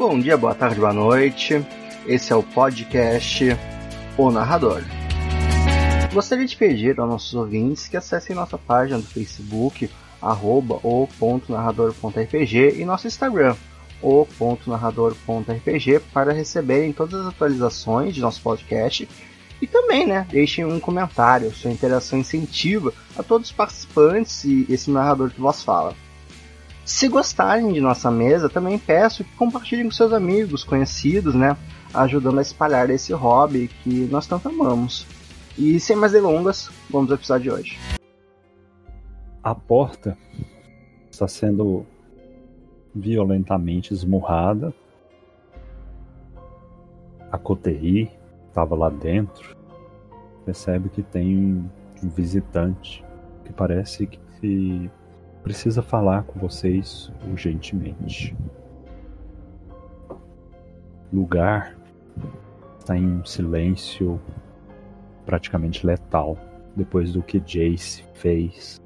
Bom dia, boa tarde, boa noite. Esse é o podcast O Narrador. Gostaria de pedir aos nossos ouvintes que acessem nossa página do Facebook, arroba o.narrador.rpg e nosso Instagram, o.narrador.rpg para receberem todas as atualizações de nosso podcast e também, né, deixem um comentário, sua interação incentiva a todos os participantes e esse narrador que vos fala. Se gostarem de nossa mesa, também peço que compartilhem com seus amigos, conhecidos, né? Ajudando a espalhar esse hobby que nós tanto amamos. E sem mais delongas, vamos ao episódio de hoje. A porta está sendo violentamente esmurrada. A Coterri estava lá dentro. Percebe que tem um visitante que parece que precisa falar com vocês urgentemente. Lugar está em silêncio praticamente letal depois do que Jace fez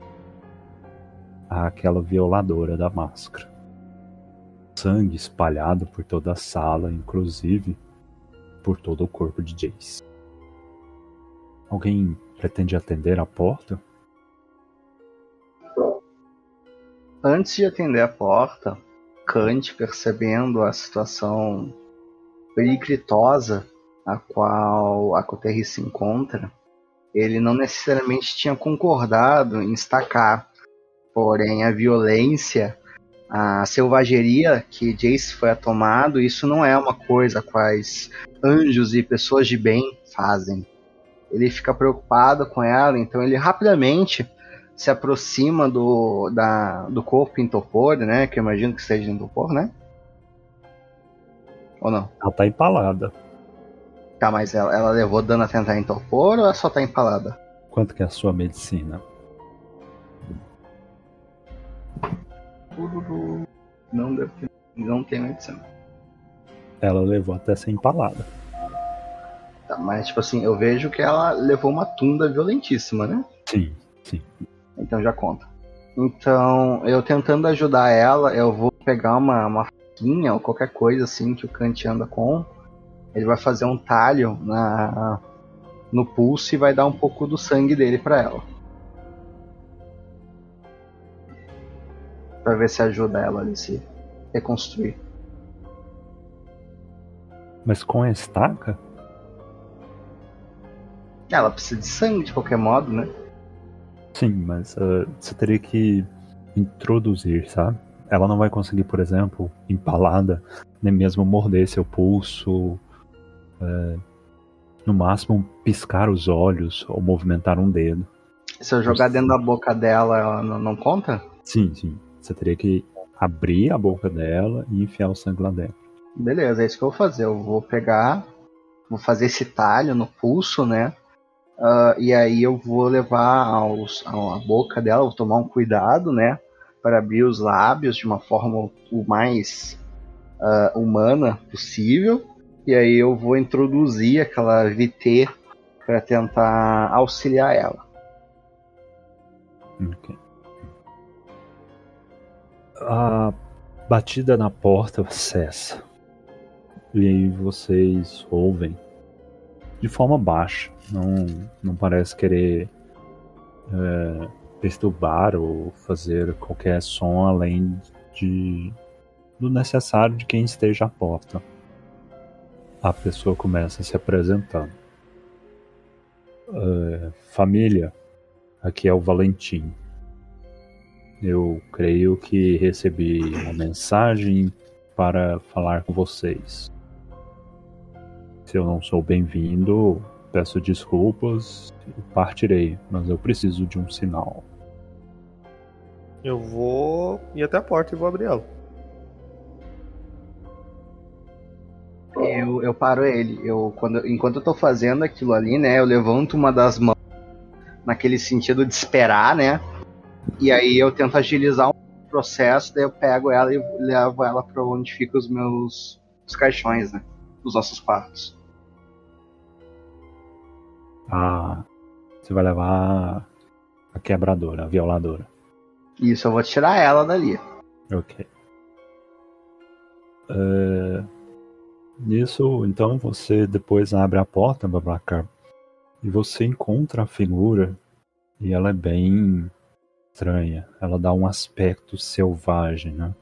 àquela violadora da máscara. Sangue espalhado por toda a sala, inclusive por todo o corpo de Jace. Alguém pretende atender a porta? Antes de atender a porta, Kant, percebendo a situação pericritosa a qual a Coterri se encontra, ele não necessariamente tinha concordado em estacar, porém a violência, a selvageria que Jace foi atomado, isso não é uma coisa quais anjos e pessoas de bem fazem. Ele fica preocupado com ela, então ele rapidamente se aproxima do, da, do corpo em torpor, né? Que eu imagino que seja em torpor, né? Ou não? Ela tá empalada. Tá, mas ela, ela levou dano a tentar em torpor ou ela só tá empalada? Quanto que é a sua medicina? Não deve ter, não tem medicina. Ela levou até ser empalada. Tá, mas tipo assim, eu vejo que ela levou uma tunda violentíssima, né? Sim, sim. Então já conta. Então, eu tentando ajudar ela, eu vou pegar uma, uma faquinha ou qualquer coisa assim que o Kant anda com. Ele vai fazer um talho na, no pulso e vai dar um pouco do sangue dele para ela. Pra ver se ajuda ela a se reconstruir. Mas com a estaca? Ela precisa de sangue de qualquer modo, né? Sim, mas uh, você teria que introduzir, sabe? Ela não vai conseguir, por exemplo, empalada, nem mesmo morder seu pulso. Uh, no máximo, piscar os olhos ou movimentar um dedo. Se eu jogar dentro da boca dela, ela não, não conta? Sim, sim. Você teria que abrir a boca dela e enfiar o sangue lá dentro. Beleza, é isso que eu vou fazer. Eu vou pegar, vou fazer esse talho no pulso, né? Uh, e aí eu vou levar aos, a boca dela, vou tomar um cuidado, né? Para abrir os lábios de uma forma o mais uh, humana possível. E aí eu vou introduzir aquela VT para tentar auxiliar ela. Ok. A batida na porta cessa. E aí vocês ouvem de forma baixa não, não parece querer é, perturbar ou fazer qualquer som além de, do necessário de quem esteja à porta. A pessoa começa se apresentando. É, família, aqui é o Valentim. Eu creio que recebi uma mensagem para falar com vocês. Se eu não sou bem-vindo, Peço desculpas e partirei, mas eu preciso de um sinal. Eu vou ir até a porta e vou abrir ela. Eu, eu paro ele. Eu, quando, enquanto eu tô fazendo aquilo ali, né? Eu levanto uma das mãos naquele sentido de esperar, né? E aí eu tento agilizar o processo, daí eu pego ela e levo ela para onde ficam os meus os caixões, né? Os nossos quartos. Ah, você vai levar a quebradora, a violadora. Isso, eu vou tirar ela dali. Ok. É... Nisso, então, você depois abre a porta, Babacar, e você encontra a figura e ela é bem estranha. Ela dá um aspecto selvagem, né?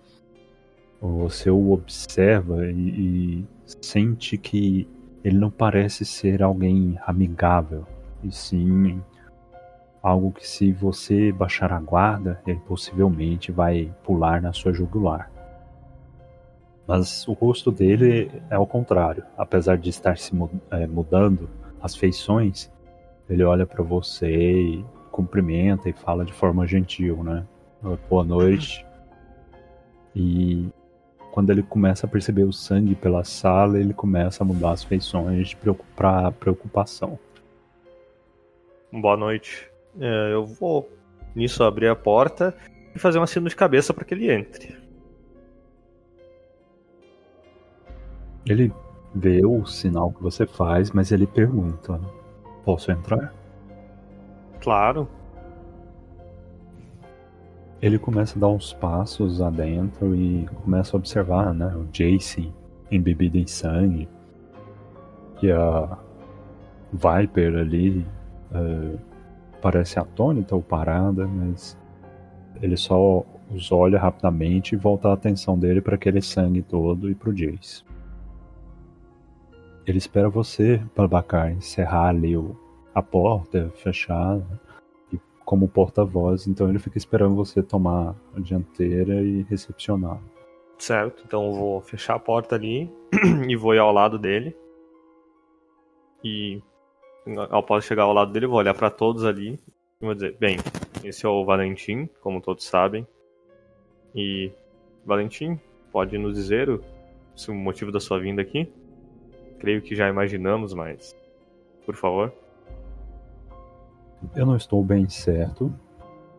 Você o observa e, e sente que ele não parece ser alguém amigável, e sim algo que se você baixar a guarda, ele possivelmente vai pular na sua jugular. Mas o rosto dele é ao contrário. Apesar de estar se é, mudando as feições, ele olha para você e cumprimenta e fala de forma gentil, né? Boa noite. E quando ele começa a perceber o sangue pela sala, ele começa a mudar as feições para preocupação. Boa noite. É, eu vou nisso abrir a porta e fazer um assino de cabeça para que ele entre. Ele vê o sinal que você faz, mas ele pergunta: Posso entrar? Claro. Ele começa a dar uns passos adentro e começa a observar, né? O Jace embebido em sangue. E a Viper ali uh, parece atônita ou parada, mas ele só os olha rapidamente e volta a atenção dele para aquele sangue todo e pro Jace. Ele espera você, Babacar, encerrar ali o, a porta, fechar, e como porta-voz, então ele fica esperando você tomar a dianteira e recepcionar. Certo, então eu vou fechar a porta ali e vou ir ao lado dele. E após chegar ao lado dele, vou olhar para todos ali e vou dizer: Bem, esse é o Valentim, como todos sabem. E, Valentim, pode nos dizer o, o motivo da sua vinda aqui? Creio que já imaginamos, mas. Por favor. Eu não estou bem certo.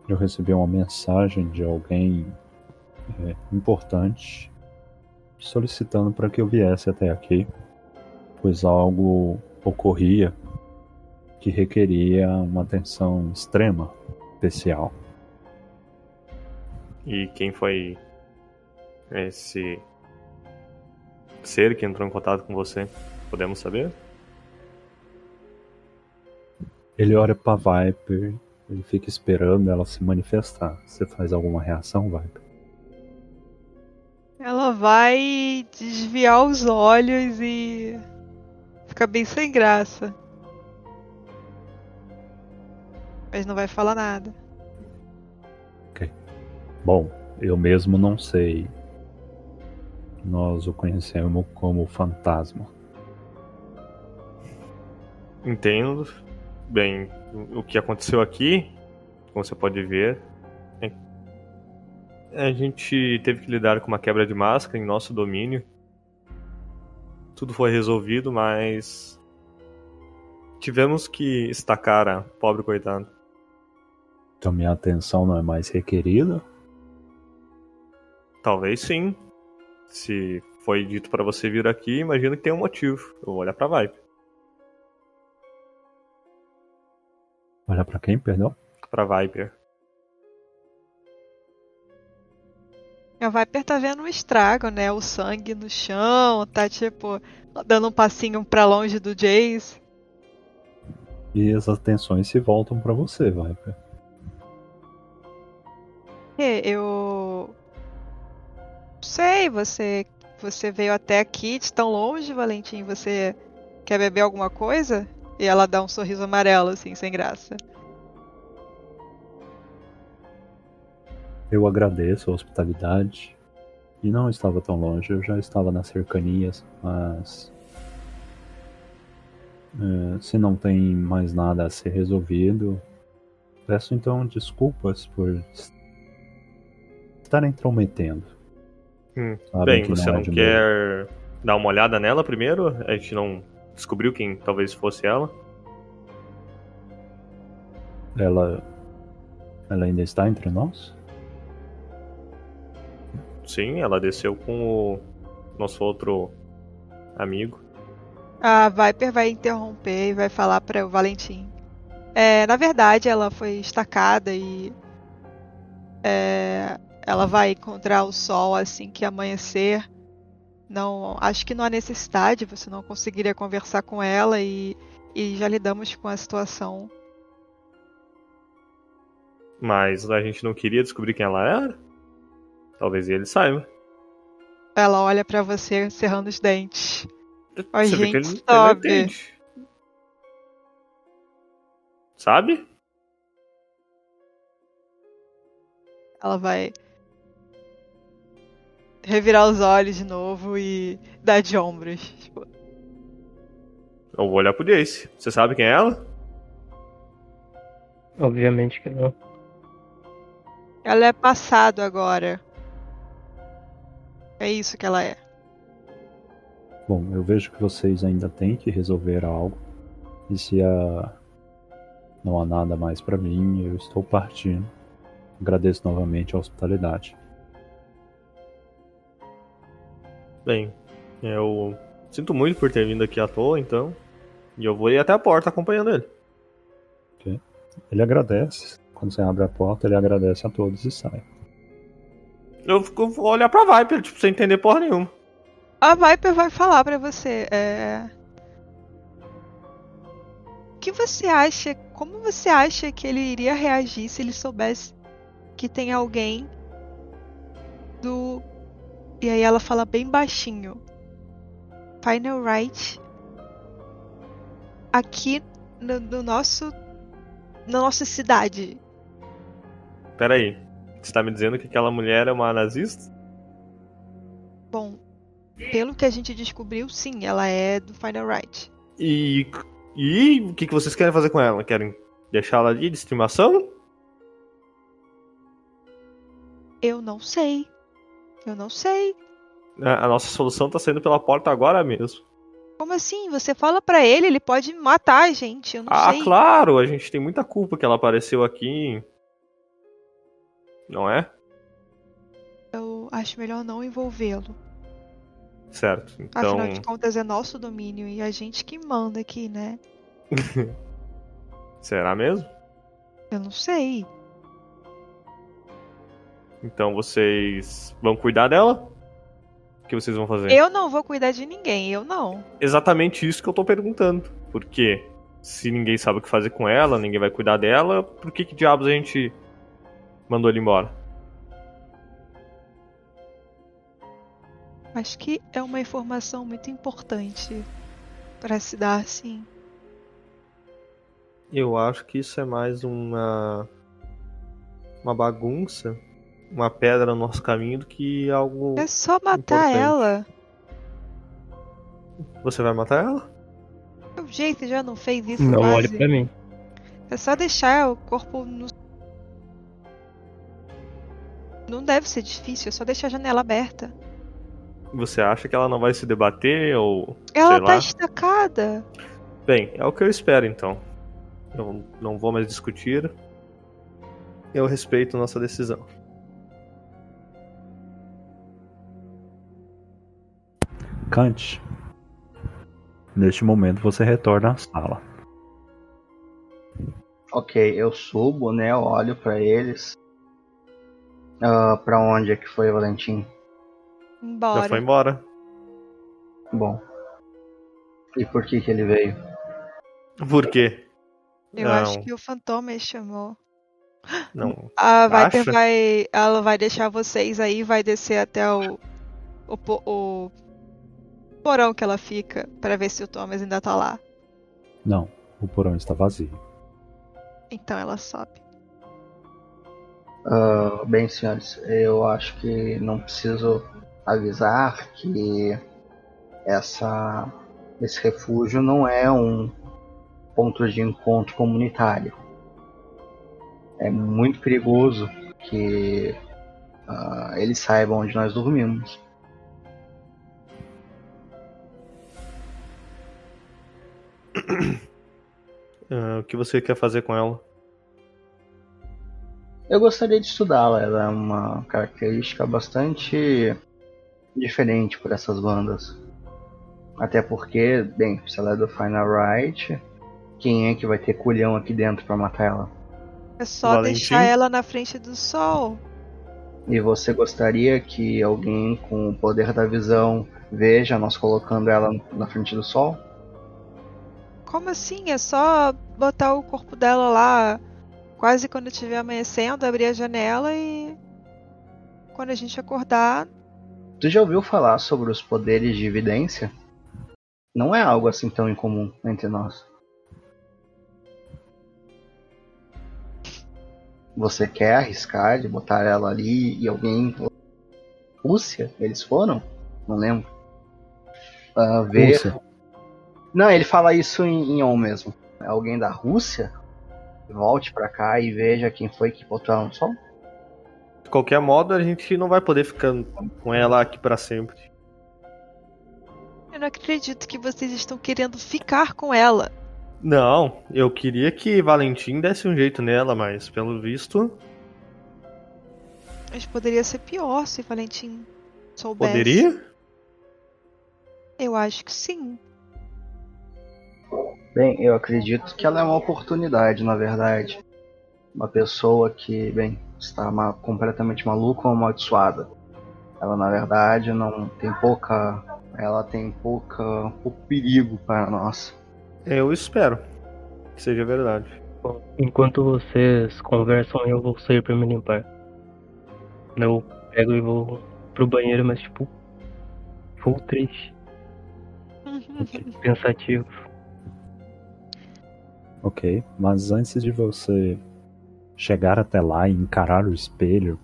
Eu recebi uma mensagem de alguém é, importante solicitando para que eu viesse até aqui, pois algo ocorria que requeria uma atenção extrema, especial. E quem foi esse ser que entrou em contato com você? Podemos saber? Ele olha pra Viper, ele fica esperando ela se manifestar. Você faz alguma reação, Viper? Ela vai desviar os olhos e fica bem sem graça. Mas não vai falar nada. Ok. Bom, eu mesmo não sei. Nós o conhecemos como fantasma. Entendo. Bem, o que aconteceu aqui, como você pode ver, é... a gente teve que lidar com uma quebra de máscara em nosso domínio. Tudo foi resolvido, mas tivemos que estacar a pobre coitada. Então minha atenção não é mais requerida? Talvez sim. Se foi dito para você vir aqui, imagino que tem um motivo. Eu vou olhar pra Vibe. Olhar para quem, perdão? Pra Viper. A Viper tá vendo um estrago, né? O sangue no chão, tá tipo dando um passinho para longe do Jace. E as atenções se voltam para você, Viper. É, eu sei, você você veio até aqui de tão longe, Valentim, você quer beber alguma coisa? E ela dá um sorriso amarelo, assim, sem graça. Eu agradeço a hospitalidade. E não estava tão longe, eu já estava nas cercanias, mas. É, se não tem mais nada a ser resolvido, peço então desculpas por estar intrometendo. Hum. Bem, você não, não é quer dar uma olhada nela primeiro? A gente não descobriu quem talvez fosse ela? Ela. Ela ainda está entre nós? Sim, ela desceu com o nosso outro amigo. A Viper vai interromper e vai falar para o Valentim. É, na verdade, ela foi estacada e é, ela vai encontrar o sol assim que amanhecer. Não, acho que não há necessidade, você não conseguiria conversar com ela e, e já lidamos com a situação. Mas a gente não queria descobrir quem ela era? Talvez ele saiba. Ela olha pra você cerrando os dentes. A Você gente ele- ele sabe. entende. Sabe? Ela vai revirar os olhos de novo e dar de ombros. Tipo, Eu vou olhar pro Jace. Você sabe quem é ela? Obviamente que não. ela é passado agora. É isso que ela é. Bom, eu vejo que vocês ainda têm que resolver algo. E se a... não há nada mais pra mim, eu estou partindo. Agradeço novamente a hospitalidade. Bem, eu sinto muito por ter vindo aqui à toa, então. E eu vou ir até a porta acompanhando ele. Ele agradece. Quando você abre a porta, ele agradece a todos e sai. Eu fico- vou olhar pra Viper, tipo, sem entender porra nenhuma. A Viper vai falar pra você. É... O que você acha? Como você acha que ele iria reagir se ele soubesse que tem alguém do. E aí ela fala bem baixinho. Final Right. Aqui no, no nosso. Na nossa cidade. Pera aí. Você tá me dizendo que aquela mulher é uma nazista? Bom, pelo que a gente descobriu, sim, ela é do Final Right. E. E o que, que vocês querem fazer com ela? Querem deixá-la ali de estimação? Eu não sei. Eu não sei. A a nossa solução tá saindo pela porta agora mesmo. Como assim? Você fala pra ele, ele pode matar a gente. Eu não Ah, sei. claro, a gente tem muita culpa que ela apareceu aqui. Não é? Eu acho melhor não envolvê-lo. Certo. Então. Afinal de contas, é nosso domínio e a gente que manda aqui, né? Será mesmo? Eu não sei. Então vocês vão cuidar dela? O que vocês vão fazer? Eu não vou cuidar de ninguém, eu não. Exatamente isso que eu tô perguntando. Porque se ninguém sabe o que fazer com ela, ninguém vai cuidar dela, por que, que diabos a gente mandou ele embora? Acho que é uma informação muito importante pra se dar, sim. Eu acho que isso é mais uma. uma bagunça, uma pedra no nosso caminho do que algo. É só matar Importante. ela. Você vai matar ela? O jeito já não fez isso Não quase. olhe pra mim. É só deixar o corpo no. Não deve ser difícil, é só deixar a janela aberta. Você acha que ela não vai se debater ou. Ela sei tá lá? estacada. Bem, é o que eu espero então. Eu não vou mais discutir. Eu respeito nossa decisão. Neste momento você retorna à sala. Ok, eu subo, né? Eu olho pra eles. Ah, pra onde é que foi, Valentim? Embora. Já foi embora. Bom. E por que que ele veio? Por quê? Eu não, acho que o Fantôme chamou. não. A Viper Acha? vai. Ela vai deixar vocês aí, vai descer até o. O, o porão que ela fica, pra ver se o Thomas ainda tá lá. Não, o porão está vazio. Então ela sobe. Ah, bem, senhores, eu acho que não preciso avisar que essa, esse refúgio não é um ponto de encontro comunitário. É muito perigoso que ah, eles saibam onde nós dormimos. Ah, o que você quer fazer com ela? Eu gostaria de estudá-la, ela é uma característica bastante diferente por essas bandas. Até porque, bem, se ela é do Final Right, quem é que vai ter culhão aqui dentro pra matar ela? É só Valentim? deixar ela na frente do sol. E você gostaria que alguém com o poder da visão veja nós colocando ela na frente do sol? Como assim? É só botar o corpo dela lá, quase quando estiver amanhecendo, abrir a janela e. Quando a gente acordar. Tu já ouviu falar sobre os poderes de evidência? Não é algo assim tão incomum entre nós. Você quer arriscar de botar ela ali e alguém. Rússia? Eles foram? Não lembro. Uh, ver. Rússia. Não, ele fala isso em, em on mesmo. É alguém da Rússia? Volte para cá e veja quem foi que botou ela no sol? De qualquer modo, a gente não vai poder ficar com ela aqui para sempre. Eu não acredito que vocês estão querendo ficar com ela. Não, eu queria que Valentim desse um jeito nela, mas pelo visto. Mas poderia ser pior se Valentim soubesse. Poderia? Eu acho que sim. Bem, eu acredito que ela é uma oportunidade, na verdade. Uma pessoa que, bem, está ma completamente maluca ou amaldiçoada. Ela, na verdade, não tem pouca. Ela tem pouca, pouco perigo para nós. Eu espero que seja verdade. Bom, enquanto vocês conversam, eu vou sair para me limpar. Eu pego e vou pro banheiro, mas tipo, full triste. Pensativo. Ok, mas antes de você chegar até lá e encarar o espelho,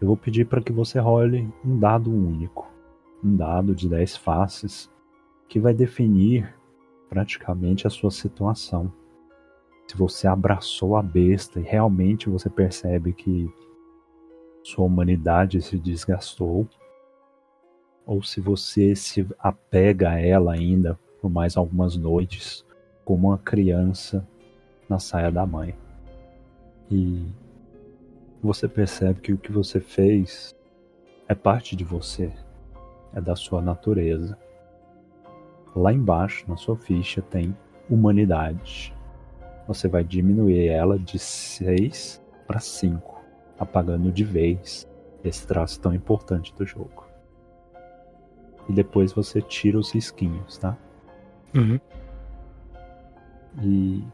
eu vou pedir para que você role um dado único. Um dado de 10 faces que vai definir praticamente a sua situação. Se você abraçou a besta e realmente você percebe que sua humanidade se desgastou, ou se você se apega a ela ainda por mais algumas noites, como uma criança na saia da mãe. E você percebe que o que você fez é parte de você, é da sua natureza. Lá embaixo, na sua ficha, tem humanidade. Você vai diminuir ela de 6 para 5, apagando de vez esse traço tão importante do jogo. E depois você tira os risquinhos, tá? Uhum. E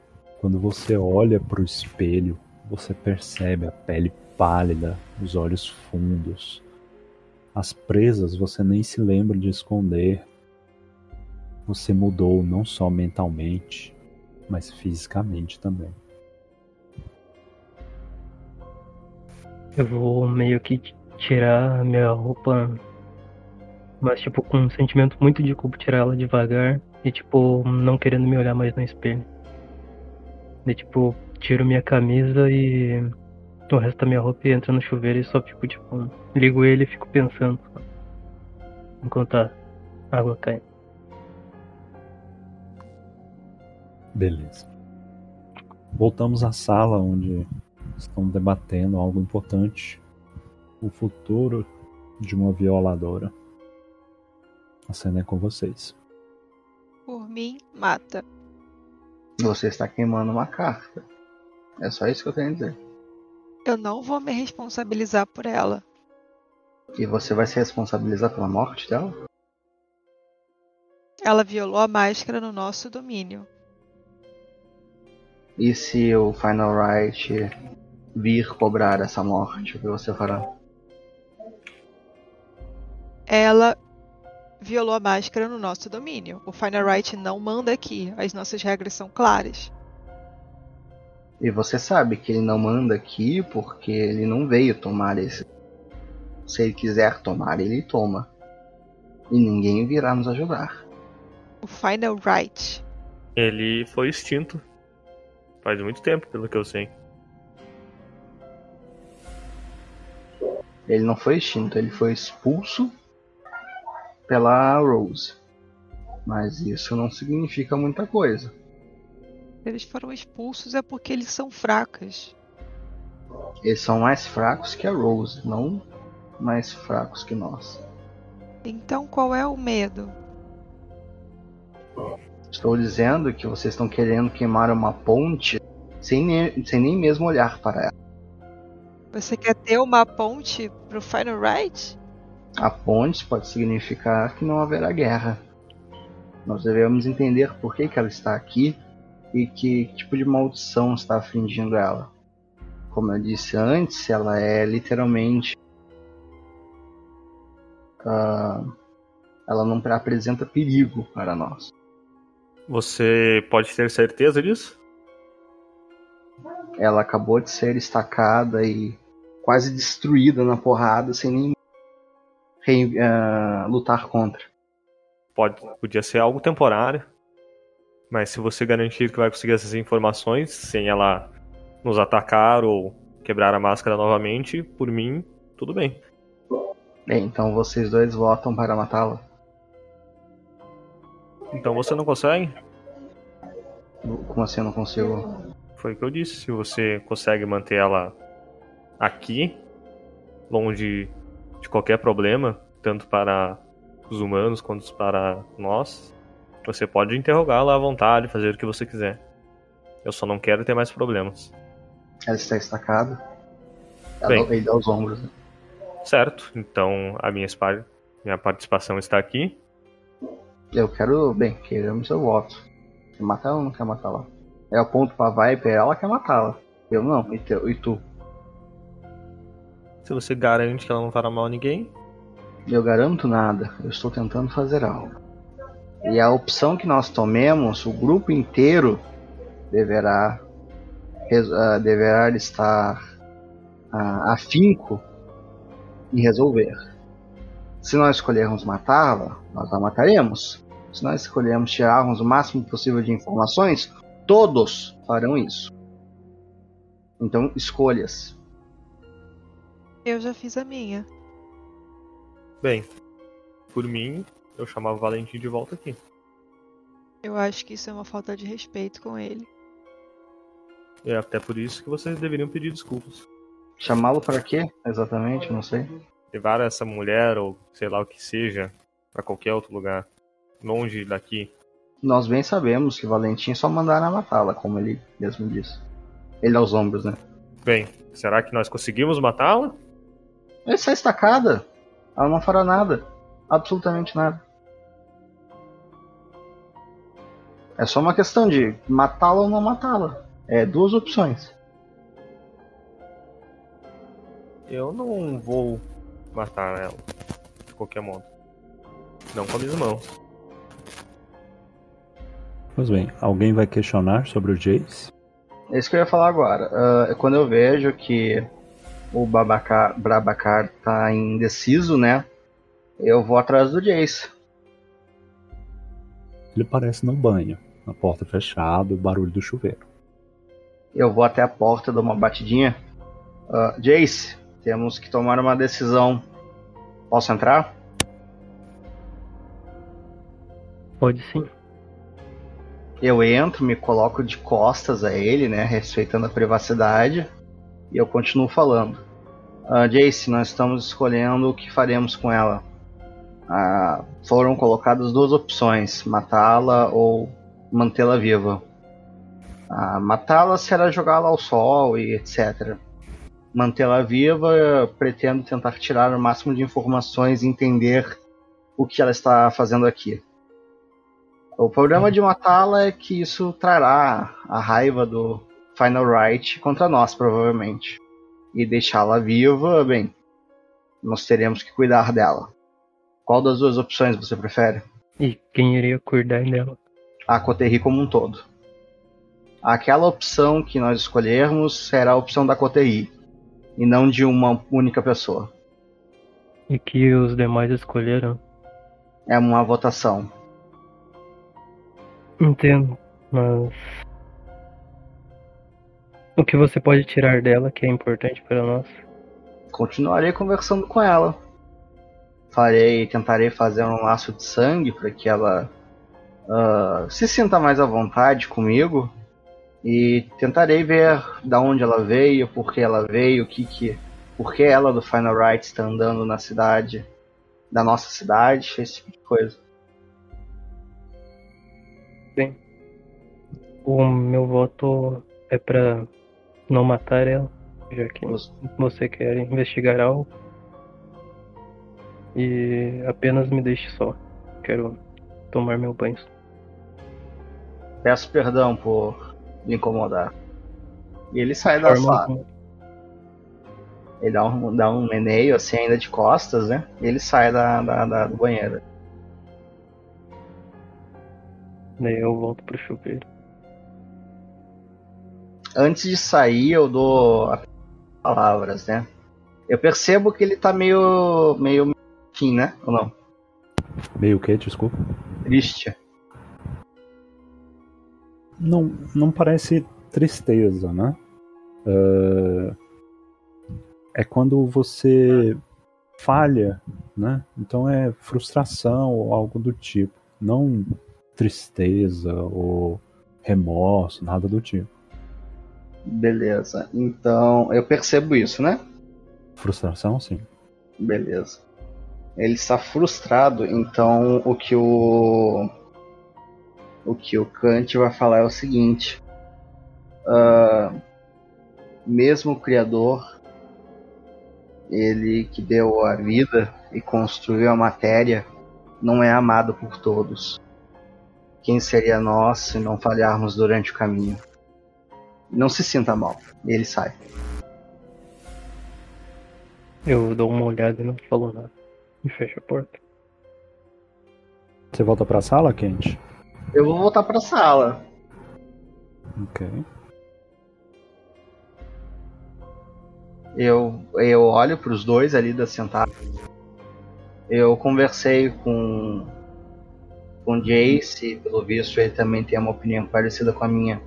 quando você olha para o espelho, você percebe a pele pálida, os olhos fundos. As presas você nem se lembra de esconder, você mudou não só mentalmente, mas fisicamente também. Eu vou meio que tirar a minha roupa, mas tipo com um sentimento muito de culpa tirar ela devagar e tipo não querendo me olhar mais no espelho. E tipo, tiro minha camisa e o resto da minha roupa entra no chuveiro e só fico tipo, ligo ele e fico pensando enquanto a água cai. Beleza. Voltamos à sala onde estão debatendo algo importante: o futuro de uma violadora. A cena é com vocês. Por mim, mata. Você está queimando uma carta. É só isso que eu tenho a dizer. Eu não vou me responsabilizar por ela. E você vai se responsabilizar pela morte dela? Ela violou a máscara no nosso domínio. E se o Final Right vir cobrar essa morte, o que você fará? Ela violou a máscara no nosso domínio. O Final Right não manda aqui. As nossas regras são claras. E você sabe que ele não manda aqui porque ele não veio tomar esse. Se ele quiser tomar, ele toma. E ninguém virá nos ajudar. O Final Right. Ele foi extinto. Faz muito tempo, pelo que eu sei. Ele não foi extinto, ele foi expulso pela Rose. Mas isso não significa muita coisa. Eles foram expulsos é porque eles são fracos. Eles são mais fracos que a Rose, não mais fracos que nós. Então qual é o medo? Estou dizendo que vocês estão querendo queimar uma ponte sem nem, sem nem mesmo olhar para ela. Você quer ter uma ponte pro Final Right? A ponte pode significar que não haverá guerra. Nós devemos entender por que, que ela está aqui e que tipo de maldição está afligindo ela. Como eu disse antes, ela é literalmente. Uh, ela não apresenta perigo para nós. Você pode ter certeza disso? Ela acabou de ser estacada e quase destruída na porrada sem nem uh, lutar contra. Pode, podia ser algo temporário. Mas se você garantir que vai conseguir essas informações sem ela nos atacar ou quebrar a máscara novamente, por mim, tudo bem. Bem, então vocês dois votam para matá-la. Então você não consegue? Como assim eu não consigo? Foi o que eu disse. Se você consegue manter ela aqui, longe de qualquer problema, tanto para os humanos quanto para nós, você pode interrogá-la à vontade, fazer o que você quiser. Eu só não quero ter mais problemas. Ela está estacada. Ela Bem, ele dá os ombros. Né? Certo. Então a minha, minha participação está aqui. Eu quero, bem, queremos seu voto. Quer matar ela ou não quer matá-la? É o ponto pra Viper, ela quer matá-la. Eu não, e, e tu? Se você garante que ela não fará mal a ninguém. Eu garanto nada, eu estou tentando fazer algo. E a opção que nós tomemos, o grupo inteiro deverá, uh, deverá estar uh, afinco em resolver. Se nós escolhermos matá-la, nós a mataremos. Se nós escolhermos tirarmos o máximo possível de informações, todos farão isso. Então, escolhas. Eu já fiz a minha. Bem, por mim, eu chamava o Valentim de volta aqui. Eu acho que isso é uma falta de respeito com ele. É até por isso que vocês deveriam pedir desculpas. Chamá-lo para quê? Exatamente, não sei. Levar essa mulher ou sei lá o que seja para qualquer outro lugar, longe daqui. Nós bem sabemos que Valentim só mandará matá-la, como ele mesmo disse. Ele aos ombros, né? Bem, será que nós conseguimos matá-la? Ela está estacada. Ela não fará nada. Absolutamente nada. É só uma questão de matá-la ou não matá-la. É duas opções. Eu não vou matar ela. De qualquer modo. Não com as minhas mãos. Pois bem, alguém vai questionar sobre o Jace? É isso que eu ia falar agora. Uh, quando eu vejo que o Babacar, Brabacar tá indeciso, né? Eu vou atrás do Jace. Ele parece no banho, na porta fechada, o barulho do chuveiro. Eu vou até a porta, dou uma batidinha. Uh, Jace, temos que tomar uma decisão. Posso entrar? Pode sim. Eu entro, me coloco de costas a ele, né, respeitando a privacidade, e eu continuo falando. Uh, Jace, nós estamos escolhendo o que faremos com ela. Uh, foram colocadas duas opções: matá-la ou mantê-la viva. Uh, matá-la será jogá-la ao sol e etc. Mantê-la viva, pretendo tentar tirar o máximo de informações e entender o que ela está fazendo aqui. O problema de matá-la é que isso trará a raiva do Final Right contra nós, provavelmente. E deixá-la viva, bem, nós teremos que cuidar dela. Qual das duas opções você prefere? E quem iria cuidar dela? A Coterri como um todo. Aquela opção que nós escolhermos será a opção da Coterri, e não de uma única pessoa. E que os demais escolheram? É uma votação. Entendo, mas. O que você pode tirar dela que é importante para nós? Continuarei conversando com ela. Farei, tentarei fazer um laço de sangue para que ela uh, se sinta mais à vontade comigo e tentarei ver da onde ela veio, por que ela veio, o que que, por que ela do Final Rights está andando na cidade, da nossa cidade, esse tipo de coisa. Bem, o meu voto é pra não matar ela. Já que Os- você quer investigar algo. E apenas me deixe só. Quero tomar meu banho. Peço perdão por me incomodar. E ele sai da sala. Ele dá um, dá um meneio, assim, ainda de costas, né? E ele sai da, da, da- do banheiro. Daí eu volto pro chuveiro. Antes de sair, eu dou as palavras, né? Eu percebo que ele tá meio. meio. enfim, né? Ou não? Meio que, desculpa. Triste. Não, não parece tristeza, né? É, é quando você falha, né? Então é frustração ou algo do tipo. Não tristeza ou remorso, nada do tipo. Beleza. Então, eu percebo isso, né? Frustração, sim. Beleza. Ele está frustrado, então o que o. O que o Kant vai falar é o seguinte. ah, mesmo o Criador, ele que deu a vida e construiu a matéria, não é amado por todos. Quem seria nós se não falharmos durante o caminho? Não se sinta mal. E ele sai. Eu dou uma olhada e não falo nada. E fecho a porta. Você volta pra sala, Kent? Eu vou voltar pra sala. Ok. Eu, eu olho para os dois ali da sentada. Eu conversei com com Jace, pelo visto ele também tem uma opinião parecida com a minha.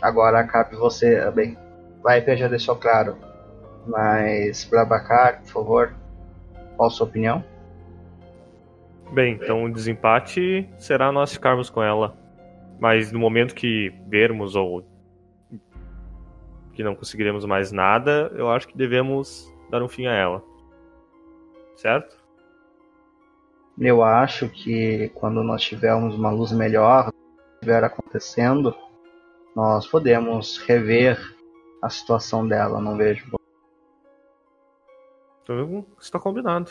Agora cabe você, bem, vai já deixou claro. Mas Blabacar, por favor, qual a sua opinião? Bem, então o desempate será nós ficarmos com ela. Mas no momento que vermos ou que não conseguiremos mais nada, eu acho que devemos dar um fim a ela. Certo? Eu acho que quando nós tivermos uma luz melhor, estiver acontecendo, nós podemos rever a situação dela. Não vejo Então está combinado.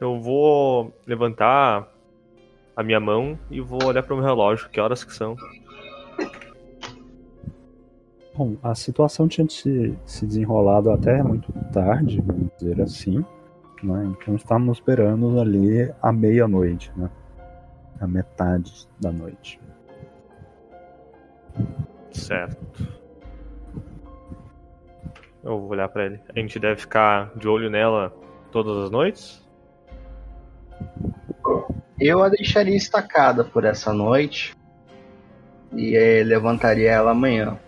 Eu vou levantar a minha mão e vou olhar para o meu relógio. Que horas que são? Bom, a situação tinha se, se desenrolado até muito tarde, vamos dizer assim. Né? Então estávamos esperando ali a meia-noite, né? A metade da noite. Certo. Eu vou olhar para ele. A gente deve ficar de olho nela todas as noites? Eu a deixaria estacada por essa noite e eh, levantaria ela amanhã.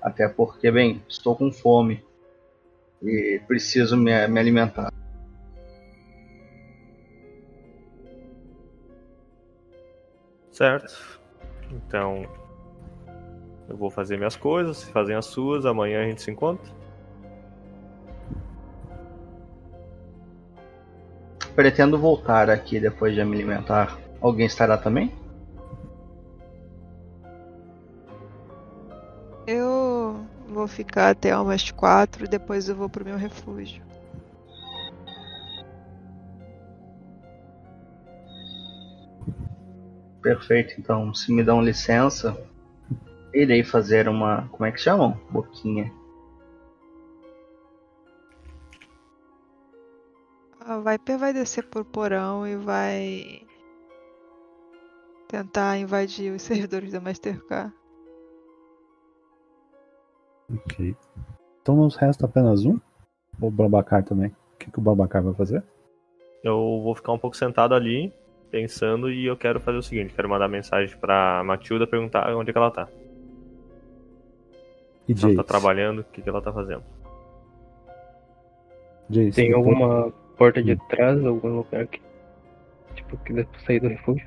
Até porque, bem, estou com fome e preciso me, me alimentar. Certo. Então, eu vou fazer minhas coisas, se fazem as suas, amanhã a gente se encontra. Pretendo voltar aqui depois de me alimentar. Alguém estará também? Eu vou ficar até umas quatro, depois eu vou pro meu refúgio. Perfeito, então, se me dão licença, irei fazer uma. Como é que chamam? Boquinha. A Viper vai descer por porão e vai tentar invadir os servidores da Mastercard. Ok. Então nos resta apenas um? Ou o Babacar também? O que, que o Babacar vai fazer? Eu vou ficar um pouco sentado ali, pensando, e eu quero fazer o seguinte: quero mandar mensagem pra Matilda perguntar onde é que ela tá. E Se ela tá trabalhando, o que, que ela tá fazendo. Jace, Tem alguma porta de trás, algum lugar que. Tipo, que dê pra sair do refúgio?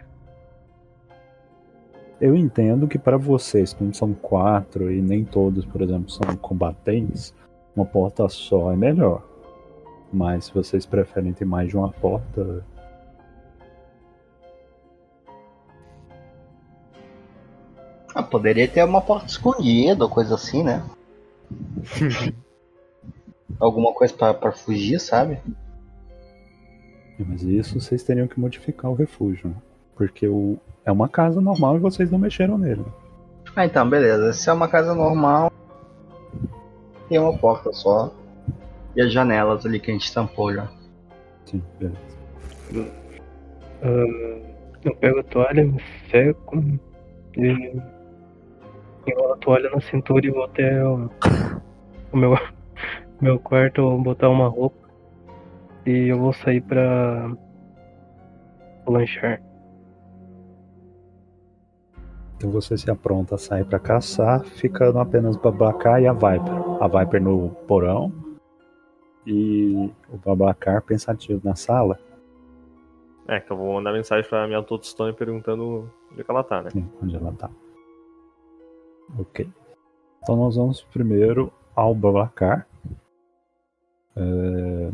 Eu entendo que para vocês, como são quatro e nem todos, por exemplo, são combatentes, uma porta só é melhor. Mas se vocês preferem ter mais de uma porta, Ah, poderia ter uma porta escondida ou coisa assim, né? Alguma coisa pra, pra fugir, sabe? Mas isso vocês teriam que modificar o refúgio, né? Porque o... é uma casa normal e vocês não mexeram nele. Ah, então, beleza. Se é uma casa normal, tem uma porta só. E as janelas ali que a gente tampou já. Sim, beleza. Ah, eu pego a toalha, me seco e enrolo a toalha na cintura e vou até o, o meu, meu quarto botar uma roupa e eu vou sair pra lanchar. Então você se apronta a sair pra caçar, ficando apenas o Babacar e a Viper. A Viper no porão e o Babacar pensativo na sala. É, que eu vou mandar mensagem pra minha Totstone perguntando onde é que ela tá, né? Sim, onde ela tá. Ok. Então nós vamos primeiro ao Babacar. É,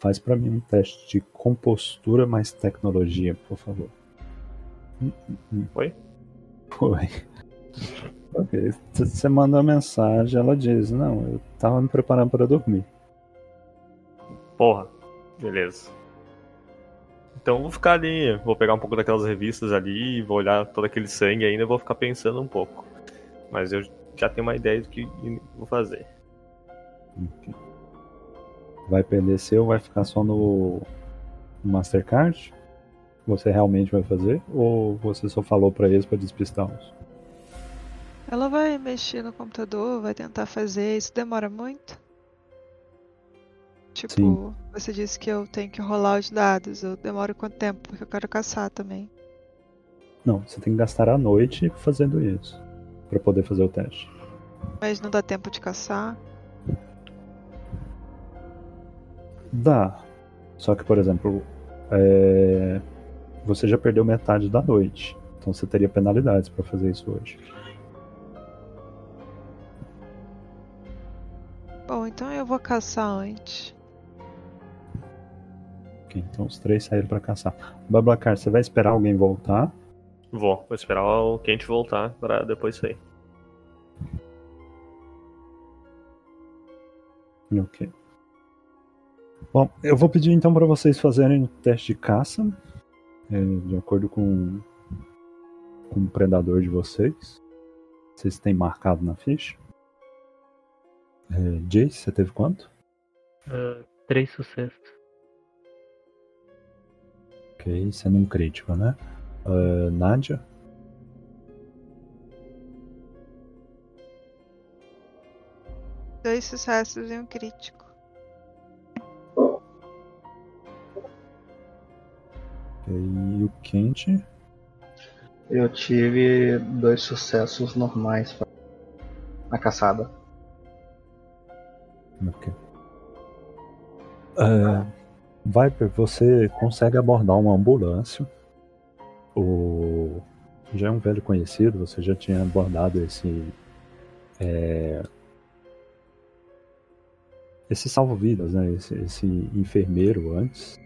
Faz pra mim um teste de compostura mais tecnologia, por favor. Oi? Foi. Ok. Você manda a mensagem, ela diz: Não, eu tava me preparando para dormir. Porra. Beleza. Então eu vou ficar ali, vou pegar um pouco daquelas revistas ali, vou olhar todo aquele sangue ainda, vou ficar pensando um pouco. Mas eu já tenho uma ideia do que vou fazer. Ok. Vai PDC ou vai ficar só no Mastercard? Você realmente vai fazer? Ou você só falou pra eles pra despistá-los? Ela vai mexer no computador, vai tentar fazer. Isso demora muito? Tipo, Sim. você disse que eu tenho que rolar os dados. Eu demoro quanto tempo? Porque eu quero caçar também. Não, você tem que gastar a noite fazendo isso. Pra poder fazer o teste. Mas não dá tempo de caçar. Dá. Só que, por exemplo, é, você já perdeu metade da noite. Então você teria penalidades pra fazer isso hoje. Bom, então eu vou caçar antes. Ok, então os três saíram pra caçar. Bablacar, você vai esperar alguém voltar? Vou, vou esperar o quente voltar pra depois sair. Ok. Bom, eu vou pedir então para vocês fazerem o teste de caça, é, de acordo com, com o predador de vocês. Vocês têm marcado na ficha. É, Jace, você teve quanto? Ah, três sucessos. Ok, sendo um crítico, né? Ah, Nádia? Dois sucessos e um crítico. E o Quente? Eu tive dois sucessos normais pra- na caçada. Ok. É, Viper, você consegue abordar uma ambulância. O já é um velho conhecido, você já tinha abordado esse é, esse salva-vidas, né? Esse, esse enfermeiro antes.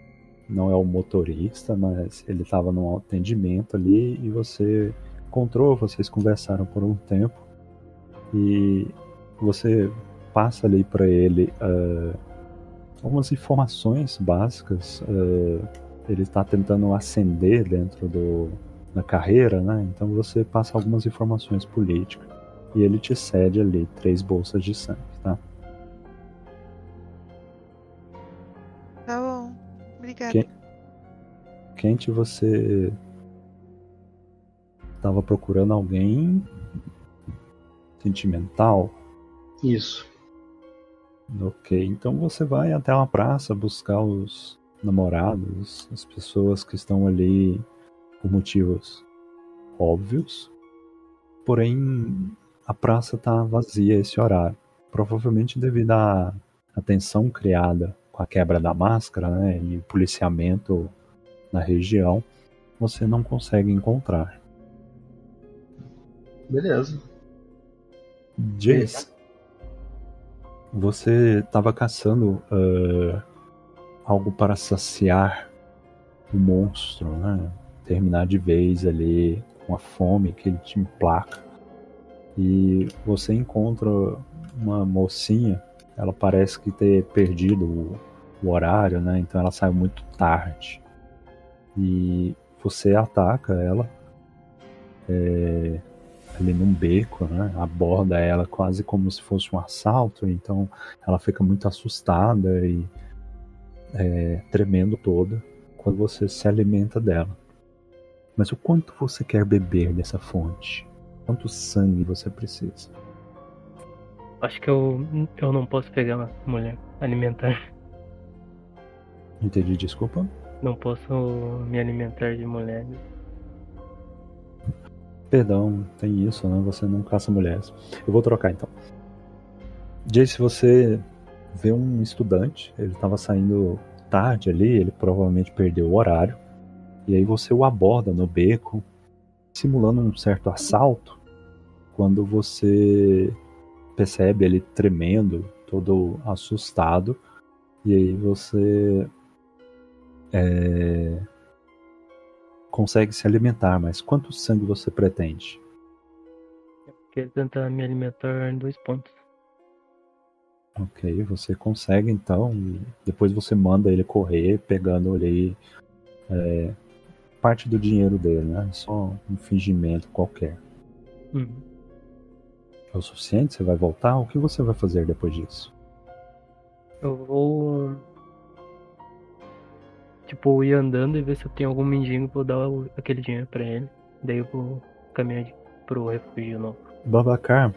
Não é o motorista, mas ele estava num atendimento ali e você encontrou, vocês conversaram por um tempo e você passa ali para ele ah, algumas informações básicas. ah, ele está tentando ascender dentro do, da carreira, né? Então você passa algumas informações políticas e ele te cede ali três bolsas de sangue, tá? Tá bom. Obrigada. Quem- Quente, você estava procurando alguém sentimental? Isso. Ok, então você vai até uma praça buscar os namorados, as pessoas que estão ali por motivos óbvios. Porém, a praça está vazia esse horário. Provavelmente devido à tensão criada com a quebra da máscara né, e o policiamento na região, você não consegue encontrar. Beleza. Jace, você estava caçando ah, algo para saciar o monstro, né? Terminar de vez ali uma fome que ele te emplaca. E você encontra uma mocinha, ela parece que ter perdido o, o horário, né? Então ela sai muito tarde. E você ataca ela é, ali num beco, né? Aborda ela quase como se fosse um assalto, então ela fica muito assustada e é, tremendo toda quando você se alimenta dela. Mas o quanto você quer beber dessa fonte? Quanto sangue você precisa? Acho que eu, eu não posso pegar uma mulher alimentar. Entendi, desculpa. Não posso me alimentar de mulheres. Perdão, tem isso, né? Você não caça mulheres. Eu vou trocar então. Jace, você vê um estudante, ele estava saindo tarde ali, ele provavelmente perdeu o horário. E aí você o aborda no beco, simulando um certo assalto. Quando você percebe ele tremendo, todo assustado, e aí você é, consegue se alimentar, mas quanto sangue você pretende? Eu quero tentar me alimentar em dois pontos. Ok, você consegue então, depois você manda ele correr, pegando ali é, parte do dinheiro dele, né? Só um fingimento qualquer. Uhum. É o suficiente? Você vai voltar? O que você vai fazer depois disso? Eu vou. Tipo, ir andando e ver se eu tenho algum mendigo pra eu dar aquele dinheiro pra ele. Daí eu vou caminhar pro refúgio novo. Babacar,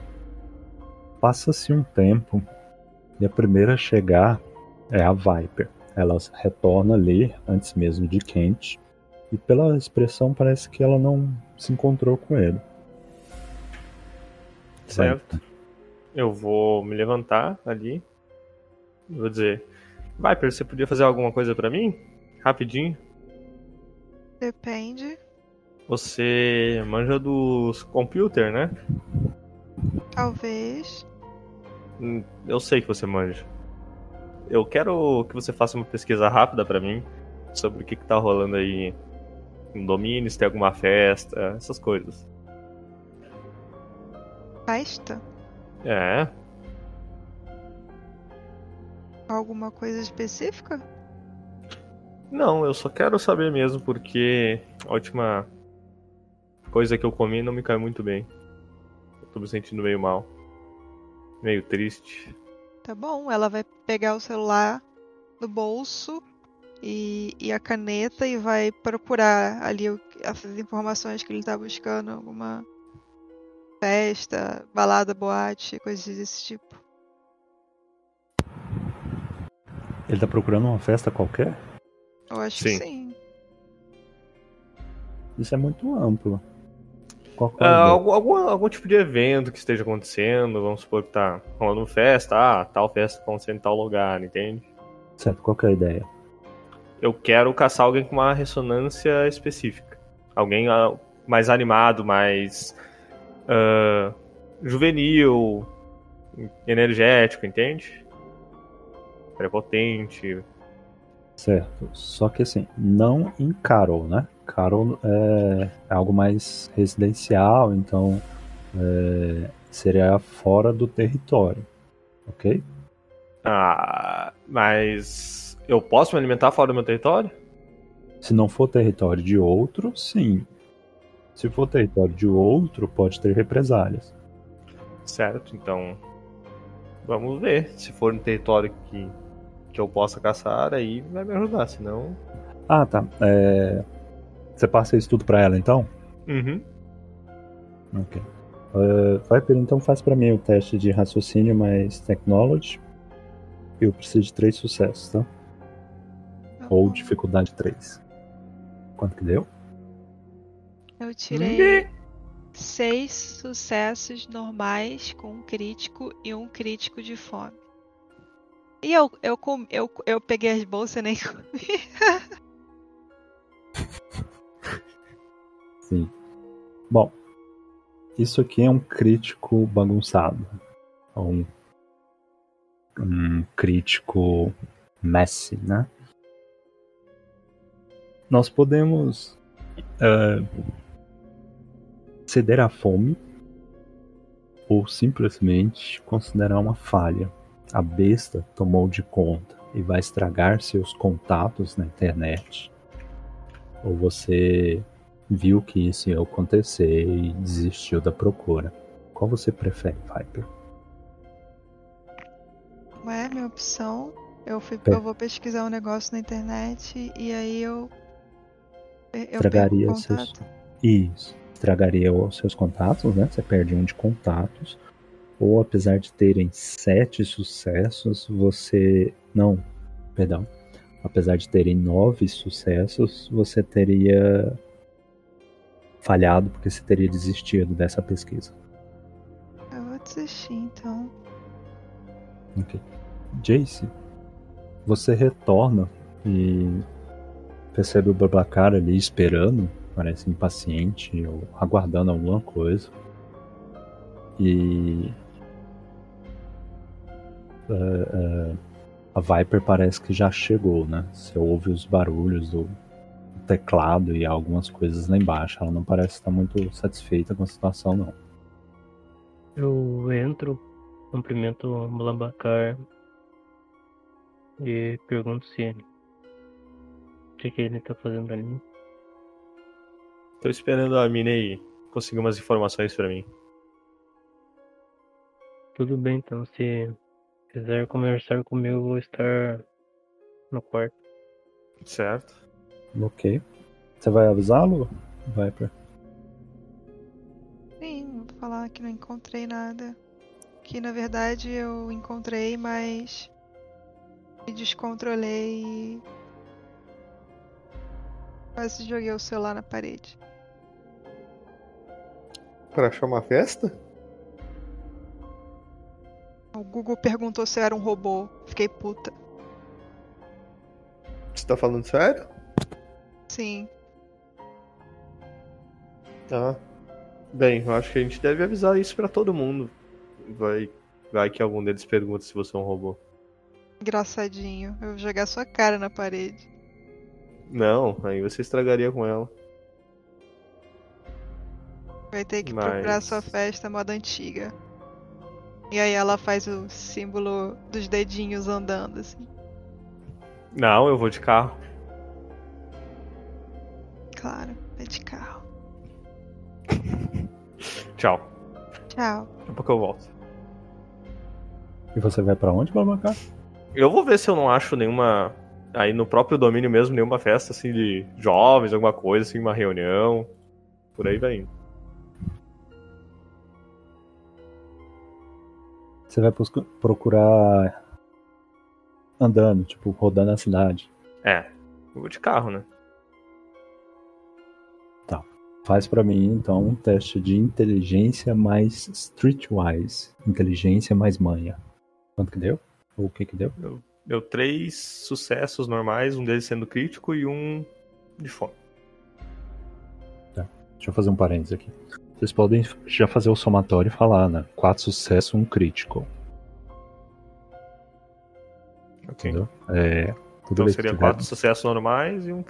passa-se um tempo e a primeira a chegar é a Viper. Ela retorna ali antes mesmo de Kent e pela expressão parece que ela não se encontrou com ele. Certo. Eu vou me levantar ali. Vou dizer: Viper, você podia fazer alguma coisa pra mim? Rapidinho. Depende. Você manja dos computer, né? Talvez. Hum, Eu sei que você manja. Eu quero que você faça uma pesquisa rápida pra mim sobre o que, que tá rolando aí no domínio, se tem alguma festa, essas coisas. Festa? É, Alguma coisa específica? não, eu só quero saber mesmo porque a última coisa que eu comi não me caiu muito bem. Eu tô me sentindo meio mal. Meio triste. Tá bom, ela vai pegar o celular do bolso e, e a caneta e vai procurar ali o- essas informações que ele tá buscando, alguma festa, balada, boate, coisas desse tipo. Ele tá procurando uma festa qualquer? Eu acho Sim. que sim. Isso é muito amplo. Ideia? algum, algum, algum tipo de evento que esteja acontecendo, vamos supor que tá rolando festa, ah, tal festa tá acontecendo em tal lugar, entende? Certo, qual que é a ideia? Eu quero caçar alguém com uma ressonância específica. Alguém ah, mais animado, mais ah, juvenil, energético, entende? Prepotente. Certo. Só que assim, não em Carol, né? Carol é, é algo mais residencial, então é, seria fora do território. Ok? Ah, mas eu posso me alimentar fora do meu território? Se não for território de outro, sim. Se for território de outro, pode ter represálias. Certo, então vamos ver. Se for um território que, que eu possa caçar, aí vai me ajudar, senão. Ah, tá. É, Você passa isso tudo pra ela então? Uhum. Ok. Uh, Viper, então faz pra mim o teste de raciocínio mais technology. Eu preciso de três sucessos, tá? Tá Ou dificuldade 3. Quanto que deu? Eu tirei seis sucessos normais com um crítico e um crítico de fome. E eu, eu, com- eu, eu peguei as bolsas e nem comi. Sim. Bom, isso aqui é um crítico bagunçado. É Um, um crítico messy, né? Nós podemos é, ceder à fome ou simplesmente considerar uma falha. A besta tomou de conta e vai estragar seus contatos na internet. Ou você viu que isso ia acontecer e desistiu da procura. Qual você prefere, Viper? Ué, minha opção. Eu, fui, eu vou pesquisar um negócio na internet e aí eu. Eu Estragaria seus. Isso. Estragaria os seus contatos, né? Você perde um de contatos. Ou apesar de terem sete sucessos, você. Não, perdão. Apesar de terem nove sucessos, você teria falhado porque você teria desistido dessa pesquisa. Eu vou desistir então. Ok. Jace, você retorna e percebe o Babacar ali esperando, parece impaciente ou aguardando alguma coisa. E. eh, eh, a Viper parece que já chegou, né? Você ouve os barulhos do teclado e algumas coisas lá embaixo. Ela não parece estar muito satisfeita com a situação, não. Eu entro, cumprimento o Mulabacar e pergunto se o que, que ele tá fazendo ali. Tô esperando a Minei conseguir umas informações pra mim. Tudo bem, então, se quiser conversar comigo, eu vou estar no quarto. Certo? Ok. Você vai avisá-lo, Viper? Sim, vou falar que não encontrei nada. Que na verdade eu encontrei, mas me descontrolei e quase joguei o celular na parede. Pra achar uma festa? O Google perguntou se eu era um robô. Fiquei puta. Você tá falando sério? Sim. Tá. Bem, eu acho que a gente deve avisar isso pra todo mundo. Vai, vai que algum deles pergunta se você é um robô. Engraçadinho. Eu vou jogar sua cara na parede. Não, aí você estragaria com ela. Vai ter que Mas- procurar sua festa moda antiga. E aí ela faz o símbolo dos dedinhos andando, assim. Não, eu vou de carro. Claro, é de carro. Tchau. Tchau. Daqui a pouco eu volto. E você vai pra onde, Babacar? Eu vou ver se eu não acho nenhuma. Aí no próprio domínio mesmo, nenhuma festa assim de jovens, alguma coisa, assim, uma reunião. Por aí vai indo. Você vai procurar andando, tipo, rodando a cidade. É, eu vou de carro, né? Faz pra mim, então, um teste de inteligência mais streetwise. Inteligência mais manha. Quanto que deu? Ou o que que deu? Deu três sucessos normais, um deles sendo crítico e um de fome. Deixa eu fazer um parênteses aqui. Vocês podem já fazer o somatório e falar, né? Quatro sucessos, um crítico. Ok. Entendeu? É, Então seria tiver- quatro sucessos normais e um.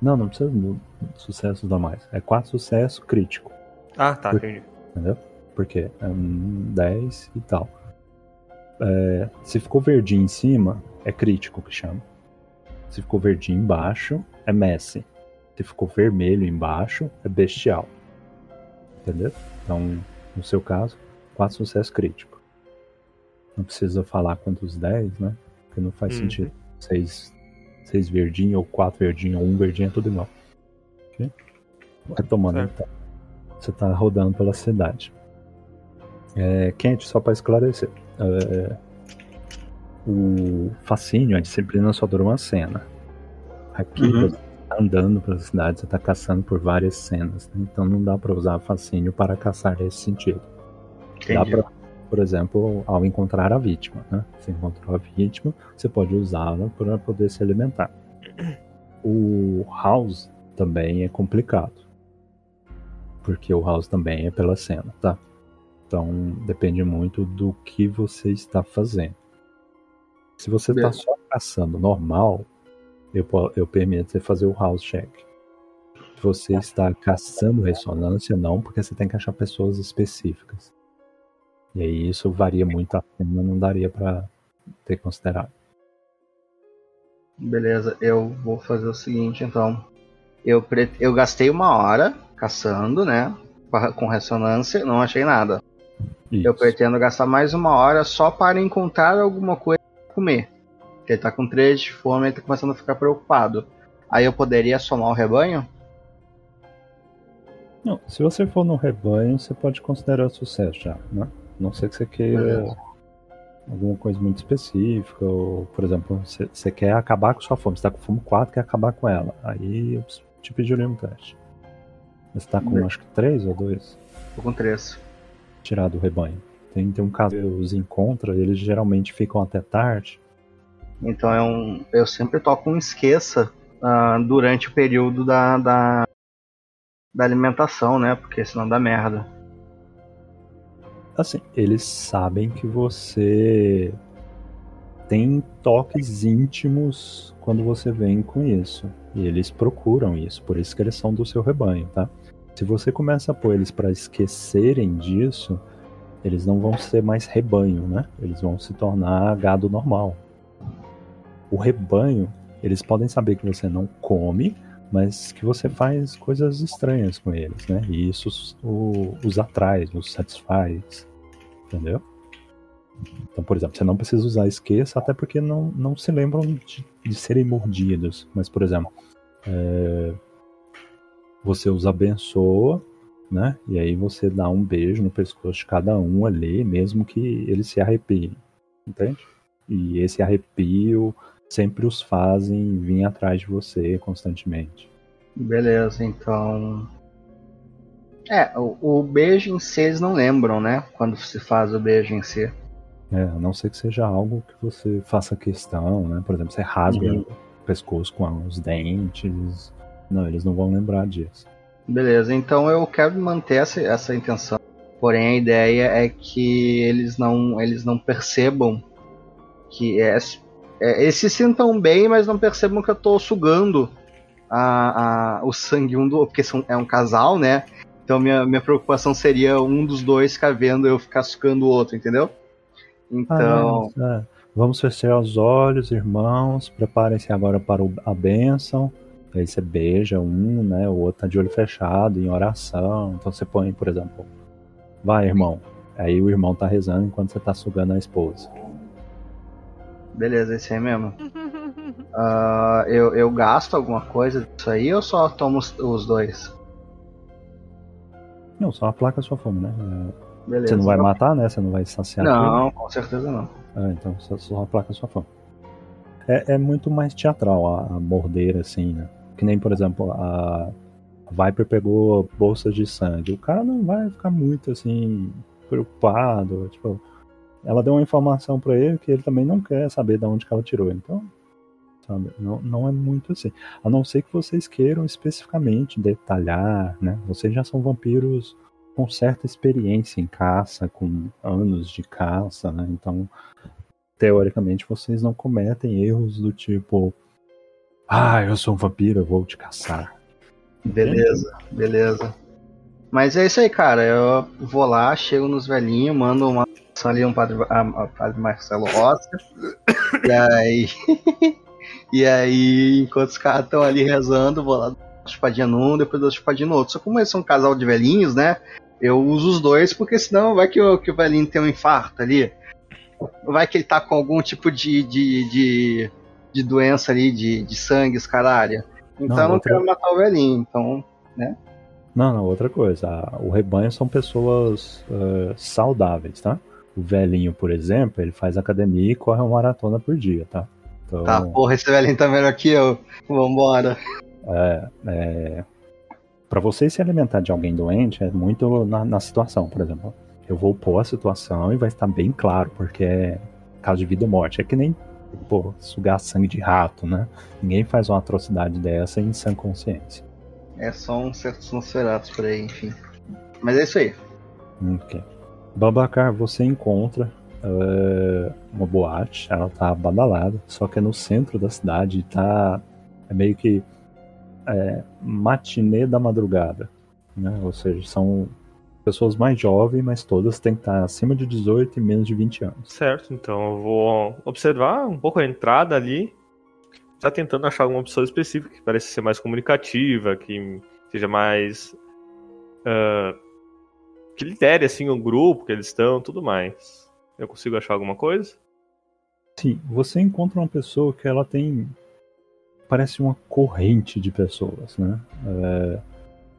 Não, não precisa de sucessos normais. É quatro sucessos crítico. Ah, tá, Por- entendi. entendeu? Porque é um 10 e tal. É, se ficou verdinho em cima, é crítico que chama. Se ficou verdinho embaixo, é Messi. Se ficou vermelho embaixo, é bestial. Entendeu? Então, no seu caso, quatro sucessos críticos. Não precisa falar quantos 10, né? Porque não faz Uhum. sentido. Seis, seis verdinho, ou quatro verdinho, ou um verdinho, é tudo igual. Ok? Retomando Certo. então. Você tá rodando pela cidade. É, quente, só para esclarecer. É, o fascínio, a disciplina só dura uma cena. Aqui Uhum. você tá andando pela cidade, você tá caçando por várias cenas. né? Então não dá para usar fascínio para caçar nesse sentido. Dá Entendi. Por exemplo, ao encontrar a vítima. Né? Você encontrou a vítima, você pode usá-la para poder se alimentar. O house também é complicado. Porque o house também é pela cena, tá? Então depende muito do que você está fazendo. Se você está só caçando normal, eu, eu permito você fazer o house check. Você está caçando ressonância, não, porque você tem que achar pessoas específicas. E aí isso varia muito a cena, não daria pra ter considerado. Beleza, eu vou fazer o seguinte então. Eu, pre- eu gastei uma hora caçando, né? Com ressonância, não achei nada. Eu Isso. pretendo gastar mais uma hora só para encontrar alguma coisa pra comer. Porque ele tá com 3 de fome e tá começando a ficar preocupado. Aí eu poderia somar o rebanho? Não, se você for no rebanho, você pode considerar sucesso já, né? Não sei que você queira alguma coisa muito específica, ou, por exemplo, você, você quer acabar com sua fome, você tá com fome 4, quer acabar com ela. Aí eu te pediria um teste. Você tá com Bem. acho que 3 ou 2? Tô com 3. Tirar do rebanho. Tem, tem um caso que os encontra, eles geralmente ficam até tarde. Então é um, eu sempre toco um esqueça ah, durante o período da, da, da alimentação, né? Porque senão dá merda. Assim, eles sabem que você tem toques íntimos quando você vem com isso. E eles procuram isso, por isso que eles são do seu rebanho, tá? Se você começa a pôr eles para esquecerem disso, eles não vão ser mais rebanho, né? Eles vão se tornar gado normal. O rebanho, eles podem saber que você não come, mas que você faz coisas estranhas com eles, né? E isso os, o- os atrai, os satisfaz, entendeu? Então, por exemplo, você não precisa usar esqueça, até porque não, não se lembram de, de serem mordidos. Mas, por exemplo, é, você os abençoa, né? E aí você dá um beijo no pescoço de cada um ali, mesmo que eles se arrepiem, entende? E esse arrepio sempre os fazem vir atrás de você constantemente. Beleza, então. É, o, o beijo em si eles não lembram, né? Quando se faz o beijo em si. É, a não ser que seja algo que você faça questão, né? Por exemplo, você rasga Uhum. o pescoço com os dentes. Não, eles não vão lembrar disso. Beleza, então eu quero manter essa, essa intenção. Porém, a ideia é que eles não, eles não percebam que é, é, eles se sintam bem, mas não percebam que eu tô sugando a, a- o sangue um do outro, porque são, é um casal, né? Então minha, minha preocupação seria um dos dois ficar vendo eu ficar sugando o outro, entendeu? Então, Ah, é. Vamos fechar os olhos, irmãos. Preparem-se agora para o- a bênção. Aí você beija um, né? O outro tá de olho fechado, em oração. Então você põe, por exemplo, vai, irmão. Aí o irmão tá rezando enquanto você tá sugando a esposa. Beleza, esse aí mesmo. Ah, eu, eu gasto alguma coisa disso aí ou só tomo os, os dois? Não, só aplaca a sua fome, né? É, Beleza. Você não vai matar, né? Você não vai saciar tudo. Não, com certeza não. Ah, então só, só aplaca a sua fome. É, é muito mais teatral a, a morder, assim, né? Que nem, por exemplo, a, a Viper pegou bolsas de sangue. O cara não vai ficar muito, assim, preocupado. Tipo, ela deu uma informação pra ele que ele também não quer saber de onde que ela tirou. Então, sabe? Não, não é muito assim. A não ser que vocês queiram especificamente detalhar, né? Vocês já são vampiros com certa experiência em caça, com anos de caça, né? Então, teoricamente, vocês não cometem erros do tipo, ah, eu sou um vampiro, eu vou te caçar. Beleza, beleza. Mas é isso aí, cara. Eu vou lá, chego nos velhinhos, mando uma ação ali um padre, a, a padre Marcelo Rossi. e aí. e aí, enquanto os caras estão ali rezando, vou lá dar uma chupadinha num, depois dar chupadinha no outro. Só como eles são um casal de velhinhos, né? Eu uso os dois, porque senão vai que o, que o velhinho tem um infarto ali. Vai que ele tá com algum tipo de, de, de, de doença ali, de, de sangue, os caralho. Então Não, eu não outra- quero matar o velhinho, então. Não, não, outra coisa. O rebanho são pessoas eh, saudáveis, tá? O velhinho, por exemplo, ele faz academia e corre uma maratona por dia, tá? Então, Tá, porra, esse velhinho tá melhor que eu. Vambora. É, é, para você se alimentar de alguém doente é muito na, na situação, por exemplo. Eu vou pôr a situação e vai estar bem claro, porque é caso de vida ou morte. É que nem pô, sugar sangue de rato, né? Ninguém faz uma atrocidade dessa em sã consciência. É só um certos Nosferatus por aí, enfim. Mas é isso aí. Ok. Babacar, você encontra é, uma boate, ela tá badalada, só que é no centro da cidade, tá é meio que é, matinê da madrugada. Né? Ou seja, são pessoas mais jovens, mas todas têm que estar acima de 18 e menos de 20 anos. Certo, então eu vou observar um pouco a entrada ali. Tá tentando achar alguma pessoa específica que parece ser mais comunicativa, que seja mais. Uh, que lidere assim o grupo que eles estão, tudo mais. Eu consigo achar alguma coisa? Sim, você encontra uma pessoa que ela tem. Parece uma corrente de pessoas, né? É,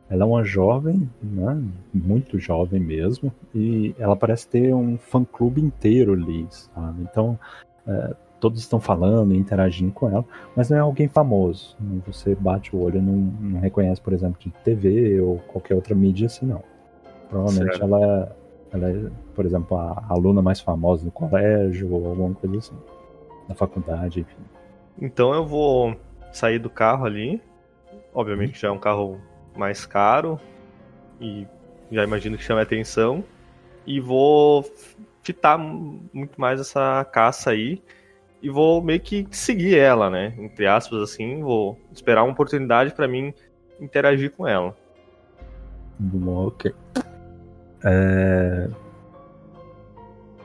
ela é uma jovem, né? Muito jovem mesmo, e ela parece ter um fã-clube inteiro ali, sabe? Então, é, todos estão falando interagindo com ela, mas não é alguém famoso. Você bate o olho não, não reconhece, por exemplo, de TV ou qualquer outra mídia assim, não. Provavelmente ela é, ela é, por exemplo, a aluna mais famosa do colégio ou alguma coisa assim. Da faculdade, enfim. Então eu vou sair do carro ali. Obviamente já é um carro mais caro e já imagino que chama atenção. E vou fitar muito mais essa caça aí e vou meio que seguir ela, né? Entre aspas, assim, vou esperar uma oportunidade para mim interagir com ela. Ok. É...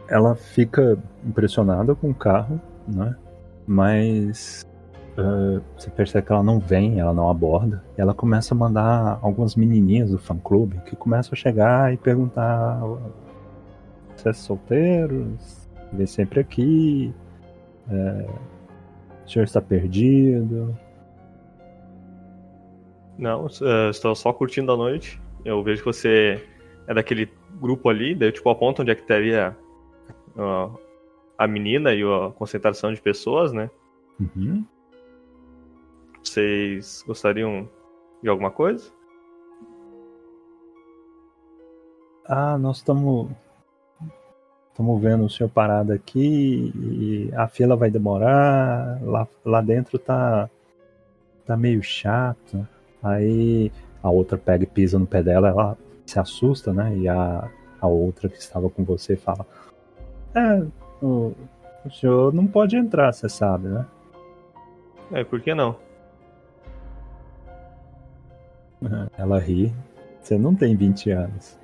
Ela fica impressionada com o carro, né? Mas uh, você percebe que ela não vem, ela não aborda. Ela começa a mandar algumas menininhas do fã clube que começam a chegar e perguntar: Você é solteiro? Vem sempre aqui? É... O senhor está perdido? Não, estou só curtindo a noite. Eu vejo que você é daquele grupo ali, daí tipo aponto onde é que estaria uh, a menina e a concentração de pessoas, né? Uhum. Vocês gostariam de alguma coisa? Ah, nós estamos estamos vendo o senhor parado aqui e a fila vai demorar. Lá, lá dentro tá tá meio chato. Aí a outra pega e pisa no pé dela, ela se assusta, né? E a, a outra que estava com você fala: É, o, o senhor não pode entrar, você sabe, né? É, por que não? Ela ri. Você não tem 20 anos.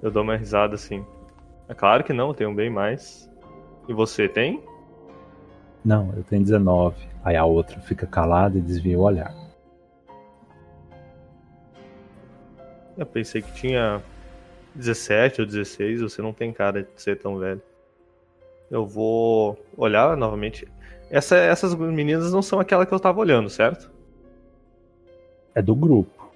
Eu dou uma risada assim. É claro que não, eu tenho bem mais. E você tem? Não, eu tenho 19. Aí a outra fica calada e desvia o olhar. Eu pensei que tinha 17 ou 16, você não tem cara de ser tão velho. Eu vou olhar novamente. Essa, essas meninas não são aquela que eu tava olhando, certo? É do grupo.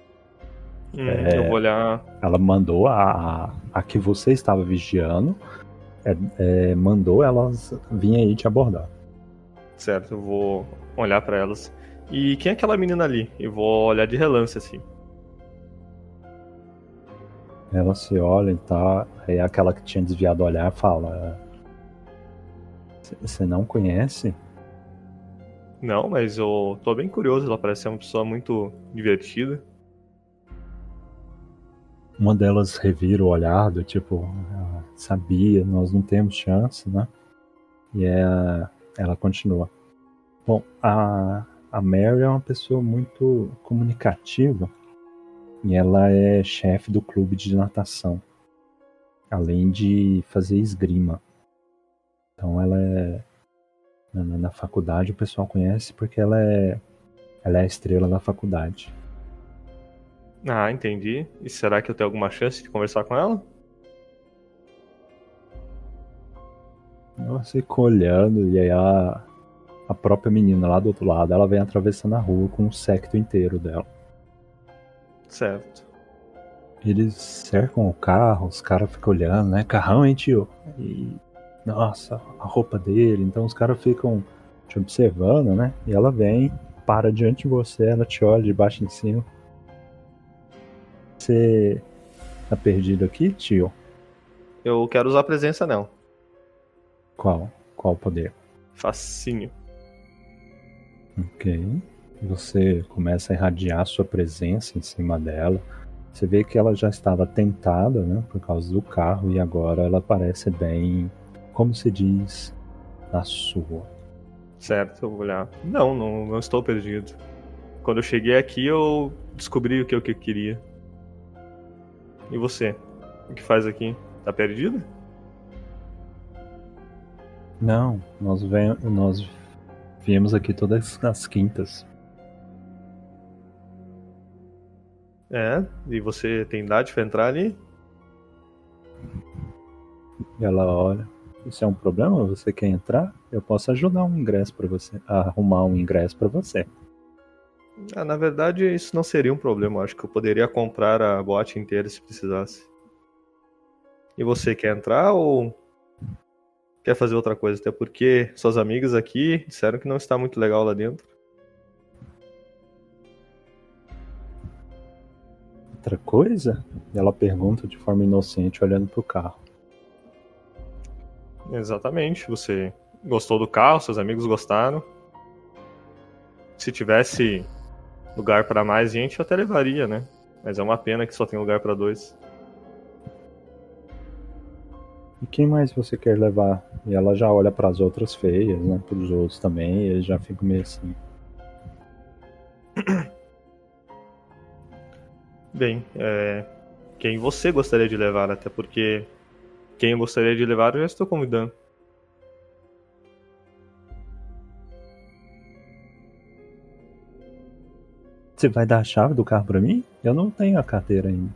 Hum, é, eu vou olhar. Ela mandou a, a que você estava vigiando. É, é, mandou elas virem aí te abordar. Certo, eu vou olhar para elas. E quem é aquela menina ali? Eu vou olhar de relance assim. Ela se olha e tá. Aí aquela que tinha desviado o olhar fala. Você não conhece? Não, mas eu tô bem curioso. Ela parece ser uma pessoa muito divertida. Uma delas revira o olhar do tipo, ah, sabia, nós não temos chance, né? E é, ela continua. Bom, a, a Mary é uma pessoa muito comunicativa e ela é chefe do clube de natação, além de fazer esgrima. Então ela é na, na, faculdade o pessoal conhece porque ela é ela é a estrela da faculdade. Ah, entendi. E será que eu tenho alguma chance de conversar com ela? Ela fica olhando e aí a, a própria menina lá do outro lado, ela vem atravessando a rua com o secto inteiro dela. Certo. Eles cercam o carro, os caras ficam olhando, né? Carrão, hein, tio? E. Nossa, a roupa dele. Então os caras ficam te observando, né? E ela vem, para diante de você, ela te olha de baixo em cima. Você tá perdido aqui, tio? Eu quero usar a presença não. Qual? Qual poder? Fascínio. Ok. Você começa a irradiar sua presença em cima dela. Você vê que ela já estava tentada, né, por causa do carro e agora ela parece bem, como se diz, na sua. Certo, eu vou olhar. Não, não, não estou perdido. quando eu cheguei aqui, eu descobri o que eu que eu queria. E você? O que faz aqui? Tá perdido? Não, nós, vem, nós viemos aqui todas as quintas. É, e você tem idade pra entrar ali? E ela olha. Isso é um problema? Você quer entrar? Eu posso ajudar um ingresso para você, arrumar um ingresso para você. Ah, na verdade, isso não seria um problema. Acho que eu poderia comprar a boate inteira se precisasse. E você quer entrar ou quer fazer outra coisa? Até porque suas amigas aqui disseram que não está muito legal lá dentro. Outra coisa? Ela pergunta de forma inocente, olhando pro carro. Exatamente. Você gostou do carro, seus amigos gostaram. Se tivesse lugar para mais gente, eu até levaria, né? Mas é uma pena que só tem lugar para dois. E quem mais você quer levar? E ela já olha para as outras feias, né? Para os outros também, e eles já ficam meio assim. Bem, é... quem você gostaria de levar? Até porque quem eu gostaria de levar eu já estou convidando. Você vai dar a chave do carro para mim? Eu não tenho a carteira ainda.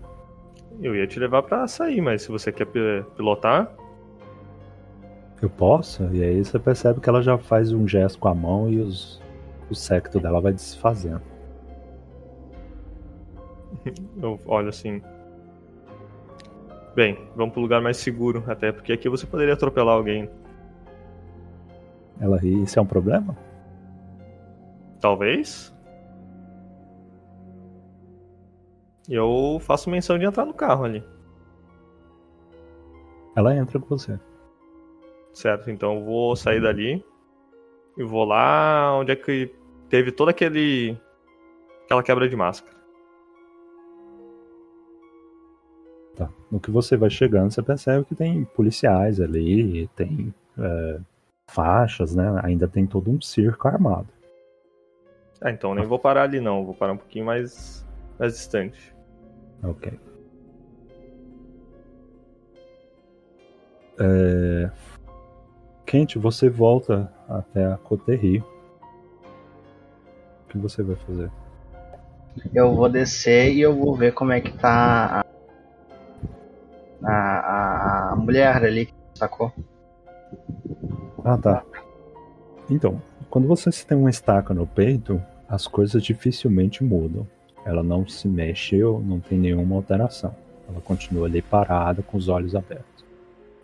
Eu ia te levar para sair, mas se você quer pilotar, Eu posso? E aí você percebe que ela já faz um gesto com a mão e os, o secto dela vai desfazendo. eu olho assim. Bem, vamos pro lugar mais seguro, até porque aqui você poderia atropelar alguém. Ela ri, isso é um problema? Talvez. Eu faço menção de entrar no carro ali. Ela entra com você. Certo, então eu vou sair dali e vou lá onde é que teve toda aquele aquela quebra de máscara. Tá. No que você vai chegando, você percebe que tem policiais ali, tem é, faixas, né? Ainda tem todo um circo armado. Ah, então nem vou parar ali não, vou parar um pouquinho mais mais distante. Ok. É... Kent, você volta até a Coterri. O que você vai fazer? Eu vou descer e eu vou ver como é que tá a, a, mulher ali que sacou. Ah, tá. Então, quando você tem uma estaca no peito, as coisas dificilmente mudam. Ela não se mexeu, não tem nenhuma alteração. Ela continua ali parada, com os olhos abertos.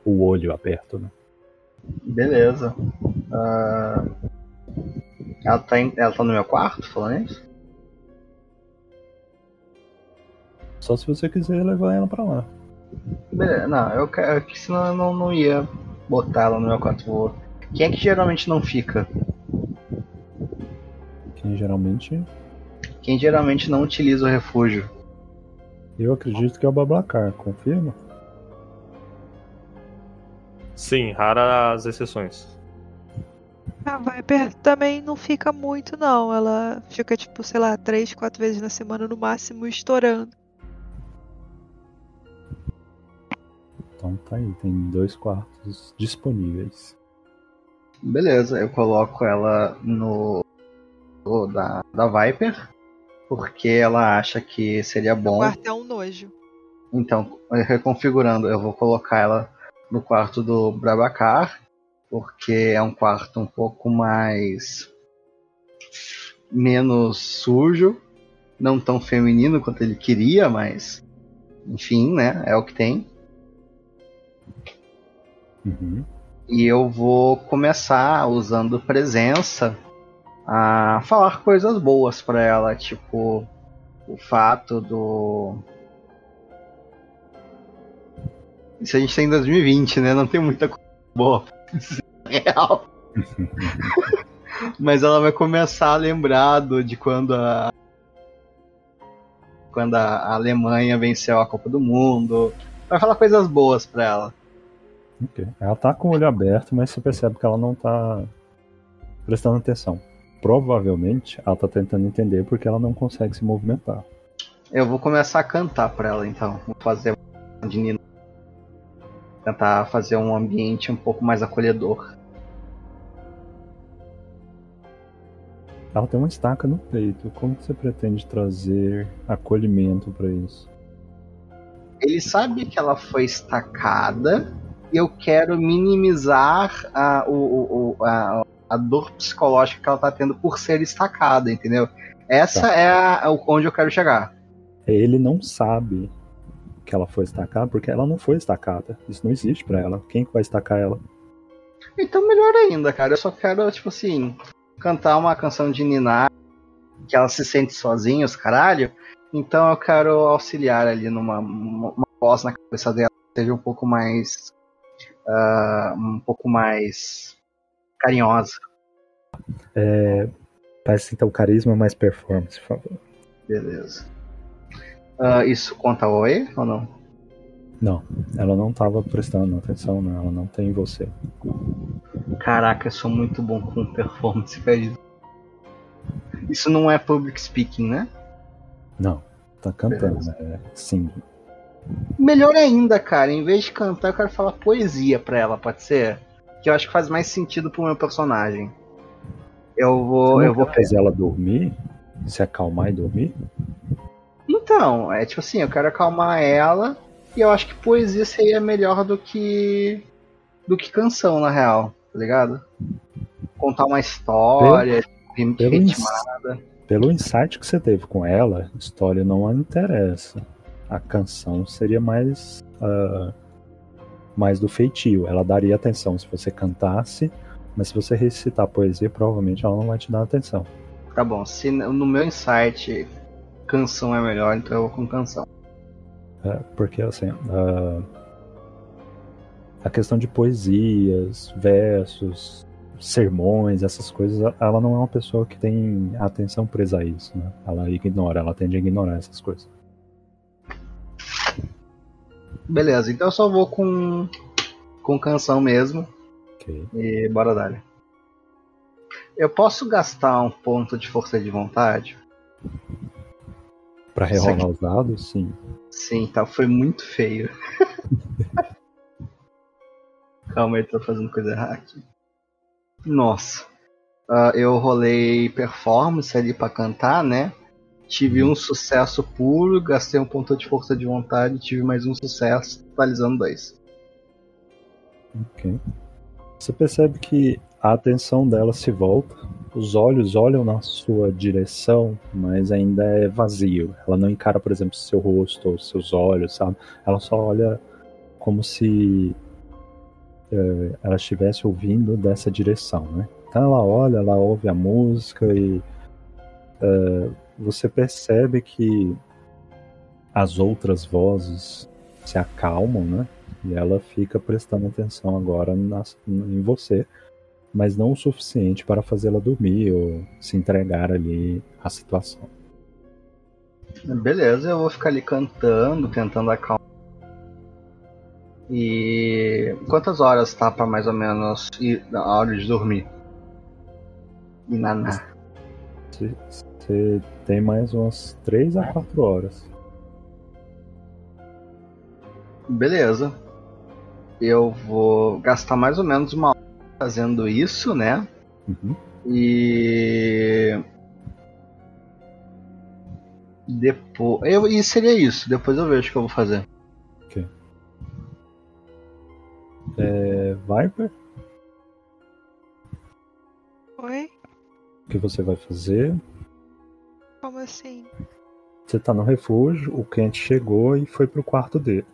O olho aberto, né? Beleza. Ah, ela, tá em- ela tá no meu quarto falando isso? Só se você quiser levar ela pra lá. Beleza, não, eu quero que senão eu não, não ia botar ela no meu quarto. Vou... Quem é que geralmente não fica? Quem geralmente. Quem geralmente não utiliza o refúgio? Eu acredito que é o Bablacar, confirma? Sim, raras exceções. A Viper também não fica muito, não. Ela fica, tipo, sei lá, três, quatro vezes na semana no máximo, estourando. Então tá aí, tem dois quartos disponíveis. Beleza, eu coloco ela no. no da, da Viper. Porque ela acha que seria O bom. quarto é um nojo. Então, reconfigurando, eu vou colocar ela no quarto do Brabacar, porque é um quarto um pouco mais. menos sujo, não tão feminino quanto ele queria, mas. enfim, né? É o que tem. Uhum. E eu vou começar usando presença a falar coisas boas pra ela, tipo o fato do Isso a gente tá em 2020, né? Não tem muita coisa boa. Real. Mas ela vai começar a lembrar do- de quando a quando a a Alemanha venceu a Copa do Mundo. Vai falar coisas boas pra ela. Ok. Ela tá com o olho aberto, mas você percebe que ela não tá prestando atenção. provavelmente ela tá tentando entender porque ela não consegue se movimentar. Eu vou começar a cantar pra ela então. Vou fazer uma de Nina. Tentar fazer um ambiente um pouco mais acolhedor. Ela tem uma estaca no peito. Como você pretende trazer acolhimento pra isso? Ele sabe que ela foi estacada eu quero minimizar a, o, o- a, a dor psicológica que ela tá tendo por ser estacada, entendeu? Essa Tá. é a, o- onde eu quero chegar. Ele não sabe que ela foi estacada porque ela não foi estacada. Isso não existe pra ela. Quem que vai estacar ela? Então melhor ainda, cara. Eu só quero, tipo assim, cantar uma canção de Niná que ela se sente sozinha, os caralho. Então eu quero auxiliar ali numa uma, uma voz na cabeça dela que seja um pouco mais. Ah, um pouco mais carinhosa. É, Parece então carisma mais performance, por favor. Beleza. Ah, isso conta oi ou não? Não, ela não tava prestando atenção, não. Ela não tem você. Caraca, eu sou muito bom com performance, carisma. Isso não é public speaking, né? Não, tá cantando, né? Sim. Melhor ainda, cara, em vez de cantar, eu quero falar poesia pra ela, pode ser? Que eu acho que faz mais sentido pro meu personagem. Eu vou. Eu vou fazer ela dormir? Se acalmar e dormir? Então, é tipo assim, eu quero acalmar ela e eu acho que poesia seria melhor do que. do que canção, na real, tá ligado? Contar uma história, rim- Pelo, ritmar. pelo insight que você teve com ela, história não a interessa. A canção seria mais. ah, mais do feitio. Ela daria atenção se você cantasse, mas se você recitar poesia, provavelmente ela não vai te dar atenção. Tá bom, se no meu insight canção é melhor, então eu vou com canção. É, porque assim, a, a questão de poesias, versos, sermões, essas coisas, ela não é uma pessoa que tem atenção presa a isso, né? Ela ignora, ela tende a ignorar essas coisas. Beleza, então eu só vou com. com canção mesmo. Ok. E bora dar. Eu posso gastar um ponto de força de vontade? Pra rerolar os dados, sim. Sim, tá. Foi muito feio. Calma aí, tô fazendo coisa errada aqui. Nossa. Ah, eu rolei performance ali pra cantar, né? Tive um sucesso puro, gastei um ponto de força de vontade, tive mais um sucesso, totalizando dois. Ok. Você percebe que a atenção dela se volta, os olhos olham na sua direção, mas ainda é vazio. Ela não encara, por exemplo, seu rosto ou seus olhos, sabe? Ela só olha como se eh, ela estivesse ouvindo dessa direção, né? Então ela olha, ela ouve a música e eh, você percebe que as outras vozes se acalmam, né? E ela fica prestando atenção agora nas- em você, mas não o suficiente para fazê-la dormir ou se entregar ali à situação. Beleza, eu vou ficar ali cantando, tentando acalmar. E quantas horas tá pra mais ou menos ir a hora de dormir? E naná. Você, você tem mais umas 3 a 4 horas. Beleza. Eu vou gastar mais ou menos uma hora fazendo isso, né? Uhum. E. Depois. Eu, e seria isso. Depois eu vejo o que eu vou fazer. É, Viper, Oi? o que você vai fazer? Como assim? Você tá no refúgio, o Kent chegou e foi pro quarto dele.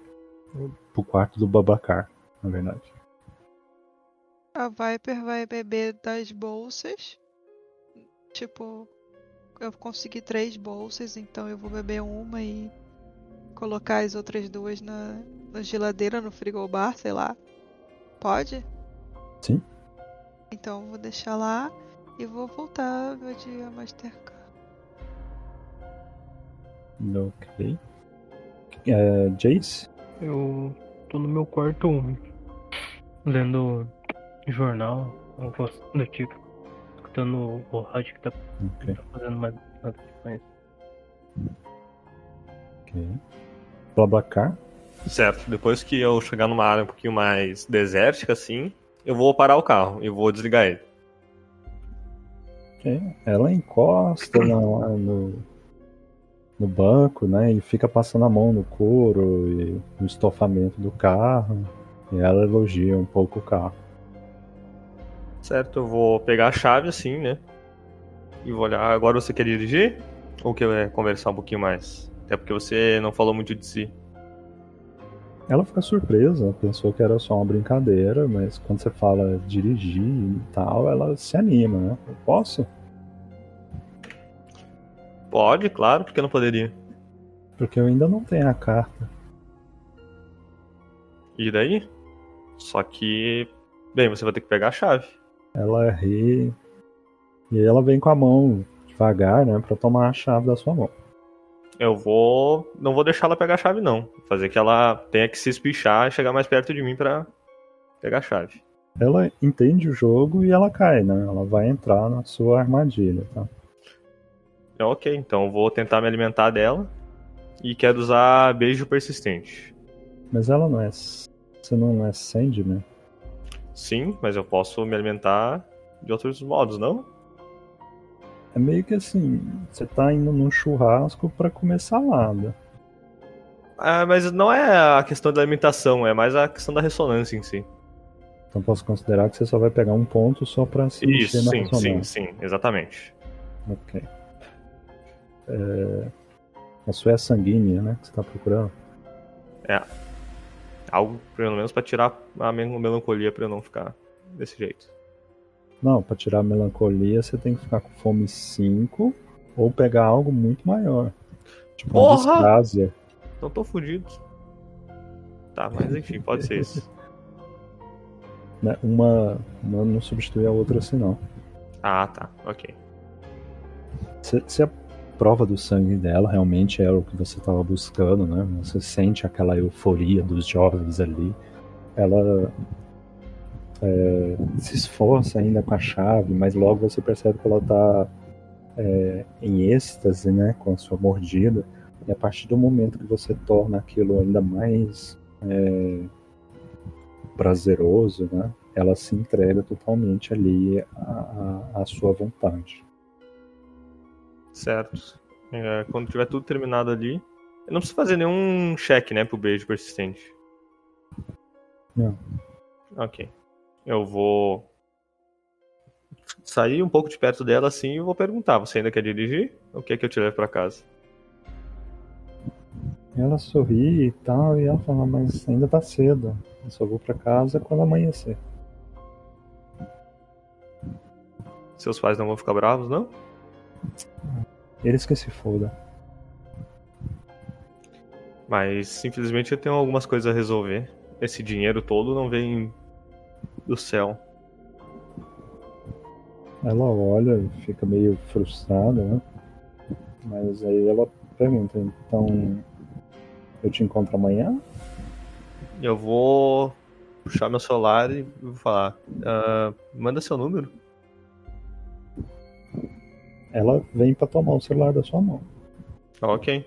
Pro quarto do Babacar, na verdade. A Viper vai beber das bolsas. Tipo, eu consegui três bolsas, então eu vou beber uma e colocar as outras duas na, na geladeira, no frigobar, sei lá. Pode? Sim. Então eu vou deixar lá e vou voltar meu dia Mastercard. Ok. É, Jace? Eu tô no meu quarto lendo jornal, algo do tipo. escutando o rádio que tá, Ok. tá fazendo mais nada demais. ok. Blablacar. Certo, depois que eu chegar numa área um pouquinho mais desértica, assim, eu vou parar o carro e vou desligar ele. ok. Ela encosta na- no, no banco, né? E fica passando a mão no couro e no estofamento do carro. E ela elogia um pouco o carro. Certo, eu vou pegar a chave assim, né? E vou olhar. Agora você quer dirigir? Ou quer conversar um pouquinho mais? Até porque você não falou muito de si. Ela fica surpresa, pensou que era só uma brincadeira, mas quando você fala dirigir e tal, ela se anima, né? Eu posso? Pode, claro, porque não poderia. Porque eu ainda não tenho a carta. E daí? Só que. Bem, você vai ter que pegar a chave. Ela ri e ela vem com a mão devagar, né, Pra tomar a chave da sua mão. Eu vou. Não vou deixar ela pegar a chave, não. Vou Fazer que ela tenha que se espichar e chegar mais perto de mim pra pegar a chave. Ela entende o jogo e ela cai, né? Ela vai entrar na sua armadilha, tá? É ok, então vou tentar me alimentar dela. E quero usar beijo persistente. Mas ela não é. Você não é Sandman? Sim, mas eu posso me alimentar de outros modos, não? É meio que assim, você tá indo num churrasco pra comer salada. Ah, mas não é a questão da alimentação, é mais a questão da ressonância em si. Então posso considerar que você só vai pegar um ponto só pra se Isso, sim, sim, sim, exatamente. Ok. É... A sua é sanguínea, né? Que você tá procurando? Algo, pelo menos, pra tirar a mel- melancolia pra eu não ficar desse jeito. Não, pra tirar a melancolia você tem que ficar com fome 5 ou pegar algo muito maior. Tipo uma Porra! discrásia. Então tô fudido. Tá, mas enfim, pode ser isso. Né? Uma, uma não substitui a outra assim não. Ah, tá, ok. A prova do sangue dela realmente era o que você estava buscando, né? Você sente aquela euforia dos jovens ali. Ela é, se esforça ainda com a chave, mas logo você percebe que ela está em êxtase, né? Com a sua mordida. E a partir do momento que você torna aquilo ainda mais é, prazeroso, né? Ela se entrega totalmente ali à- à sua vontade. Certo. É, quando tiver tudo terminado ali. Eu não preciso fazer nenhum cheque, né, pro beijo persistente. Não. Ok. Eu vou sair um pouco de perto dela assim e vou perguntar: você ainda quer dirigir? Ou quer que eu te leve pra casa? Ela sorri e tal, e ela fala, mas ainda tá cedo. Eu só vou pra casa quando amanhecer. Seus pais não vão ficar bravos, não? Eles que se fodam. Mas infelizmente eu tenho algumas coisas a resolver. Esse dinheiro todo não vem do céu. Ela olha e fica meio frustrada, né? Mas aí ela pergunta, então eu te encontro amanhã? Eu vou puxar meu celular e vou falar: "Ah, manda seu número. Ela vem pra tomar o celular da sua mão. Ok.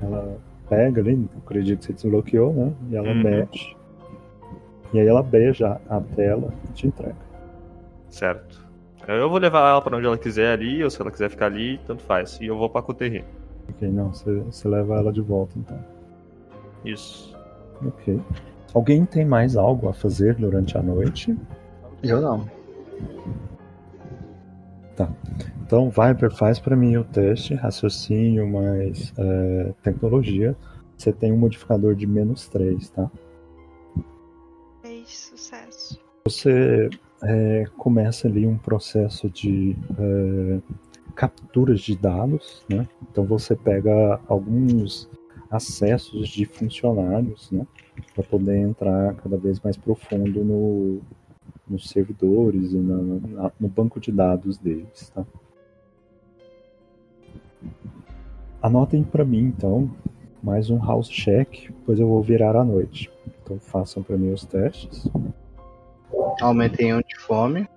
Ela pega ali, eu acredito que você desbloqueou, né? E ela Uhum. mexe. E aí ela beija a tela e te entrega. Certo. Eu vou levar ela pra onde ela quiser ali, ou se ela quiser ficar ali, tanto faz. E eu vou pra Coterri. Ok, não, você, você leva ela de volta então. Isso. Ok. Alguém tem mais algo a fazer durante a noite? Eu não. Então, Viper, faz para mim o teste, raciocínio mais é, tecnologia. Você tem um modificador de menos 3, tá? Fez sucesso. Você é, começa ali um processo de é, capturas de dados, né? Então você pega alguns acessos de funcionários, né? Para poder entrar cada vez mais profundo no, nos servidores e na- na- no banco de dados deles, tá? Anotem para mim, então, mais um house check, pois eu vou virar à noite. Então façam para mim os testes. Aumentei um de fome.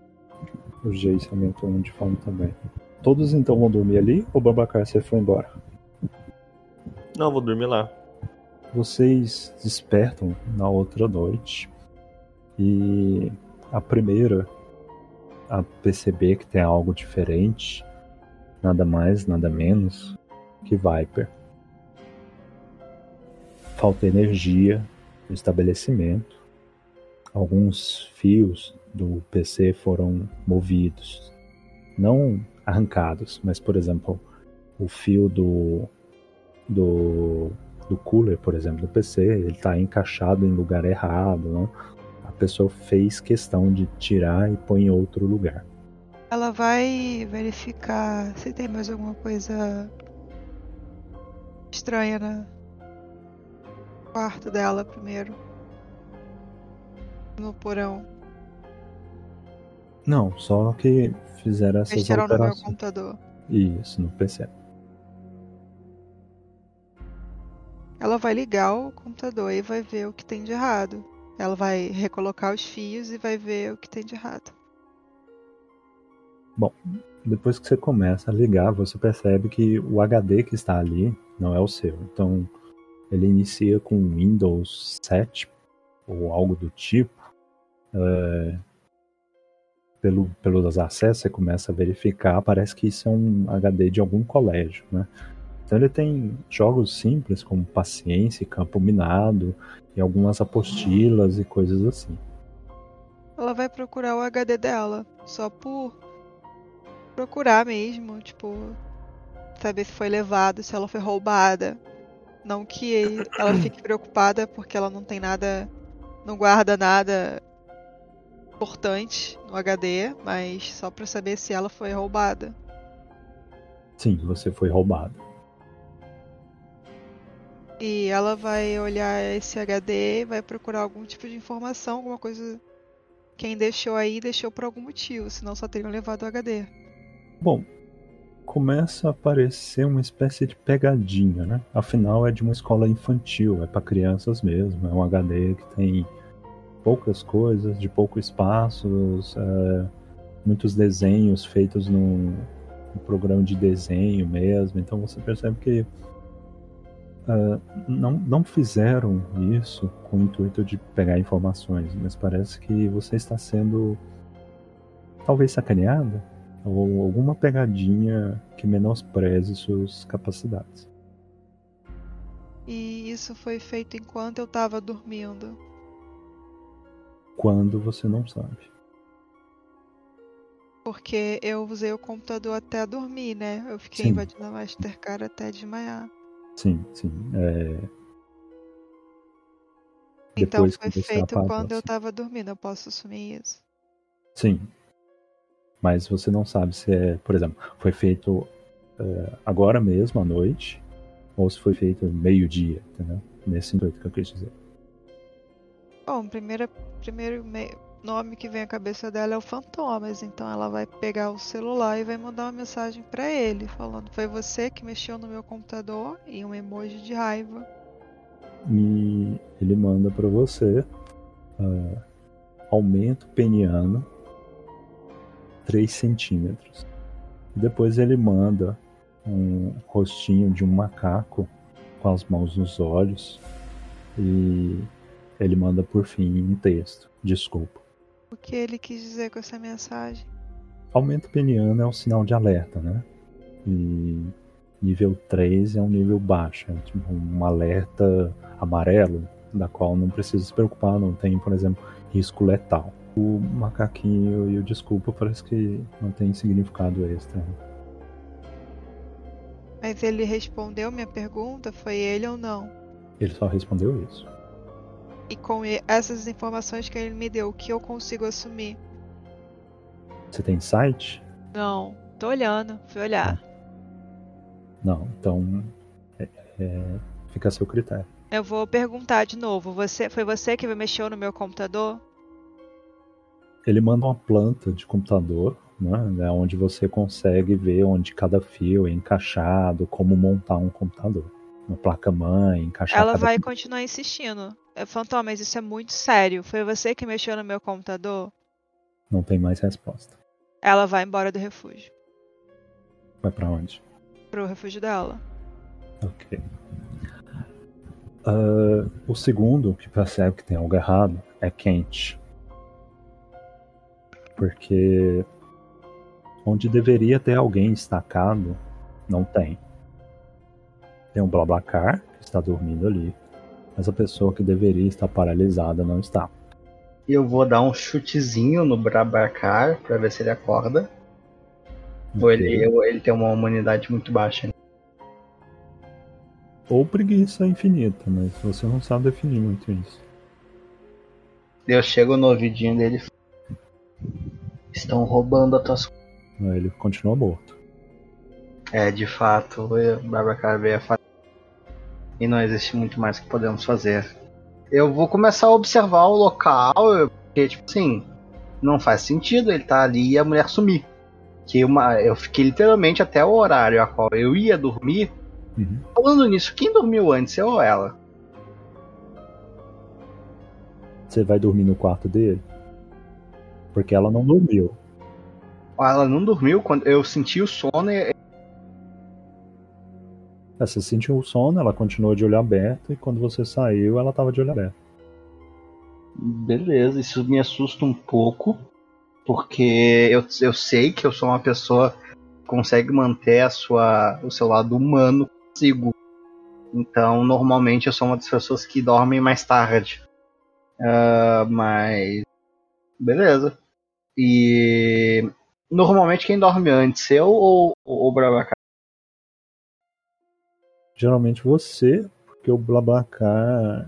O Jace aumentou um de fome também. Todos então vão dormir ali ou o Babacar você foi embora? Não, vou dormir lá. Vocês despertam na outra noite e a primeira a perceber que tem algo diferente, nada mais, nada menos que Viper. Falta energia no estabelecimento. Alguns fios do PC foram movidos, não arrancados, mas por exemplo, o fio do do, do cooler, por exemplo, do PC, ele está encaixado em lugar errado, né? Pessoa fez questão de tirar e pôr em outro lugar. Ela vai verificar se tem mais alguma coisa estranha no quarto dela primeiro. No porão. Não, só que fizeram essas Mexeram no meu alterações. computador. Isso, no PC. Ela vai ligar o computador e vai ver o que tem de errado. Ela vai recolocar os fios e vai ver o que tem de errado. Depois que você começa a ligar, você percebe que o HD que está ali não é o seu. Então, ele inicia com Windows 7 ou algo do tipo. É, pelo, pelos acessos, você começa a verificar, parece que isso é um HD de algum colégio, né? Então ele tem jogos simples como Paciência e Campo Minado e algumas apostilas e coisas assim. Ela vai procurar o HD dela, só por procurar mesmo, tipo, saber se foi levado, se ela foi roubada. Não que ela fique preocupada porque ela não tem nada, não guarda nada importante no HD, mas só pra saber se ela foi roubada. Sim, você foi roubado. E ela vai olhar esse HD vai procurar algum tipo de informação, alguma coisa. Quem deixou aí deixou por algum motivo, senão só teriam levado o HD. Bom, começa a aparecer uma espécie de pegadinha, né? Afinal, é de uma escola infantil, é para crianças mesmo. É um HD que tem poucas coisas, de pouco espaços, é, muitos desenhos feitos num, num programa de desenho mesmo. Então você percebe que é, não, não fizeram isso com o intuito de pegar informações, mas parece que você está sendo talvez sacaneada ou alguma pegadinha que menospreze suas capacidades. E isso foi feito enquanto eu tava dormindo. Quando você não sabe. Porque eu usei o computador até dormir, né? Eu fiquei Sim. invadindo a Mastercard até desmaiar. Sim, sim. É... Então Depois foi feito quando eu sim. tava dormindo, eu posso assumir isso. Sim. Mas você não sabe se é, por exemplo, foi feito é, agora mesmo à noite ou se foi feito meio-dia, entendeu? Nesse intuito que eu quis dizer. Bom, primeiro, primeiro me- nome que vem à cabeça dela é o Fantomas, então ela vai pegar o celular e vai mandar uma mensagem pra ele, falando: Foi você que mexeu no meu computador e um emoji de raiva. E ele manda pra você ah, aumento peniano 3 centímetros. Depois ele manda um rostinho de um macaco com as mãos nos olhos. E ele manda por fim um texto. Desculpa. O que ele quis dizer com essa mensagem? Aumento peniano é um sinal de alerta, né? E nível 3 é um nível baixo, é tipo um alerta amarelo, da qual não precisa se preocupar, não tem, por exemplo, risco letal. O macaquinho e o desculpa parece que não tem significado extra. Mas ele respondeu minha pergunta? Foi ele ou não? Ele só respondeu isso. E com essas informações que ele me deu, o que eu consigo assumir? Você tem site? Não, tô olhando, fui olhar. Não, então é- é, fica a seu critério. Eu vou perguntar de novo. Você foi você que mexeu no meu computador? Ele manda uma planta de computador, né, é onde você consegue ver onde cada fio é encaixado, como montar um computador. Uma placa-mãe, encaixar Ela vai continuar insistindo. É, Fantomas, mas isso é muito sério. Foi você que mexeu no meu computador? Não tem mais resposta. Ela vai embora do refúgio. Vai pra onde? Pro refúgio dela. Ok. Ah, o segundo que percebe que tem algo errado é Kent. Porque onde deveria ter alguém destacado, não tem. Tem um Blablacar que está dormindo ali, mas a pessoa que deveria estar paralisada não está. Eu vou dar um chutezinho no Brabacar pra ver se ele acorda. Ou ele, ou ele tem uma humanidade muito baixa. Ou preguiça infinita, mas você não sabe definir muito isso. Eu chego no ouvidinho dele. Estão roubando as tuas coisas. Ele continua morto. É, de fato, o Brabacar veio a. E não existe muito mais que podemos fazer. Eu vou começar a observar o local, porque, tipo assim, não faz sentido ele tá ali e a mulher sumir. Que uma, eu fiquei literalmente até o horário a qual eu ia dormir. Uhum. Falando nisso, quem dormiu antes, eu ou ela? Você vai dormir no quarto dele? Porque ela não dormiu. Ela não dormiu quando eu senti o sono e Você sentiu o sono, ela continuou de olho aberto, e quando você saiu, ela tava de olho aberto. Beleza, isso me assusta um pouco, porque eu, eu sei que eu sou uma pessoa que consegue manter a sua, o seu lado humano consigo. Então, normalmente eu sou uma das pessoas que dormem mais tarde. Ah, mas. Beleza. E. Normalmente quem dorme antes, eu ou ou o Brabacar? Geralmente você, porque o Blablacar,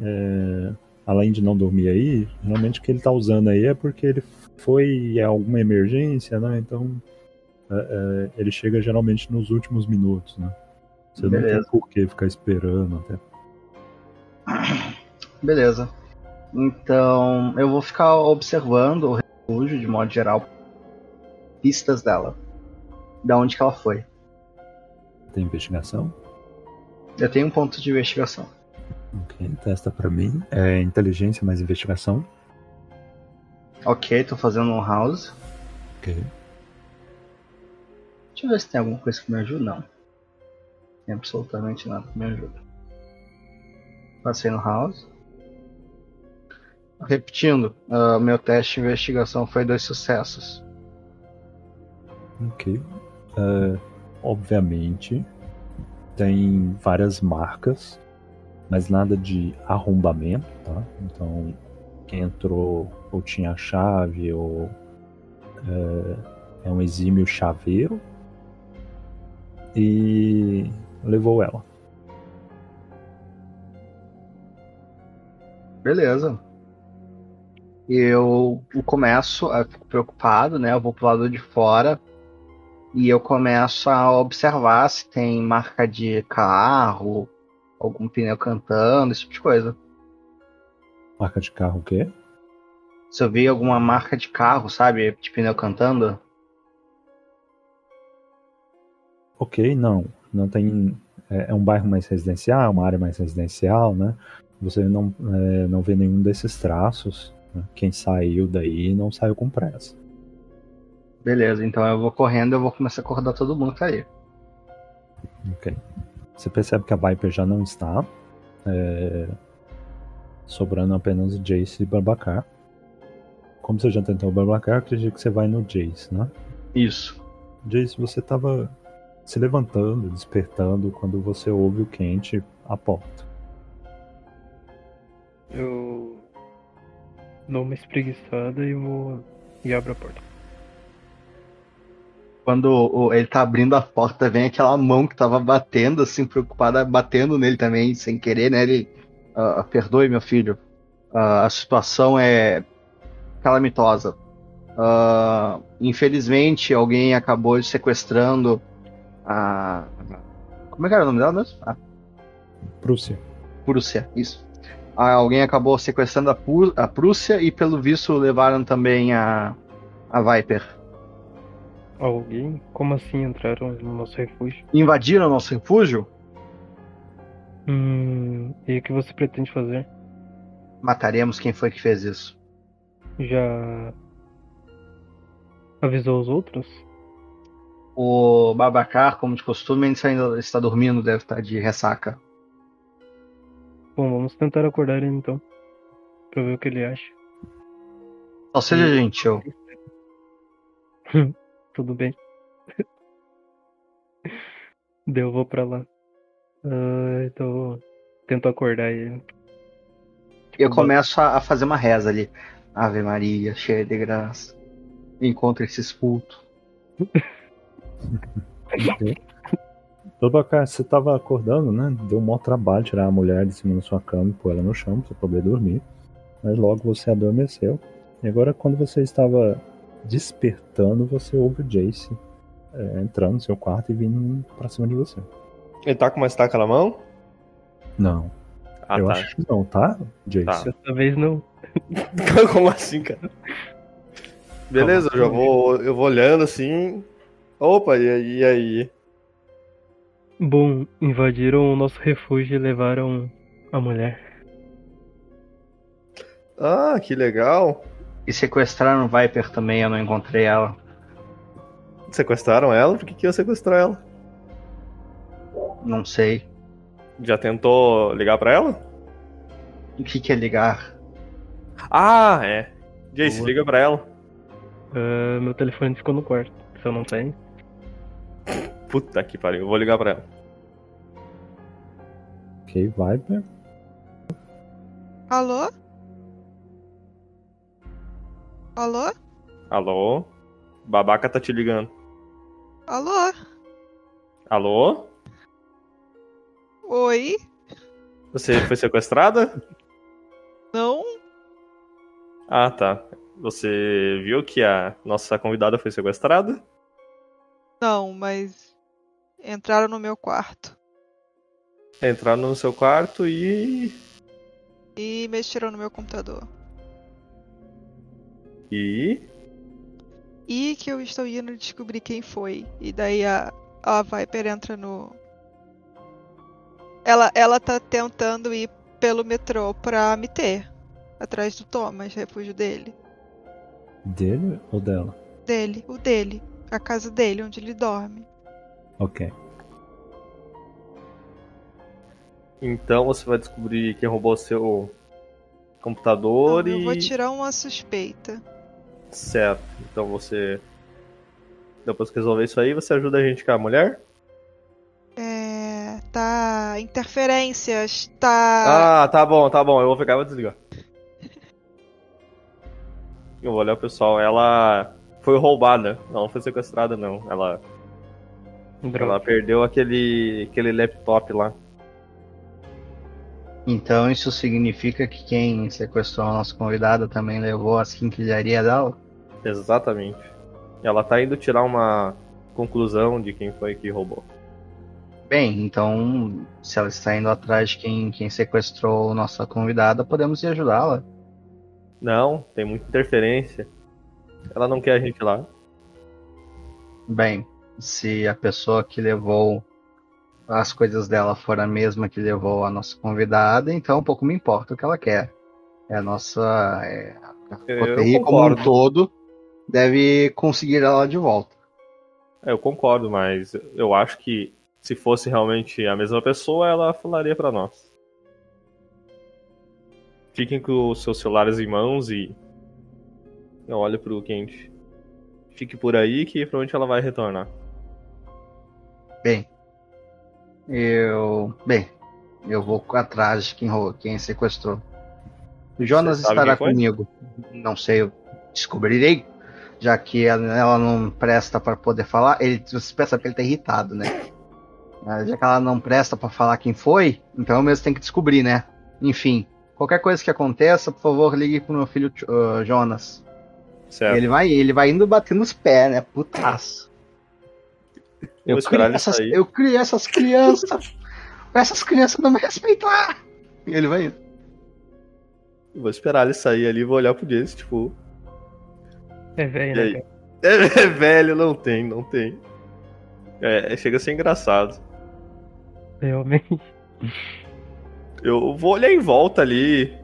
é, além de não dormir aí, geralmente o que ele tá usando aí é porque ele foi alguma emergência, né? Então é, é, ele chega geralmente nos últimos minutos, né? Você não Beleza. tem por que ficar esperando até. Beleza. Então, eu vou ficar observando o refúgio de modo geral. Pistas dela. Da onde que ela foi. Tem investigação? Eu tenho um ponto de investigação. Ok, testa pra mim. É inteligência mais investigação. Ok, tô fazendo um house. Ok. Deixa eu ver se tem alguma coisa que me ajuda. Não. Tem absolutamente nada que me ajuda. Passei no house. Repetindo, ah, meu teste de investigação foi dois sucessos. Ok. É, obviamente, tem várias marcas, mas nada de arrombamento, tá? Então, quem entrou ou tinha chave ou é, é um exímio chaveiro e levou ela. Beleza. Eu começo a fico preocupado, né? Eu vou pro lado de fora e eu começo a observar se tem marca de carro, algum pneu cantando, esse tipo de coisa. Marca de carro o quê? Se eu vi alguma marca de carro, sabe, de pneu cantando, Ok, não. Não tem. É, é um bairro mais residencial, uma área mais residencial, né? Você não, é, não vê nenhum desses traços. né? Quem saiu daí não saiu com pressa. Beleza. Então eu vou correndo, eu vou começar a acordar todo mundo que tá aí. Ok. Você percebe que a Viper já não está. é, sobrando apenas o Jace e Barbacar. Como você já tentou o Barbacar, eu acredito que você vai no Jace, né? Isso. Jace, você estava se levantando, despertando quando você ouve o quente à porta. Eu dou uma espreguiçada e vou. e abro a porta. Quando o- ele tá abrindo a porta, vem aquela mão que tava batendo, assim, preocupada, batendo nele também, sem querer, né? Ele. "Ah, perdoe, meu filho. Ah, a situação é calamitosa. Ah, infelizmente, alguém acabou sequestrando a. Como é que era o nome dela mesmo? A Prússia. Prússia, isso. Ah, alguém acabou sequestrando a, a Prússia e, pelo visto, levaram também a, a Viper. Alguém? Como assim entraram no nosso refúgio? Invadiram o nosso refúgio? Hum. E o que você pretende fazer? Mataremos quem foi que fez isso. Já. Avisou os outros? O Babacar, como de costume, ainda está dormindo, deve estar de ressaca. Bom, vamos tentar acordar ele então. Pra ver o que ele acha. Só seja gentil. Tudo bem. Deu, vou pra lá. Ah, então, tento acordar ele. Eu começo a, a fazer uma reza ali. Ave Maria, cheia de graça. Encontra esse expulto. Babacar, você tava acordando, né? Deu um maior trabalho tirar a mulher de cima da sua cama e pôr ela no chão pra você poder dormir. Mas logo você adormeceu. E agora, quando você estava despertando, você ouve o Jace é, entrando no seu quarto e vindo pra cima de você. Ele tá com uma estaca na mão? Não, Ah, eu tá. acho que não, tá, Jace? Tá. Dessa vez não. Como assim, cara? Beleza, eu já vou. Eu vou olhando assim. Opa, e aí? E aí? Bom, invadiram o nosso refúgio e levaram a mulher. Ah, que legal. E sequestraram o Viper também, eu não encontrei ela. Sequestraram ela? Por que, que ia sequestrar ela? Não sei. Já tentou ligar pra ela? O que, que é ligar? Ah, é. Jace, liga pra ela. Ah, meu telefone ficou no quarto. Se eu não tenho. Puta que pariu, eu vou ligar pra ela. Ok, Viper. Alô? Alô? Alô? Babaca tá te ligando. Alô? Alô? Oi? Você foi sequestrada? Não? Ah, tá. Você viu que a nossa convidada foi sequestrada? Não, mas entraram no meu quarto Entraram no seu quarto e. e mexeram no meu computador. E. E que eu estou indo descobrir quem foi. E daí a, a Viper entra no. Ela, ela tá tentando ir pelo metrô pra me ter. Atrás do Thomas, refúgio dele. Dele ou dela? Dele, o dele. A casa dele, onde ele dorme. Ok. Então você vai descobrir quem roubou seu computador eu e. vou tirar uma suspeita. Certo. Então você. Depois que resolver isso aí, você ajuda a gente com a mulher? É. Tá. Interferências, tá. Ah, tá bom, tá bom. Eu vou pegar e vou desligar. Eu vou olhar o pessoal. Ela foi roubada. Ela não foi sequestrada, não. Ela, ela Droga. perdeu aquele, aquele laptop lá. Então isso significa que quem sequestrou a nossa convidada também levou as quinquilharias dela? Exatamente. Ela tá indo tirar uma conclusão de quem foi que roubou. Bem, então se ela está indo atrás de quem, quem sequestrou nossa convidada, podemos ir ajudá-la. Não, tem muita interferência. Ela não quer a gente lá. Bem, se a pessoa que levou as coisas dela for a mesma que levou a nossa convidada, então pouco me importa o que ela quer. É a nossa. É, a Eu como um todo deve conseguir ela de volta. É, Eu concordo, mas eu acho que se fosse realmente a mesma pessoa, ela falaria pra nós. Fiquem com os seus celulares em mãos e não olhe pro quente. Fique por aí que provavelmente ela vai retornar. Bem, eu. Bem, eu vou atrás de quem, quem sequestrou. O Jonas estará comigo. Não sei, eu descobrirei. Já que ela, não presta para poder falar, ele você pensa que ele tá irritado, né? Mas Já que ela não presta para falar quem foi, então eu mesmo tenho que descobrir, né? Enfim, qualquer coisa que aconteça, por favor, ligue pro meu filho uh, Jonas. Certo. Ele vai, ele vai indo batendo os pés, né? Putaço. Eu criei essas, sair. eu criei essas crianças. essas crianças não me respeitam. E ele vai indo. Eu Vou esperar ele sair ali e vou olhar pro Jace, tipo. É velho, né? É, é velho, não tem, não tem. É, chega a ser engraçado. Realmente. Eu vou olhar em volta ali.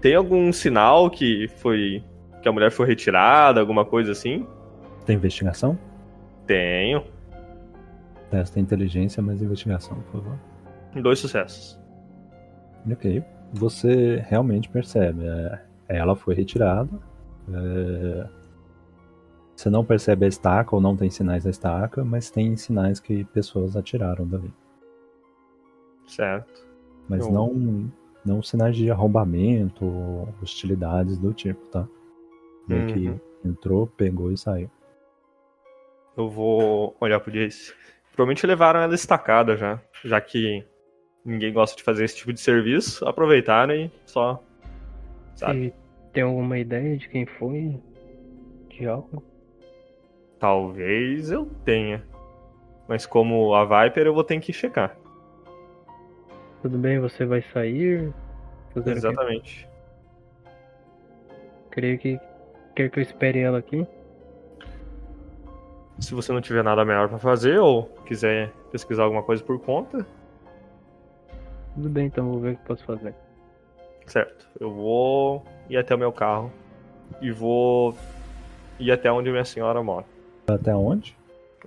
Tem algum sinal que foi. que a mulher foi retirada, alguma coisa assim? Tem investigação? Tenho. Testa inteligência mais investigação, por favor. Dois sucessos. Ok. Você realmente percebe. é, ela foi retirada. é, você não percebe a estaca ou não tem sinais da estaca, mas tem sinais que pessoas atiraram dali. Certo. Mas Eu- não, não sinais de arrombamento ou hostilidades do tipo, tá? Meio que Uhum. entrou, pegou e saiu. Eu vou olhar pro Jace. Provavelmente levaram ela estacada já. Já que ninguém gosta de fazer esse tipo de serviço. Aproveitaram e só. Sabe? E tem alguma ideia de quem foi? De algo? Talvez eu tenha. Mas como a Viper, eu vou ter que checar. Tudo bem, você vai sair? Exatamente. Creio que quer que eu espere ela aqui. Se você não tiver nada melhor pra fazer ou quiser pesquisar alguma coisa por conta, Tudo bem, então vou ver o que posso fazer. certo. Eu vou ir até o meu carro e vou ir até onde minha senhora mora. Até onde?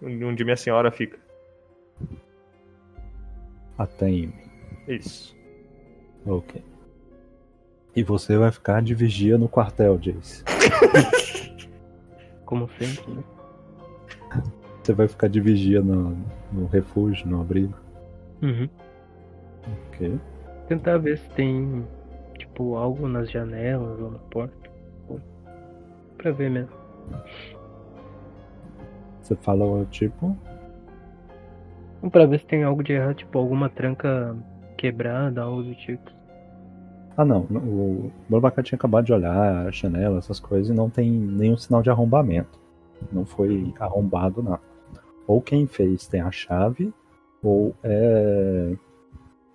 Onde minha senhora fica. Até em Isso. Ok. E você vai ficar de vigia no quartel, Jace. Como sempre, né? Você vai ficar de vigia no, no refúgio, no abrigo. Uhum. Ok. Tentar ver se tem, tipo, algo nas janelas ou na porta. Ou- Pra ver mesmo. Você fala tipo. Pra ver se tem algo de errado, tipo, alguma tranca quebrada, algo do tipo. Ah não, o Borbaca tinha acabado de olhar a janela, essas coisas, e não tem nenhum sinal de arrombamento. Não foi arrombado nada. Ou quem fez tem a chave, ou é,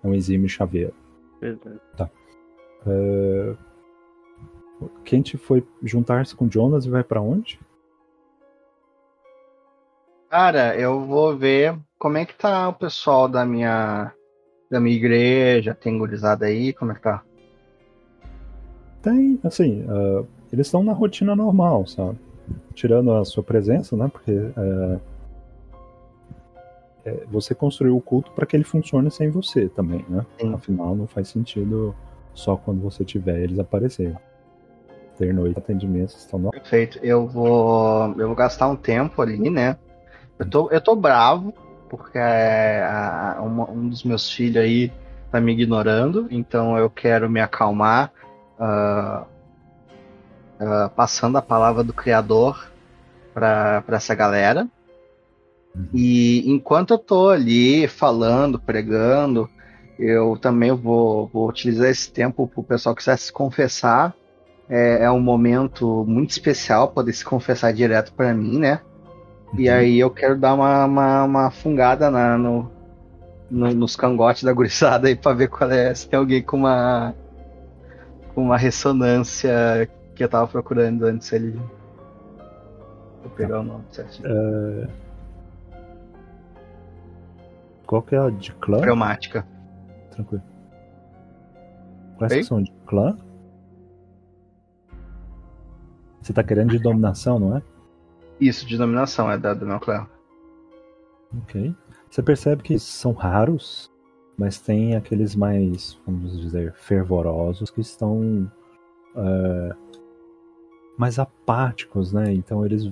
é um exímio chaveiro. Beleza. É, Quente foi juntar-se com Jonas e vai pra onde? Cara, eu vou ver como é que tá o pessoal da minha da minha igreja, tem gurizada aí, como é que tá? Tem, assim, ah, eles estão na rotina normal, sabe? Tirando a sua presença, né? Porque é, é, você construiu o culto para que ele funcione sem você também, né? Sim. Afinal, não faz sentido só quando você tiver eles aparecerem. Ter noite atendimentos estão no... Perfeito. Eu vou eu vou gastar um tempo ali, né? Eu tô, eu tô bravo porque é, a- uma- um dos meus filhos aí tá me ignorando, então eu quero me acalmar ah, ah, passando a palavra do Criador para essa galera. E enquanto eu tô ali falando, pregando, eu também vou, vou utilizar esse tempo para o pessoal que quiser se confessar. É, é um momento muito especial poder se confessar direto para mim, né? E aí eu quero dar uma, uma, uma fungada na, no, no- nos cangotes da gurizada aí pra ver qual é, se tem alguém com uma com uma ressonância que eu tava procurando antes ali. Vou pegar o nome certinho. Qual que é a de clã? Traumática. Tranquilo. Quais que são de clã? Você tá querendo de dominação, não é? Isso, de dominação, é da, do meu clã. Ok. Você percebe que são raros, mas tem aqueles mais, vamos dizer, fervorosos que estão é, mais apáticos, né? Então eles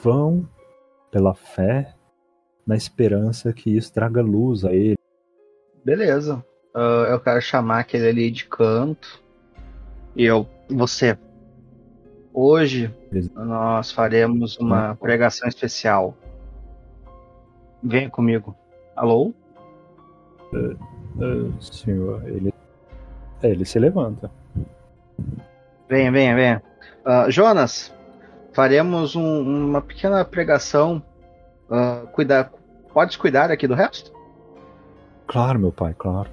vão pela fé, na esperança que isso traga luz a ele. Beleza. Ah, eu quero chamar aquele ali de canto. E eu, você. Hoje Beleza. nós faremos uma pregação especial. Venha comigo. Alô? Ah, senhor, ele, é, ele se levanta. Venha, venha, venha. Jonas, faremos um- uma pequena pregação. Ah, cuidar, podes cuidar aqui do resto? Claro, meu pai, claro.